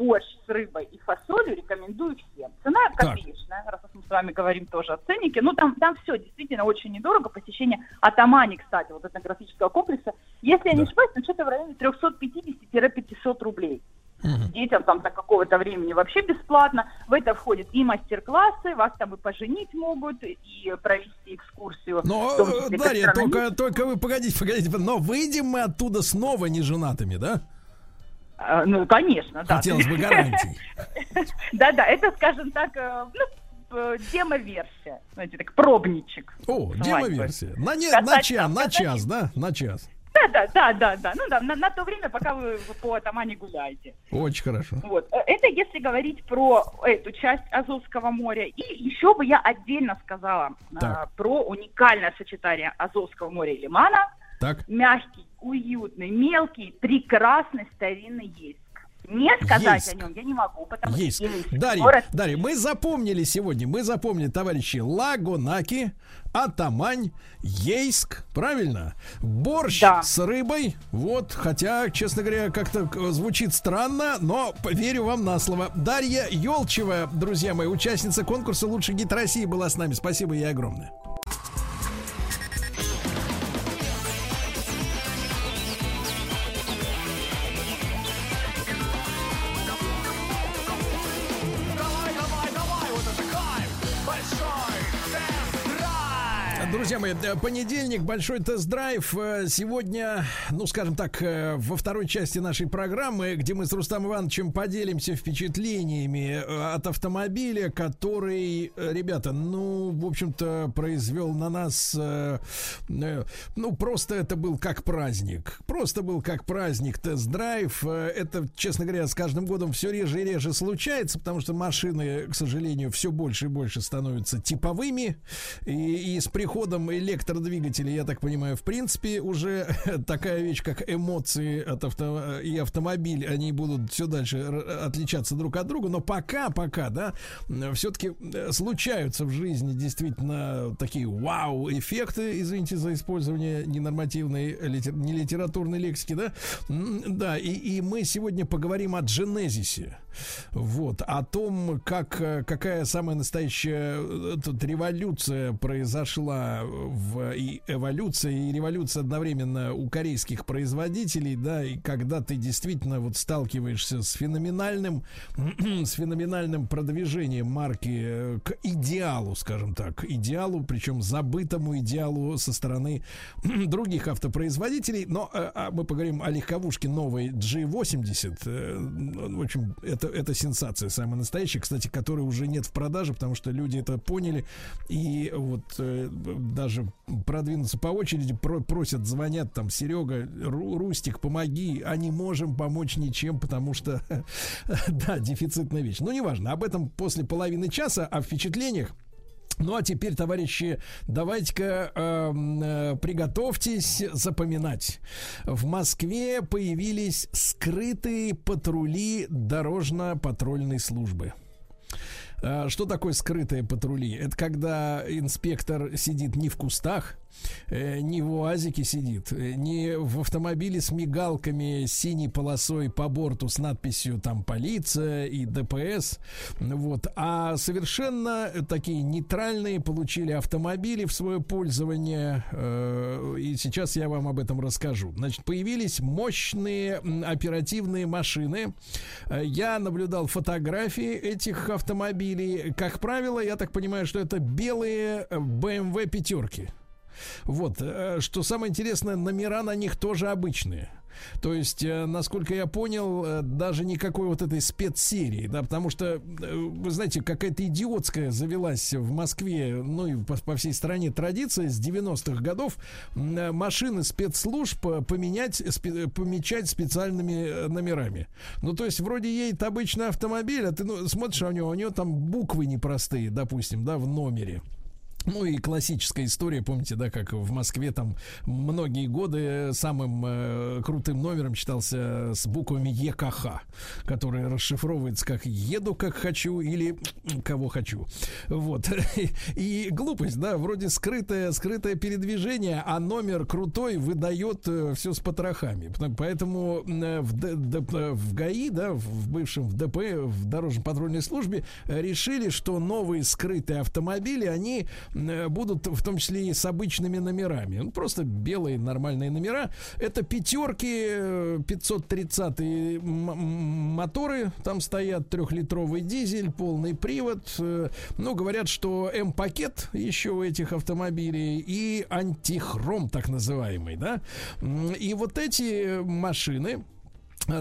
борщ с рыбой и фасолью рекомендую всем. Цена копеечная, раз мы с вами говорим тоже о ценнике. Ну, там, там все действительно очень недорого. Посещение Атамани, кстати, вот этнографического комплекса, если я не ошибаюсь, ну, что-то в районе 350-500 рублей. Угу. Детям там до какого-то времени вообще бесплатно. В это входят и мастер-классы, вас там и поженить могут, и провести экскурсию. Но, Дарья, только, только вы погодите, погодите, но выйдем мы оттуда снова не женатыми, да? А, ну, конечно, да. Хотелось бы гарантий. Да-да, это, скажем так, э, ну, демо-версия, знаете, так, пробничек. О, демо-версия. На, не, на, час, на час, да? На час. Да, да, да, да, да. Ну да, на, на то время, пока вы по Атамане гуляете. Очень хорошо. Вот. Э, это если говорить про эту часть Азовского моря. И еще бы я отдельно сказала а, про уникальное сочетание Азовского моря и Лимана. Так. Мягкий уютный, мелкий, прекрасный старинный есть. Не сказать Ейск. о нем я не могу, потому Ейск. что есть Дарья, город... Дарья, мы запомнили сегодня, мы запомнили, товарищи, Лагунаки, Атамань, Ейск, правильно? Борщ да. с рыбой, вот, хотя, честно говоря, как-то звучит странно, но верю вам на слово. Дарья Елчева, друзья мои, участница конкурса «Лучший гид России» была с нами. Спасибо ей огромное. Друзья мои, э, понедельник, большой тест-драйв. Э, сегодня, ну, скажем так, э, во второй части нашей программы, где мы с Рустам Ивановичем поделимся впечатлениями от автомобиля, который, ребята, ну, в общем-то, произвел на нас, ну, просто это был как праздник. Просто был как праздник тест-драйв. Это, честно говоря, с каждым годом все реже и реже случается, потому что машины, к сожалению, все больше и больше становятся типовыми. И, и с приходом современном электродвигателе, я так понимаю, в принципе, уже такая вещь, как эмоции от авто... и автомобиль, они будут все дальше отличаться друг от друга. Но пока, пока, да, все-таки э, случаются в жизни действительно такие вау-эффекты, извините за использование ненормативной, не литературной лексики, да. Да, и, и мы сегодня поговорим о дженезисе. Вот, о том, как, э, какая самая настоящая э, тут революция произошла в и эволюция и революция одновременно у корейских производителей, да, и когда ты действительно вот сталкиваешься с феноменальным, с феноменальным продвижением марки э, к идеалу, скажем так, идеалу, причем забытому идеалу со стороны других автопроизводителей. Но а мы поговорим о легковушке новой G80. В общем, это, это сенсация самая настоящая, кстати, которой уже нет в продаже, потому что люди это поняли и вот э, даже продвинуться по очереди про, просят, звонят там, Серега, Ру, Рустик, помоги, а не можем помочь ничем, потому что, да, дефицитная вещь. Ну, неважно, об этом после половины часа, о впечатлениях. Ну а теперь, товарищи, давайте-ка э, э, приготовьтесь запоминать. В Москве появились скрытые патрули дорожно-патрульной службы. Э, что такое скрытые патрули? Это когда инспектор сидит не в кустах, не в УАЗике сидит, э, не в автомобиле с мигалками, синей полосой по борту с надписью там полиция и ДПС, вот, а совершенно такие нейтральные получили автомобили в свое пользование, э, и сейчас я вам об этом расскажу. Значит, появились мощные оперативные машины. Я наблюдал фотографии этих автомобилей. Как правило, я так понимаю, что это белые BMW пятерки. Вот, э, что самое интересное, номера на них тоже обычные. То есть, э, насколько я понял, э, даже никакой вот этой спецсерии, да, потому что, вы знаете, какая-то идиотская завелась в Москве, ну и по, по всей стране традиция с 90-х годов машины спецслужб поменять, спе, помечать специальными номерами. Ну, то есть, вроде едет обычный автомобиль, а ты ну, смотришь, а у него, у него там буквы непростые, допустим, да, в номере. Ну и классическая история, помните, да, как в Москве там многие годы самым э, крутым номером считался с буквами ЕКХ, который расшифровывается как «еду как хочу» или «кого хочу». Вот. И глупость, да, вроде скрытое, скрытое передвижение, а номер крутой выдает э, все с потрохами. Поэтому э, в, Д, Д, в ГАИ, да, в бывшем в ДП, в дорожно-патрульной службе решили, что новые скрытые автомобили, они Э, будут в том числе и с обычными номерами. Ну, просто белые нормальные номера. Это пятерки, 530 э, моторы там стоят, трехлитровый дизель, полный привод. Э, ну, говорят, что М-пакет еще у этих автомобилей и антихром так называемый, да. И вот эти машины,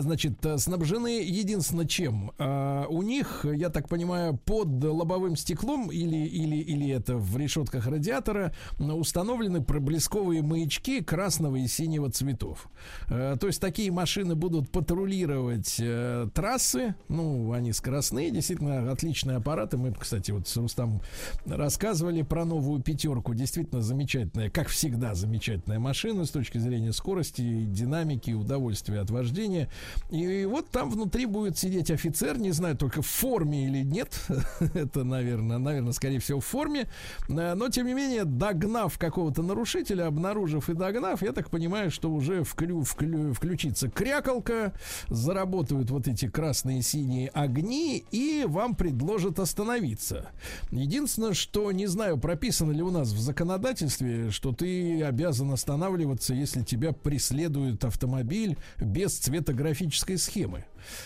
значит, э, снабжены единственно чем? А, у них, я так понимаю, под лобовым стеклом или, или, или это в решетках радиатора установлены проблесковые маячки красного и синего цветов. А, то есть такие машины будут патрулировать а, трассы. Ну, они скоростные, действительно отличные аппараты. Мы, кстати, вот с Рустам рассказывали про новую пятерку. Действительно замечательная, как всегда, замечательная машина с точки зрения скорости, динамики, удовольствия от вождения. И вот там внутри будет сидеть офицер, не знаю только в форме или нет. Это, наверное, наверное, скорее всего, в форме. Э, но, тем не менее, догнав какого-то нарушителя, обнаружив и догнав, я так понимаю, что уже вклю, вклю, включится крякалка, заработают вот эти красные и синие огни, и вам предложат остановиться. Единственное, что не знаю, прописано ли у нас в законодательстве, что ты обязан останавливаться, если тебя преследует автомобиль без цветографии графической схемы.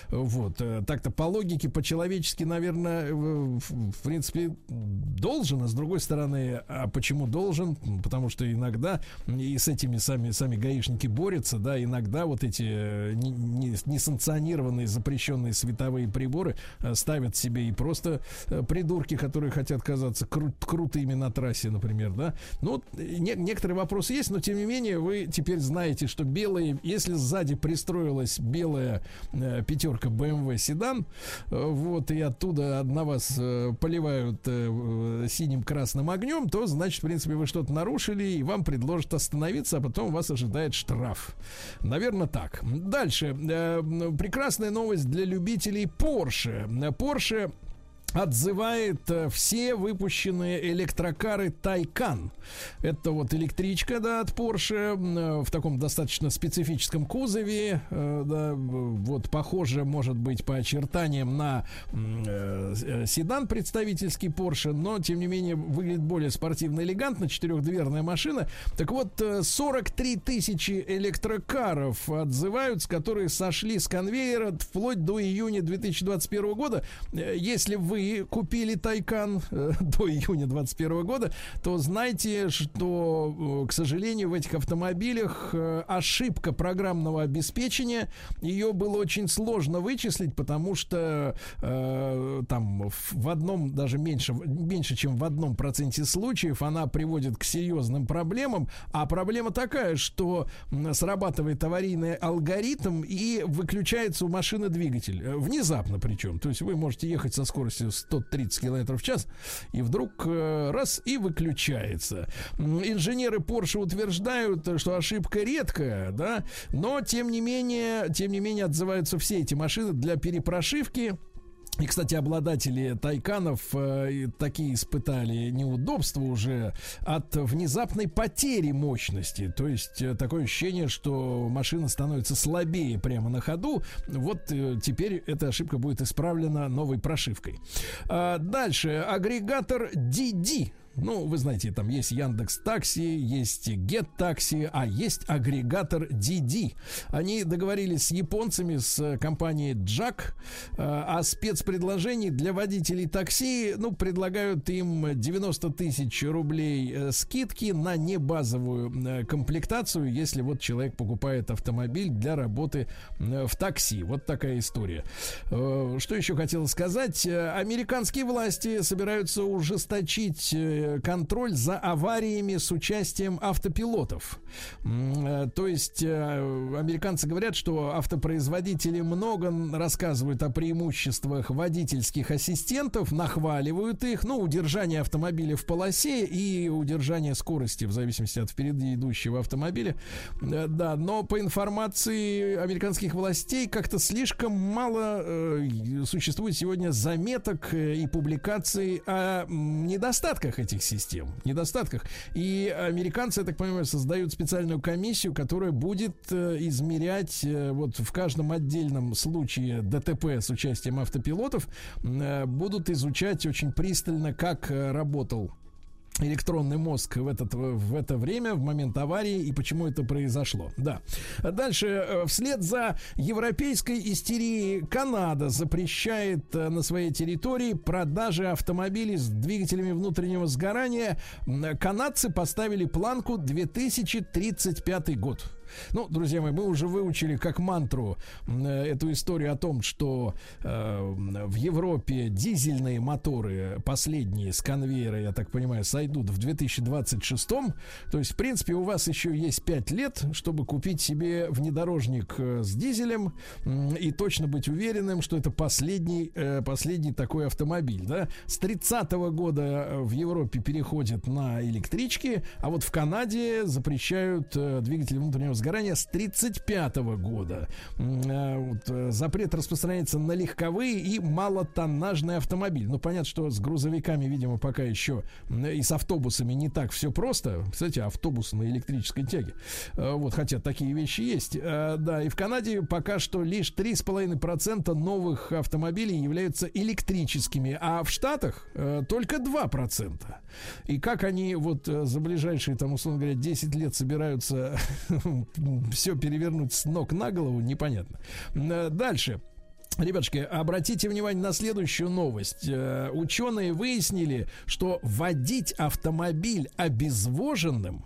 Вот. Э, так-то по логике, по-человечески, наверное, в принципе, должен, а с другой стороны, а почему должен? Потому что иногда и с этими сами, сами гаишники борются, да, иногда вот эти э, несанкционированные, запрещенные световые приборы э, ставят себе и просто придурки, которые хотят казаться кру- крутыми на трассе, например, да. Ну, не- некоторые вопросы есть, но тем не менее вы теперь знаете, что белые, если сзади пристроилась белая э, пятерка BMW седан, э, вот, и оттуда на вас э, поливают э, синим красным огнем, то, значит, в принципе, вы что-то нарушили, и вам предложат остановиться, а потом вас ожидает штраф. Наверное, так. Дальше. Прекрасная новость для любителей Porsche. Porsche отзывает э, все выпущенные электрокары Тайкан. Это вот электричка, да, от Porsche э, в таком достаточно специфическом кузове, э, да, вот похоже, может быть, по очертаниям на седан представительский Porsche, но, тем не менее, выглядит более спортивно элегантно, четырехдверная машина. Так вот, 43 тысячи электрокаров отзываются, которые сошли с конвейера вплоть до июня 2021 года. Если вы купили Тайкан э, до июня 2021 года, то знайте, что, э, к сожалению, в этих автомобилях э, ошибка программного обеспечения, ее было очень сложно вычислить, потому что э, там в одном, даже меньше, меньше, чем в одном проценте случаев она приводит к серьезным проблемам, а проблема такая, что срабатывает аварийный алгоритм и выключается у машины двигатель. Внезапно причем. То есть вы можете ехать со скоростью 130 км в час, и вдруг э, раз и выключается. Инженеры Porsche утверждают, что ошибка редкая, да, но тем не менее, тем не менее отзываются все эти машины для перепрошивки и, кстати, обладатели тайканов э, такие испытали неудобства уже от внезапной потери мощности. То есть э, такое ощущение, что машина становится слабее прямо на ходу. Вот э, теперь эта ошибка будет исправлена новой прошивкой. А дальше. Агрегатор DD ну, вы знаете, там есть Яндекс Такси, есть Get Такси, а есть агрегатор DD. Они договорились с японцами, с компанией Jack, э, а спецпредложений для водителей такси, ну, предлагают им 90 тысяч рублей э, скидки на небазовую э, комплектацию, если вот человек покупает автомобиль для работы в такси. Вот такая история. Что еще хотел сказать? Американские власти собираются ужесточить контроль за авариями с участием автопилотов. Э, то есть э, американцы говорят, что автопроизводители много рассказывают о преимуществах водительских ассистентов, нахваливают их, ну, удержание автомобиля в полосе и удержание скорости в зависимости от впереди идущего автомобиля. Э, да, но по информации американских властей как-то слишком мало э, существует сегодня заметок и публикаций о недостатках этих этих систем, недостатках. И американцы, я так понимаю, создают специальную комиссию, которая будет э, измерять э, вот в каждом отдельном случае ДТП с участием автопилотов, э, будут изучать очень пристально, как работал электронный мозг в, этот, в это время, в момент аварии, и почему это произошло. Да. Дальше, э, вслед за европейской истерией, Канада запрещает э, на своей территории продажи автомобилей с двигателями внутреннего сгорания. Канадцы поставили планку 2035 год. Ну, друзья мои, мы уже выучили как мантру э, эту историю о том, что э, в Европе дизельные моторы последние с конвейера, я так понимаю, сойдут в 2026. То есть, в принципе, у вас еще есть 5 лет, чтобы купить себе внедорожник э, с дизелем и точно быть уверенным, что это последний, последний такой автомобиль. Да? С 30 -го года в Европе переходит на электрички, а вот в Канаде запрещают двигатели внутреннего сгорания с 1935 года. Э, вот, э, запрет распространяется на легковые и малотоннажные автомобили. Ну, понятно, что с грузовиками, видимо, пока еще и с автобусами не так все просто. Кстати, автобусы на электрической тяге. Э, вот, хотя такие вещи есть. Да, и в Канаде пока что лишь 3,5% новых автомобилей являются электрическими, а в Штатах только 2%. И как они вот за ближайшие, там, условно говоря, 10 лет собираются все перевернуть с ног на голову, непонятно. Э, дальше. Ребятушки, обратите внимание на следующую новость. Э, ученые выяснили, что водить автомобиль обезвоженным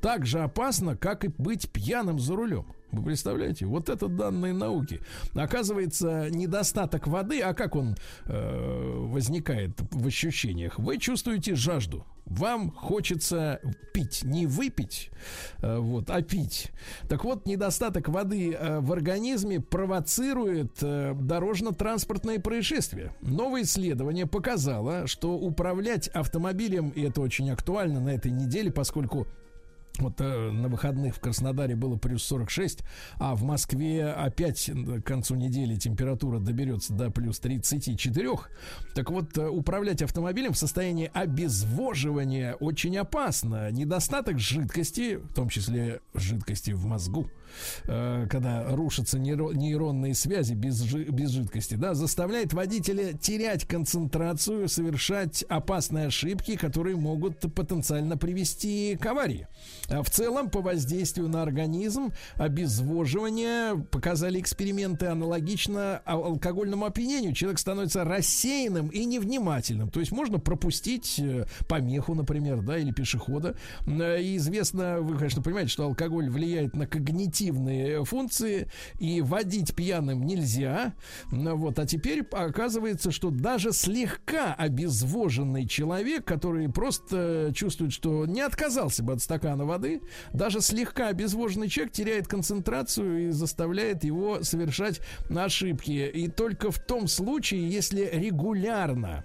так же опасно, как и быть пьяным за рулем. Вы представляете? Вот это данные науки. Оказывается, недостаток воды, а как он э, возникает в ощущениях? Вы чувствуете жажду. Вам хочется пить, не выпить, э, вот, а пить. Так вот, недостаток воды э, в организме провоцирует э, дорожно-транспортные происшествия. Новое исследование показало, что управлять автомобилем, и это очень актуально на этой неделе, поскольку вот э, на выходных в Краснодаре было плюс 46, а в Москве опять к концу недели температура доберется до плюс 34. Так вот, э, управлять автомобилем в состоянии обезвоживания очень опасно. Недостаток жидкости, в том числе жидкости в мозгу, э, когда рушатся нейронные связи без, без жидкости, да, заставляет водителя терять концентрацию, совершать опасные ошибки, которые могут потенциально привести к аварии. А в целом, по воздействию на организм, обезвоживание показали эксперименты аналогично алкогольному опьянению. Человек становится рассеянным и невнимательным. То есть можно пропустить э, помеху, например, да, или пешехода. Э, и известно, вы, конечно, понимаете, что алкоголь влияет на когнитивные функции, и водить пьяным нельзя. Вот. А теперь оказывается, что даже слегка обезвоженный человек, который просто чувствует, что не отказался бы от стакана воды, даже слегка обезвоженный человек теряет концентрацию и заставляет его совершать ошибки. И только в том случае, если регулярно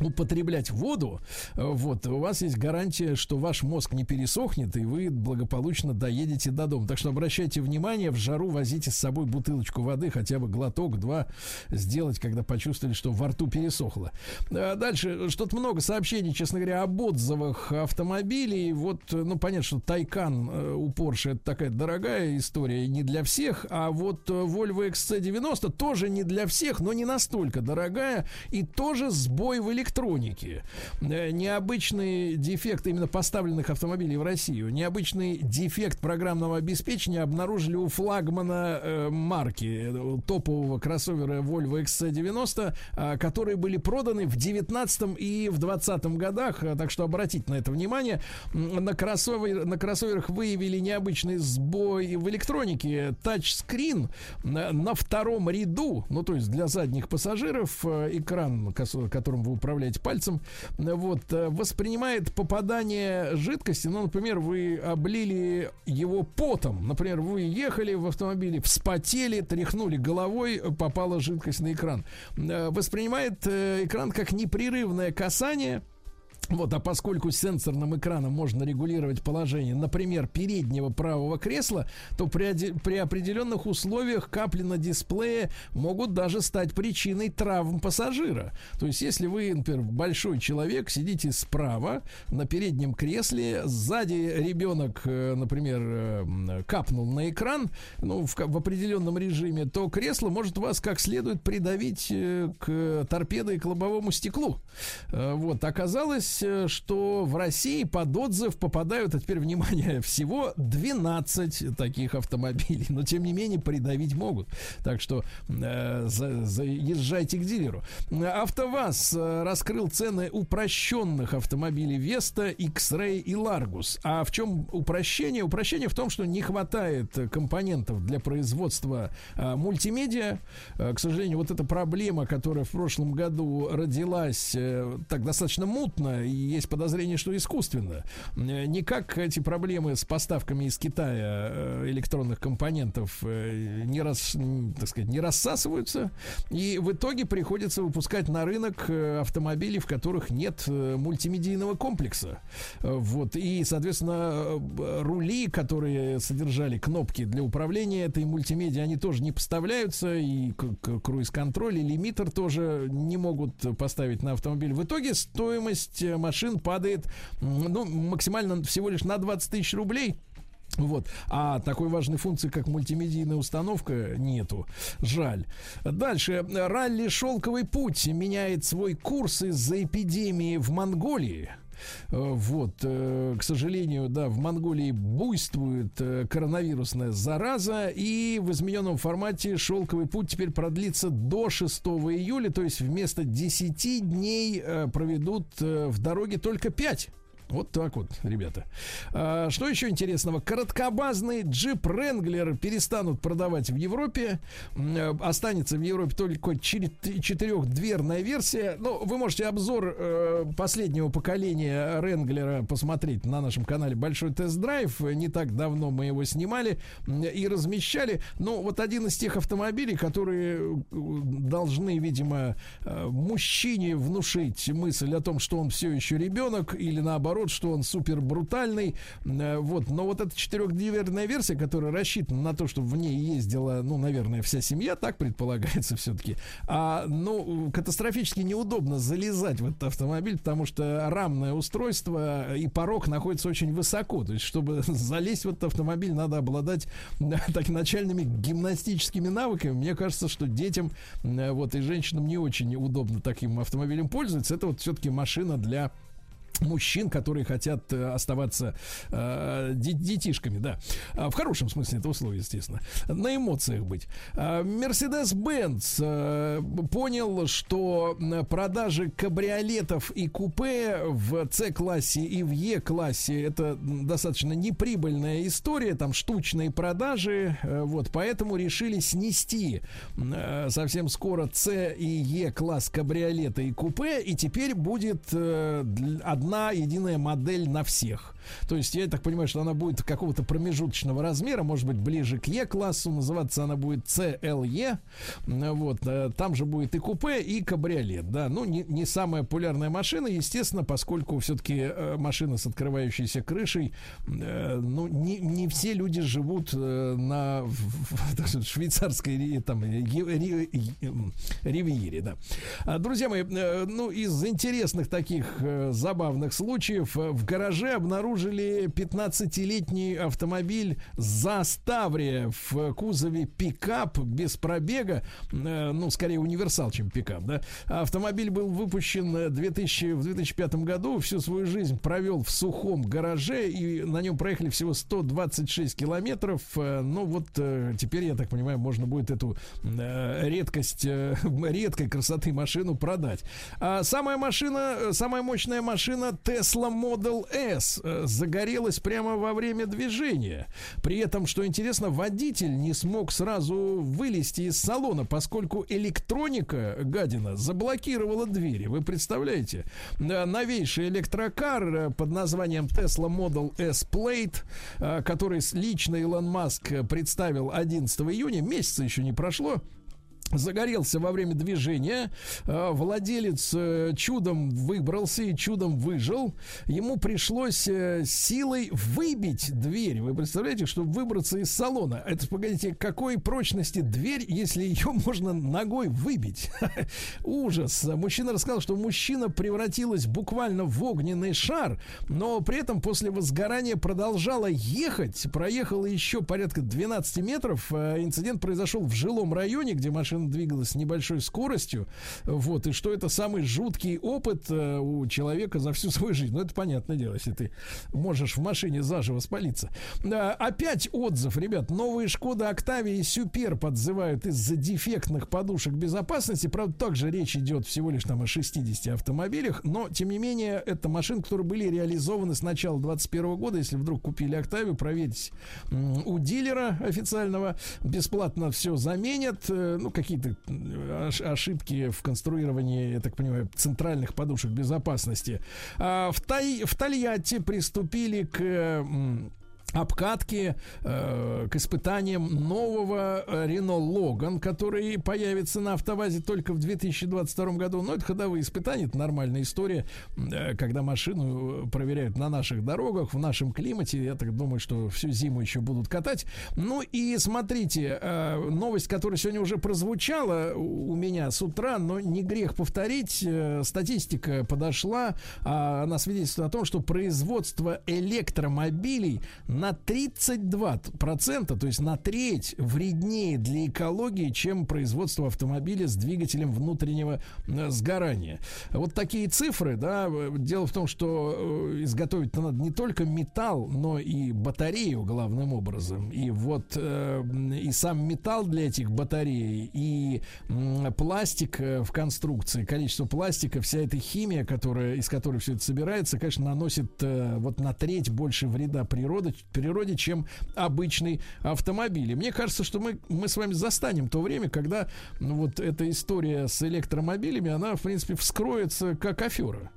употреблять воду, э, вот, у вас есть гарантия, что ваш мозг не пересохнет, и вы благополучно доедете до дома. Так что обращайте внимание, в жару возите с собой бутылочку воды, хотя бы глоток, два сделать, когда почувствовали, что во рту пересохло. А дальше, что-то много сообщений, честно говоря, об отзывах автомобилей. Вот, ну, понятно, что Тайкан э, у Porsche это такая дорогая история, не для всех, а вот Volvo XC90 тоже не для всех, но не настолько дорогая, и тоже сбой в электронике электроники. Э, необычный дефект именно поставленных автомобилей в Россию. Необычный дефект программного обеспечения обнаружили у флагмана э, марки э, топового кроссовера Volvo XC90, э, которые были проданы в 19 и в 20 годах. Так что обратите на это внимание. На, кроссовер, на кроссоверах выявили необычный сбой в электронике. Тачскрин на втором ряду, ну то есть для задних пассажиров, экран, которым вы управляете управляете пальцем, вот, э, воспринимает попадание жидкости, ну, например, вы облили его потом, например, вы ехали в автомобиле, вспотели, тряхнули головой, попала жидкость на экран. Э, воспринимает э, экран как непрерывное касание, вот, а поскольку сенсорным экраном можно регулировать положение, например, переднего правого кресла, то при, при определенных условиях капли на дисплее могут даже стать причиной травм пассажира. То есть, если вы, например, большой человек, сидите справа на переднем кресле, сзади ребенок, э, например, э, капнул на экран, ну, в, в определенном режиме, то кресло может вас как следует придавить э, к торпедо и к лобовому стеклу. Вот, оказалось, Э, что в России под отзыв попадают, а теперь внимание, всего 12 таких автомобилей. Но тем не менее придавить могут. Так что э, за, заезжайте к дилеру. АвтоВАЗ э, раскрыл цены упрощенных автомобилей Веста, X-Ray и Largus. А в чем упрощение? Упрощение в том, что не хватает компонентов для производства э, мультимедиа. Э, к сожалению, вот эта проблема, которая в прошлом году родилась э, так достаточно мутно есть подозрение, что искусственно. Э, никак эти проблемы с поставками из Китая э, электронных компонентов э, не, рас, так сказать, не рассасываются, и в итоге приходится выпускать на рынок автомобили, в которых нет мультимедийного комплекса. Вот, и, соответственно, рули, которые содержали кнопки для управления этой мультимедией, они тоже не поставляются, и круиз-контроль, и лимитер тоже не могут поставить на автомобиль. В итоге стоимость машин падает ну, максимально всего лишь на 20 тысяч рублей. Вот. А такой важной функции, как мультимедийная установка, нету. Жаль. Дальше. Ралли «Шелковый путь» меняет свой курс из-за эпидемии в Монголии. Э, вот, э, к сожалению, да, в Монголии буйствует э, коронавирусная зараза, и в измененном формате шелковый путь теперь продлится до 6 июля, то есть вместо 10 дней проведут в дороге только 5. Вот так вот, ребята. А, что еще интересного? Короткобазный джип Ренглер перестанут продавать в Европе. Э, останется в Европе только четырехдверная версия. Ну, вы можете обзор э, последнего поколения Ренглера посмотреть на нашем канале Большой тест-драйв. Не так давно мы его снимали и размещали. Ну, вот один из тех автомобилей, которые э, должны, видимо, э, мужчине внушить мысль о том, что он все еще ребенок, или наоборот, что он супер брутальный. Э, вот. Но вот эта четырехдверная версия, которая рассчитана на то, чтобы в ней ездила, ну, наверное, вся семья, так предполагается все-таки. А, ну, катастрофически неудобно залезать в этот автомобиль, потому что рамное устройство и порог находится очень высоко. То есть, чтобы залезть в этот автомобиль, надо обладать так начальными гимнастическими навыками. Мне кажется, что детям э, вот и женщинам не очень удобно таким автомобилем пользоваться. Это вот все-таки машина для мужчин, которые хотят э, оставаться э, детишками, да, а, в хорошем смысле этого слова, естественно, на эмоциях быть. Мерседес-Бенц э, понял, что продажи кабриолетов и купе в С-классе и в Е-классе это достаточно неприбыльная история, там штучные продажи, э, вот, поэтому решили снести э, совсем скоро С и Е-класс кабриолета и купе, и теперь будет э, одна одна единая модель на всех. То есть я так понимаю, что она будет какого-то промежуточного размера, может быть, ближе к Е-классу, называться она будет CLE. Вот, э, там же будет и купе, и кабриолет, да. Ну, не, не самая популярная машина, естественно, поскольку все-таки э, машина с открывающейся крышей, э, ну, не, не все люди живут на швейцарской там, ривьере, да. А, друзья мои, ну, из интересных таких забавных случаев в гараже обнаружили обнаружили 15-летний автомобиль Заставрия в кузове пикап без пробега, э, ну, скорее универсал, чем пикап, да. Автомобиль был выпущен 2000, в 2005 году, всю свою жизнь провел в сухом гараже, и на нем проехали всего 126 километров. Э, ну, вот э, теперь, я так понимаю, можно будет эту редкость, редкой красоты машину продать. А самая машина, самая мощная машина Tesla Model S загорелась прямо во время движения. При этом, что интересно, водитель не смог сразу вылезти из салона, поскольку электроника, гадина, заблокировала двери. Вы представляете? Новейший электрокар э, под названием Tesla Model S Plate, э, который лично Илон Маск представил 11 июня, месяца еще не прошло, загорелся во время движения. Э, владелец э, чудом выбрался и чудом выжил. Ему пришлось э, силой выбить дверь. Вы представляете, чтобы выбраться из салона? Это, погодите, какой прочности дверь, если ее можно ногой выбить? Ужас. Мужчина рассказал, что мужчина превратилась буквально в огненный шар, но при этом после возгорания продолжала ехать. Проехала еще порядка 12 метров. Инцидент произошел в жилом районе, где машина машина двигалась с небольшой скоростью, вот, и что это самый жуткий опыт э, у человека за всю свою жизнь. Ну, это понятное дело, если ты можешь в машине заживо спалиться. Опять отзыв, ребят, новые Шкода Октавия и Супер подзывают из-за дефектных подушек безопасности. Правда, также речь идет всего лишь там о 60 автомобилях, но, тем не менее, это машины, которые были реализованы с начала 2021 года. Если вдруг купили Октавию, проверьте у дилера официального. Бесплатно все заменят. Э, ну, как какие-то э, ошибки в конструировании, я так понимаю, центральных подушек безопасности. А в, Тай, в Тольятти приступили к обкатки э, к испытаниям нового Рено Логан, который появится на автовазе только в 2022 году. Но это ходовые испытания, это нормальная история, э, когда машину проверяют на наших дорогах, в нашем климате. Я так думаю, что всю зиму еще будут катать. Ну и смотрите, э, новость, которая сегодня уже прозвучала у меня с утра, но не грех повторить. Э, статистика подошла, э, она свидетельствует о том, что производство электромобилей на 32%, то есть на треть вреднее для экологии, чем производство автомобиля с двигателем внутреннего э, сгорания. Вот такие цифры, да, дело в том, что э, изготовить надо не только металл, но и батарею главным образом. И вот э, и сам металл для этих батарей, и пластик в конструкции, количество пластика, вся эта химия, которая, из которой все это собирается, конечно, наносит вот на треть больше вреда природе, природе чем обычный автомобиль. И мне кажется, что мы, мы с вами застанем то время, когда ну, вот эта история с электромобилями, она, в принципе, вскроется как афера.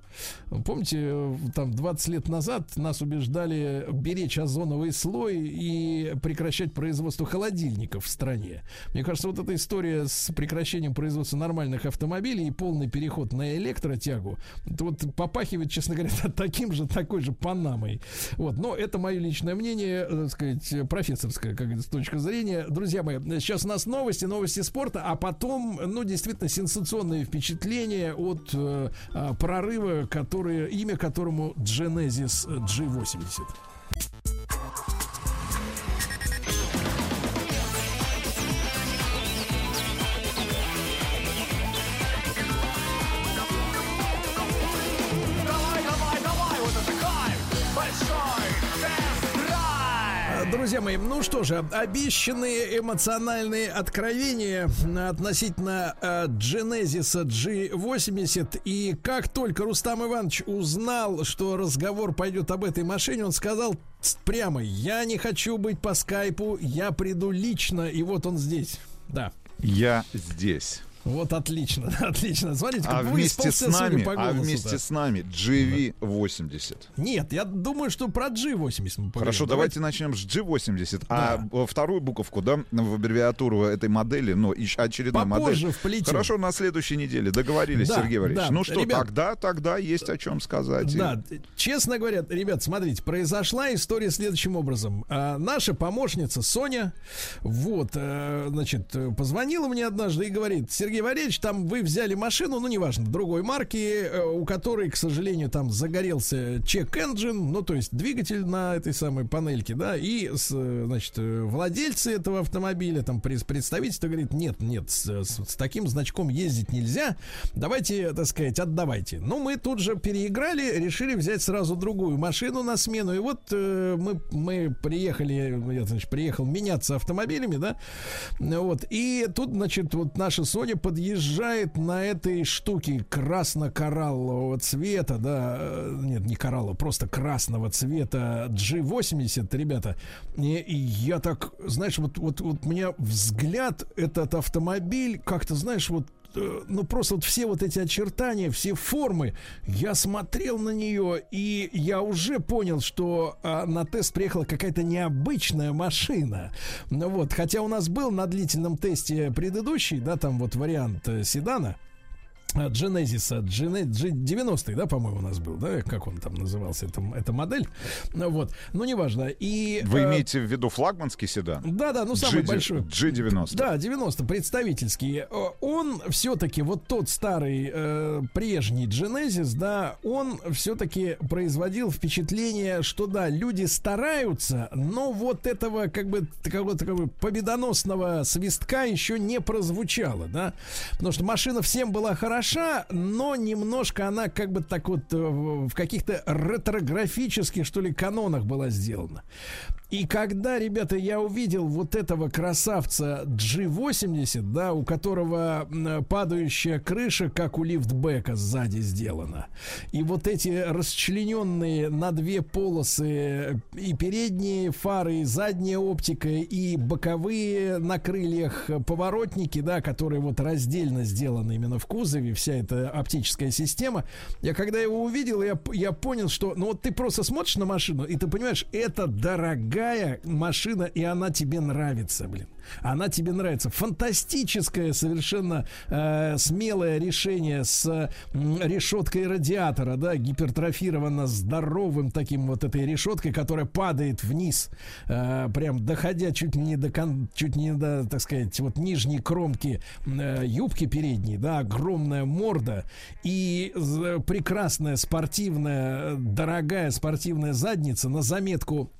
Помните, там 20 лет назад нас убеждали беречь озоновый слой и прекращать производство холодильников в стране. Мне кажется, вот эта история с прекращением производства нормальных автомобилей и полный переход на электротягу, это вот попахивает, честно говоря, таким же, такой же Панамой. Вот, но это мое личное мнение, так сказать, профессорская, как говорится, точка зрения. Друзья мои, сейчас у нас новости, новости спорта, а потом, ну, действительно, сенсационные впечатления от э, а, прорыва которое, имя которому Genesis G80. Друзья мои, ну что же, обещанные эмоциональные откровения относительно э, Genesis G80. И как только Рустам Иванович узнал, что разговор пойдет об этой машине, он сказал прямо, я не хочу быть по скайпу, я приду лично, и вот он здесь. Да. Я здесь. Вот отлично, отлично. Смотрите, а вместе с нами, по голосу, а вместе с нами GV80. Нет, я думаю, что про G80. Хорошо, давайте. давайте начнем с G80. А да. А вторую буковку, да, в аббревиатуру этой модели, но очередной Попозже модель. Вплетем. Хорошо, на следующей неделе договорились, да, Сергей Валерьевич. Да. Ну что, ребят, тогда, тогда есть о чем сказать. Да, честно говоря, ребят, смотрите, произошла история следующим образом. А, наша помощница Соня, вот, а, значит, позвонила мне однажды и говорит, Сергей Сергей Валерьевич, там вы взяли машину, ну, неважно, другой марки, э, у которой, к сожалению, там загорелся чек-энджин, ну, то есть двигатель на этой самой панельке, да, и, значит, владельцы этого автомобиля, там, представительство говорит, нет, нет, с, с, с таким значком ездить нельзя, давайте, так сказать, отдавайте. Ну, мы тут же переиграли, решили взять сразу другую машину на смену, и вот э, мы, мы приехали, я, значит, приехал меняться автомобилями, да, вот, и тут, значит, вот наша Соня подъезжает на этой штуке красно-кораллового цвета, да, э, нет, не кораллового, просто красного цвета G80, ребята, и, и я так, знаешь, вот, вот, вот у меня взгляд этот автомобиль как-то, знаешь, вот ну просто вот все вот эти очертания, все формы, я смотрел на нее и я уже понял, что а, на тест приехала какая-то необычная машина. Ну вот, хотя у нас был на длительном тесте предыдущий, да, там вот вариант э, седана. Genesis, G90, да, по-моему, у нас был, да, как он там назывался, это, эта модель, вот, ну, неважно, и... Вы э, имеете в виду флагманский седан? Да, да, ну, самый G, большой. G90. Да, 90, представительский. Э, он все-таки, вот тот старый, э, прежний Genesis, да, он все-таки производил впечатление, что, да, люди стараются, но вот этого, как бы, какого-то, как бы, победоносного свистка еще не прозвучало, да, потому что машина всем была хороша, хороша, но немножко она как бы так вот э, в каких-то ретрографических, что ли, канонах была сделана. И когда, ребята, я увидел вот этого красавца G80, да, у которого падающая крыша, как у лифтбека сзади сделана, и вот эти расчлененные на две полосы и передние фары, и задняя оптика, и боковые на крыльях поворотники, да, которые вот раздельно сделаны именно в кузове, вся эта оптическая система, я когда его увидел, я, я понял, что, ну вот ты просто смотришь на машину, и ты понимаешь, это дорогая дорогая машина, и она тебе нравится, блин. Она тебе нравится. Фантастическое совершенно э, смелое решение с э, решеткой радиатора, да, гипертрофировано здоровым таким вот этой решеткой, которая падает вниз, э, прям доходя чуть не до, кон, чуть не до, так сказать, вот нижней кромки э, юбки передней, да, огромная морда и э, прекрасная спортивная, дорогая спортивная задница на заметку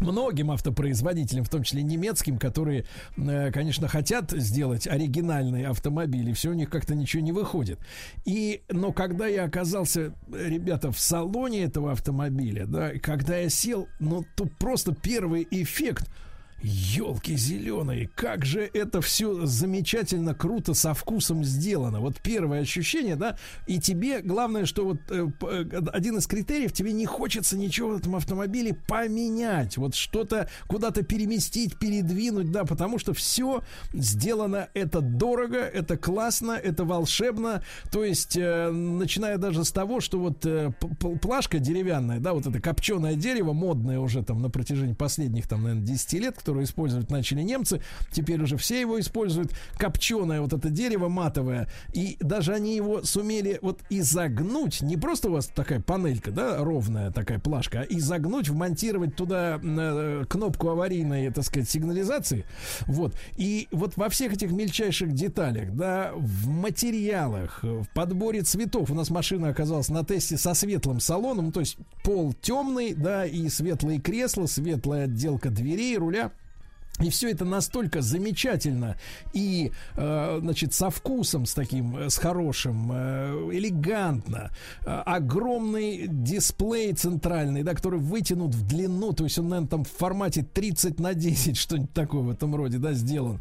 многим автопроизводителям, в том числе немецким, которые, э, конечно, хотят сделать оригинальные автомобили, все у них как-то ничего не выходит. И, но когда я оказался, ребята, в салоне этого автомобиля, да, когда я сел, ну, то просто первый эффект – Елки зеленые, как же это все замечательно, круто, со вкусом сделано. Вот первое ощущение, да, и тебе главное, что вот э, э, один из критериев, тебе не хочется ничего в этом автомобиле поменять, вот что-то куда-то переместить, передвинуть, да, потому что все сделано, это дорого, это классно, это волшебно, то есть, э, начиная даже с того, что вот э, плашка деревянная, да, вот это копченое дерево, модное уже там на протяжении последних, там, наверное, 10 лет, кто которое использовать начали немцы. Теперь уже все его используют. Копченое вот это дерево матовое. И даже они его сумели вот изогнуть. Не просто у вас такая панелька, да, ровная такая плашка, а изогнуть, вмонтировать туда э, кнопку аварийной, так сказать, сигнализации. Вот. И вот во всех этих мельчайших деталях, да, в материалах, в подборе цветов. У нас машина оказалась на тесте со светлым салоном, то есть пол темный, да, и светлые кресла, светлая отделка дверей, руля. И все это настолько замечательно и, э, значит, со вкусом, с таким, э, с хорошим, э, элегантно. Огромный дисплей центральный, да, который вытянут в длину, то есть он, наверное, там в формате 30 на 10, что-нибудь такое в этом роде, да, сделан.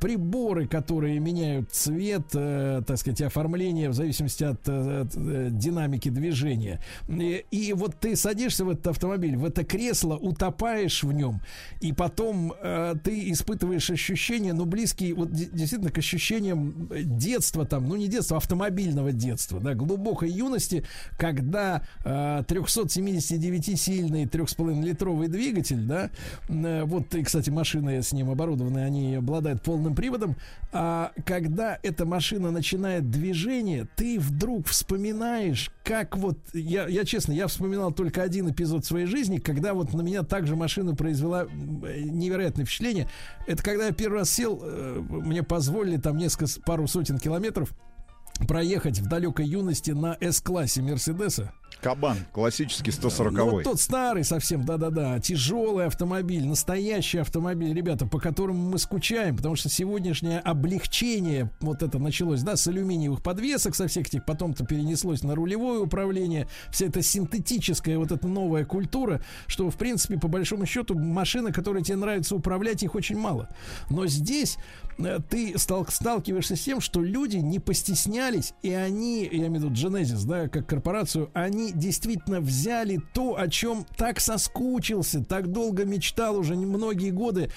Приборы, которые меняют цвет, так сказать, оформление в зависимости от, от динамики движения. И, и вот ты садишься в этот автомобиль, в это кресло, утопаешь в нем, и потом... ты испытываешь ощущения, ну, близкие вот действительно к ощущениям детства там, ну, не детства, а автомобильного детства, да, глубокой юности, когда э, 379-сильный 3,5-литровый двигатель, да, э, вот, и, кстати, машины с ним оборудованы, они обладают полным приводом, а когда эта машина начинает движение, ты вдруг вспоминаешь, как вот, я, я честно, я вспоминал только один эпизод своей жизни, когда вот на меня также машина произвела невероятное впечатление, впечатление. Это когда я первый раз сел, э, мне позволили там несколько, пару сотен километров проехать в далекой юности на С-классе Мерседеса. Кабан, классический 140 ну, вот тот старый совсем, да-да-да, тяжелый автомобиль, настоящий автомобиль, ребята, по которому мы скучаем, потому что сегодняшнее облегчение, вот это началось, да, с алюминиевых подвесок, со всех этих, потом-то перенеслось на рулевое управление, вся эта синтетическая вот эта новая культура, что, в принципе, по большому счету, машины, которые тебе нравится управлять, их очень мало. Но здесь ты стал, сталкиваешься с тем, что люди не постеснялись, и они, я имею в виду Genesis, да, как корпорацию, они действительно взяли то, о чем так соскучился, так долго мечтал уже многие годы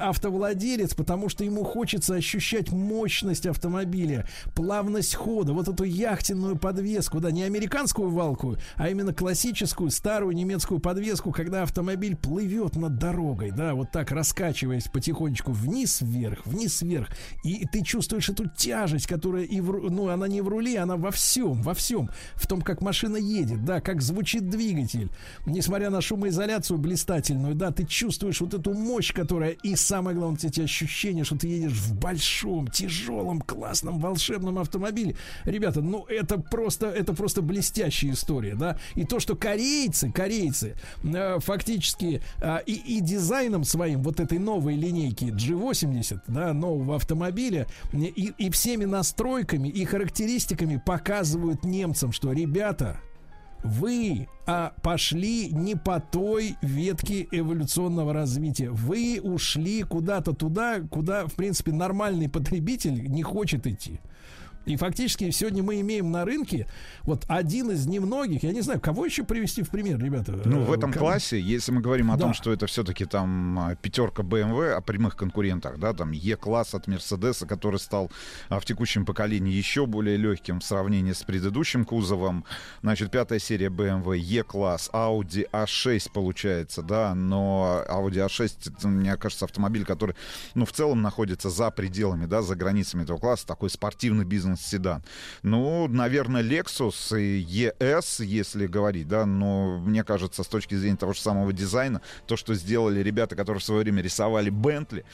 автовладелец, потому что ему хочется ощущать мощность автомобиля, плавность хода, вот эту яхтенную подвеску, да, не американскую валку, а именно классическую старую немецкую подвеску, когда автомобиль плывет над дорогой, да, вот так раскачиваясь потихонечку вниз-вверх, вниз-вверх, и ты чувствуешь эту тяжесть, которая и в, ну, она не в руле, она во всем, во всем, в том, как машина едет, да, как звучит двигатель. Несмотря на шумоизоляцию блистательную, да, ты чувствуешь вот эту мощь, которая, и самое главное, эти ощущения, что ты едешь в большом, тяжелом, классном, волшебном автомобиле. Ребята, ну это просто, это просто блестящая история, да. И то, что корейцы, корейцы, э, фактически э, и, и дизайном своим вот этой новой линейки G80, да, нового автомобиля, и, и всеми настройками и характеристиками показывают немцам, что, ребята, вы а, пошли не по той ветке эволюционного развития. Вы ушли куда-то туда, куда, в принципе, нормальный потребитель не хочет идти. И фактически сегодня мы имеем на рынке вот один из немногих, я не знаю, кого еще привести в пример, ребята. Ну, в этом кого? классе, если мы говорим о да. том, что это все-таки там а, пятерка BMW о прямых конкурентах, да, там E-класс от Мерседеса, который стал а, в текущем поколении еще более легким в сравнении с предыдущим кузовом. Значит, пятая серия BMW, E-класс, Audi A6 получается, да, но Audi A6, мне кажется, автомобиль, который, ну, в целом находится за пределами, да, за границами этого класса, такой спортивный бизнес бизнес-седан. Ну, наверное, Lexus и ES, если говорить, да, но мне кажется, с точки зрения того же самого дизайна, то, что сделали ребята, которые в свое время рисовали Bentley,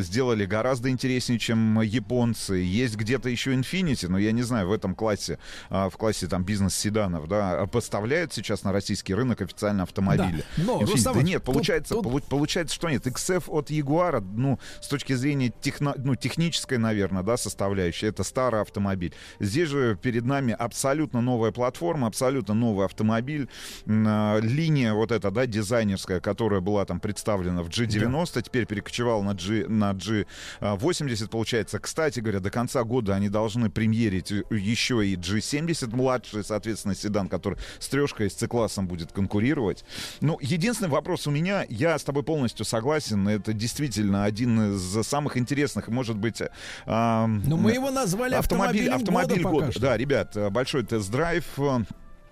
сделали гораздо интереснее, чем японцы. Есть где-то еще Infinity, но я не знаю, в этом классе, а, в классе там бизнес-седанов, да, поставляют сейчас на российский рынок официально автомобили. Да, но, Infinity, да нет, получается, тут, тут... получается, что нет. XF от Jaguar, ну, с точки зрения техно, ну, технической, наверное, да, составляющей, это старый автомобиль. Здесь же перед нами абсолютно новая платформа, абсолютно новый автомобиль. Э, линия вот эта, да, дизайнерская, которая была там представлена в G90, да. теперь перекочевала на, G, на G80, получается. Кстати говоря, до конца года они должны премьерить еще и G70 младший, соответственно, седан, который с трешкой, с C-классом будет конкурировать. Ну, единственный вопрос у меня, я с тобой полностью согласен, это действительно один из самых интересных, может быть... Э, Но мы его назвали автомобиль, автомобиль года. года. Да, ребят, большой тест-драйв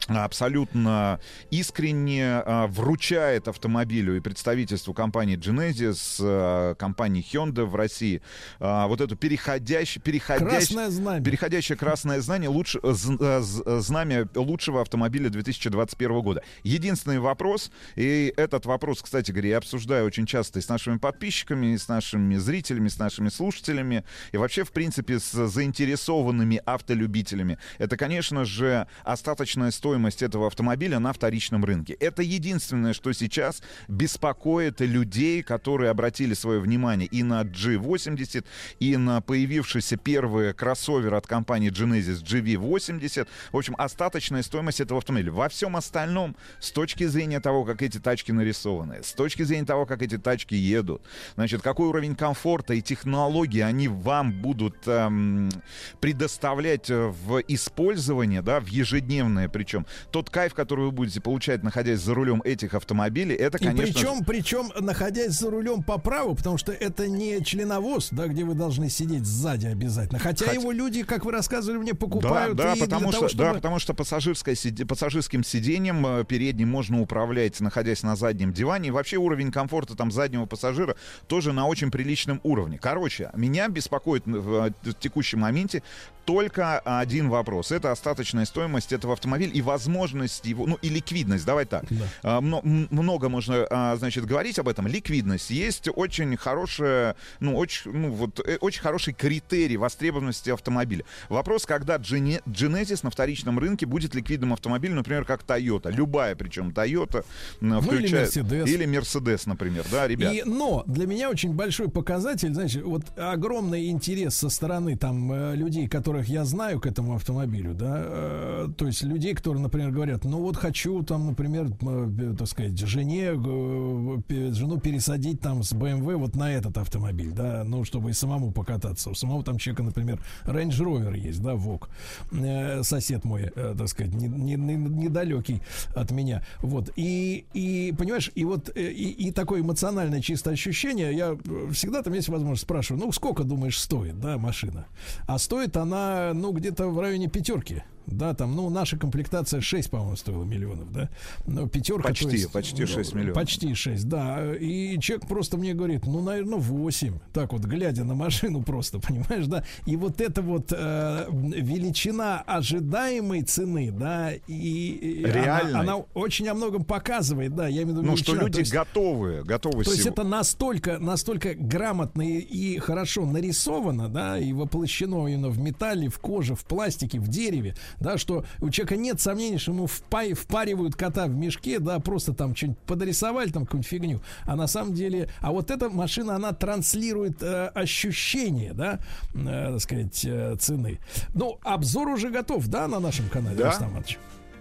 абсолютно искренне э, вручает автомобилю и представительству компании Genesis, э, компании Hyundai в России э, вот эту переходящее, переходящее, красное знамя. переходящее красное знание, лучше, знамя лучшего автомобиля 2021 года. Единственный вопрос, и этот вопрос, кстати говоря, я обсуждаю очень часто и с нашими подписчиками, и с нашими зрителями, с нашими слушателями, и вообще, в принципе, с заинтересованными автолюбителями. Это, конечно же, остаточная стоимость стоимость этого автомобиля на вторичном рынке. Это единственное, что сейчас беспокоит людей, которые обратили свое внимание и на G80, и на появившийся первый кроссовер от компании Genesis GV80. В общем, остаточная стоимость этого автомобиля. Во всем остальном, с точки зрения того, как эти тачки нарисованы, с точки зрения того, как эти тачки едут, значит, какой уровень комфорта и технологии они вам будут эм, предоставлять в использование, да, в ежедневное причем, тот кайф, который вы будете получать, находясь за рулем этих автомобилей, это, конечно... И причем, причем, находясь за рулем по праву, потому что это не членовоз, да, где вы должны сидеть сзади обязательно. Хотя Хоть... его люди, как вы рассказывали мне, покупают да, да, потому что, того, чтобы... Да, потому что пассажирское, пассажирским сиденьем э, передним можно управлять, находясь на заднем диване. И вообще уровень комфорта там заднего пассажира тоже на очень приличном уровне. Короче, меня беспокоит в э, текущем моменте только один вопрос. Это остаточная стоимость этого автомобиля и возможность его, ну и ликвидность, давай так. Да. А, много можно, а, значит, говорить об этом. Ликвидность. Есть очень хорошая, ну, очень, ну, вот, э, очень хороший критерий востребованности автомобиля. Вопрос, когда Genesis на вторичном рынке будет ликвидным автомобилем, например, как Toyota. Любая, причем Toyota, ну, включает... Или Mercedes. Или Mercedes, например, да, ребят. И, но для меня очень большой показатель, значит, вот огромный интерес со стороны там э, людей, которых я знаю к этому автомобилю, да, э, то есть людей, которые, например, говорят, ну вот хочу там, например, э, так сказать, жене, э, жену пересадить там с BMW вот на этот автомобиль, да, ну, чтобы и самому покататься. У самого там человека, например, Range Rover есть, да, ВОК, э, сосед мой, так сказать, недалекий не, не от меня, вот, и, и, понимаешь, и вот, и, и такое эмоциональное чисто ощущение, я всегда там есть возможность спрашиваю, ну, сколько, думаешь, стоит, да, машина? А стоит она ну, где-то в районе пятерки да, там, ну, наша комплектация 6, по-моему, стоила миллионов, да, но пятерка... Почти, есть, почти 6 ну, миллионов. Почти 6, да, и человек просто мне говорит, ну, наверное, 8, так вот, глядя на машину просто, понимаешь, да, и вот эта вот э, величина ожидаемой цены, да, и... Реальной. Она, она очень о многом показывает, да, я имею в виду... Ну, что люди есть, готовы, готовы То всего. есть это настолько, настолько грамотно и, и хорошо нарисовано, да, и воплощено именно в металле, в коже, в пластике, в дереве, да, что у человека нет сомнений, что ему впа- впаривают кота в мешке, да, просто там что-нибудь подрисовали, там какую-нибудь фигню, а на самом деле, а вот эта машина, она транслирует э, ощущение, да, э, так сказать, э, цены. Ну, обзор уже готов, да, на нашем канале, да? Рустам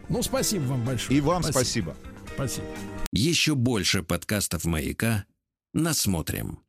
Ну, спасибо вам большое. И вам спасибо. Спасибо. Еще больше подкастов «Маяка» насмотрим.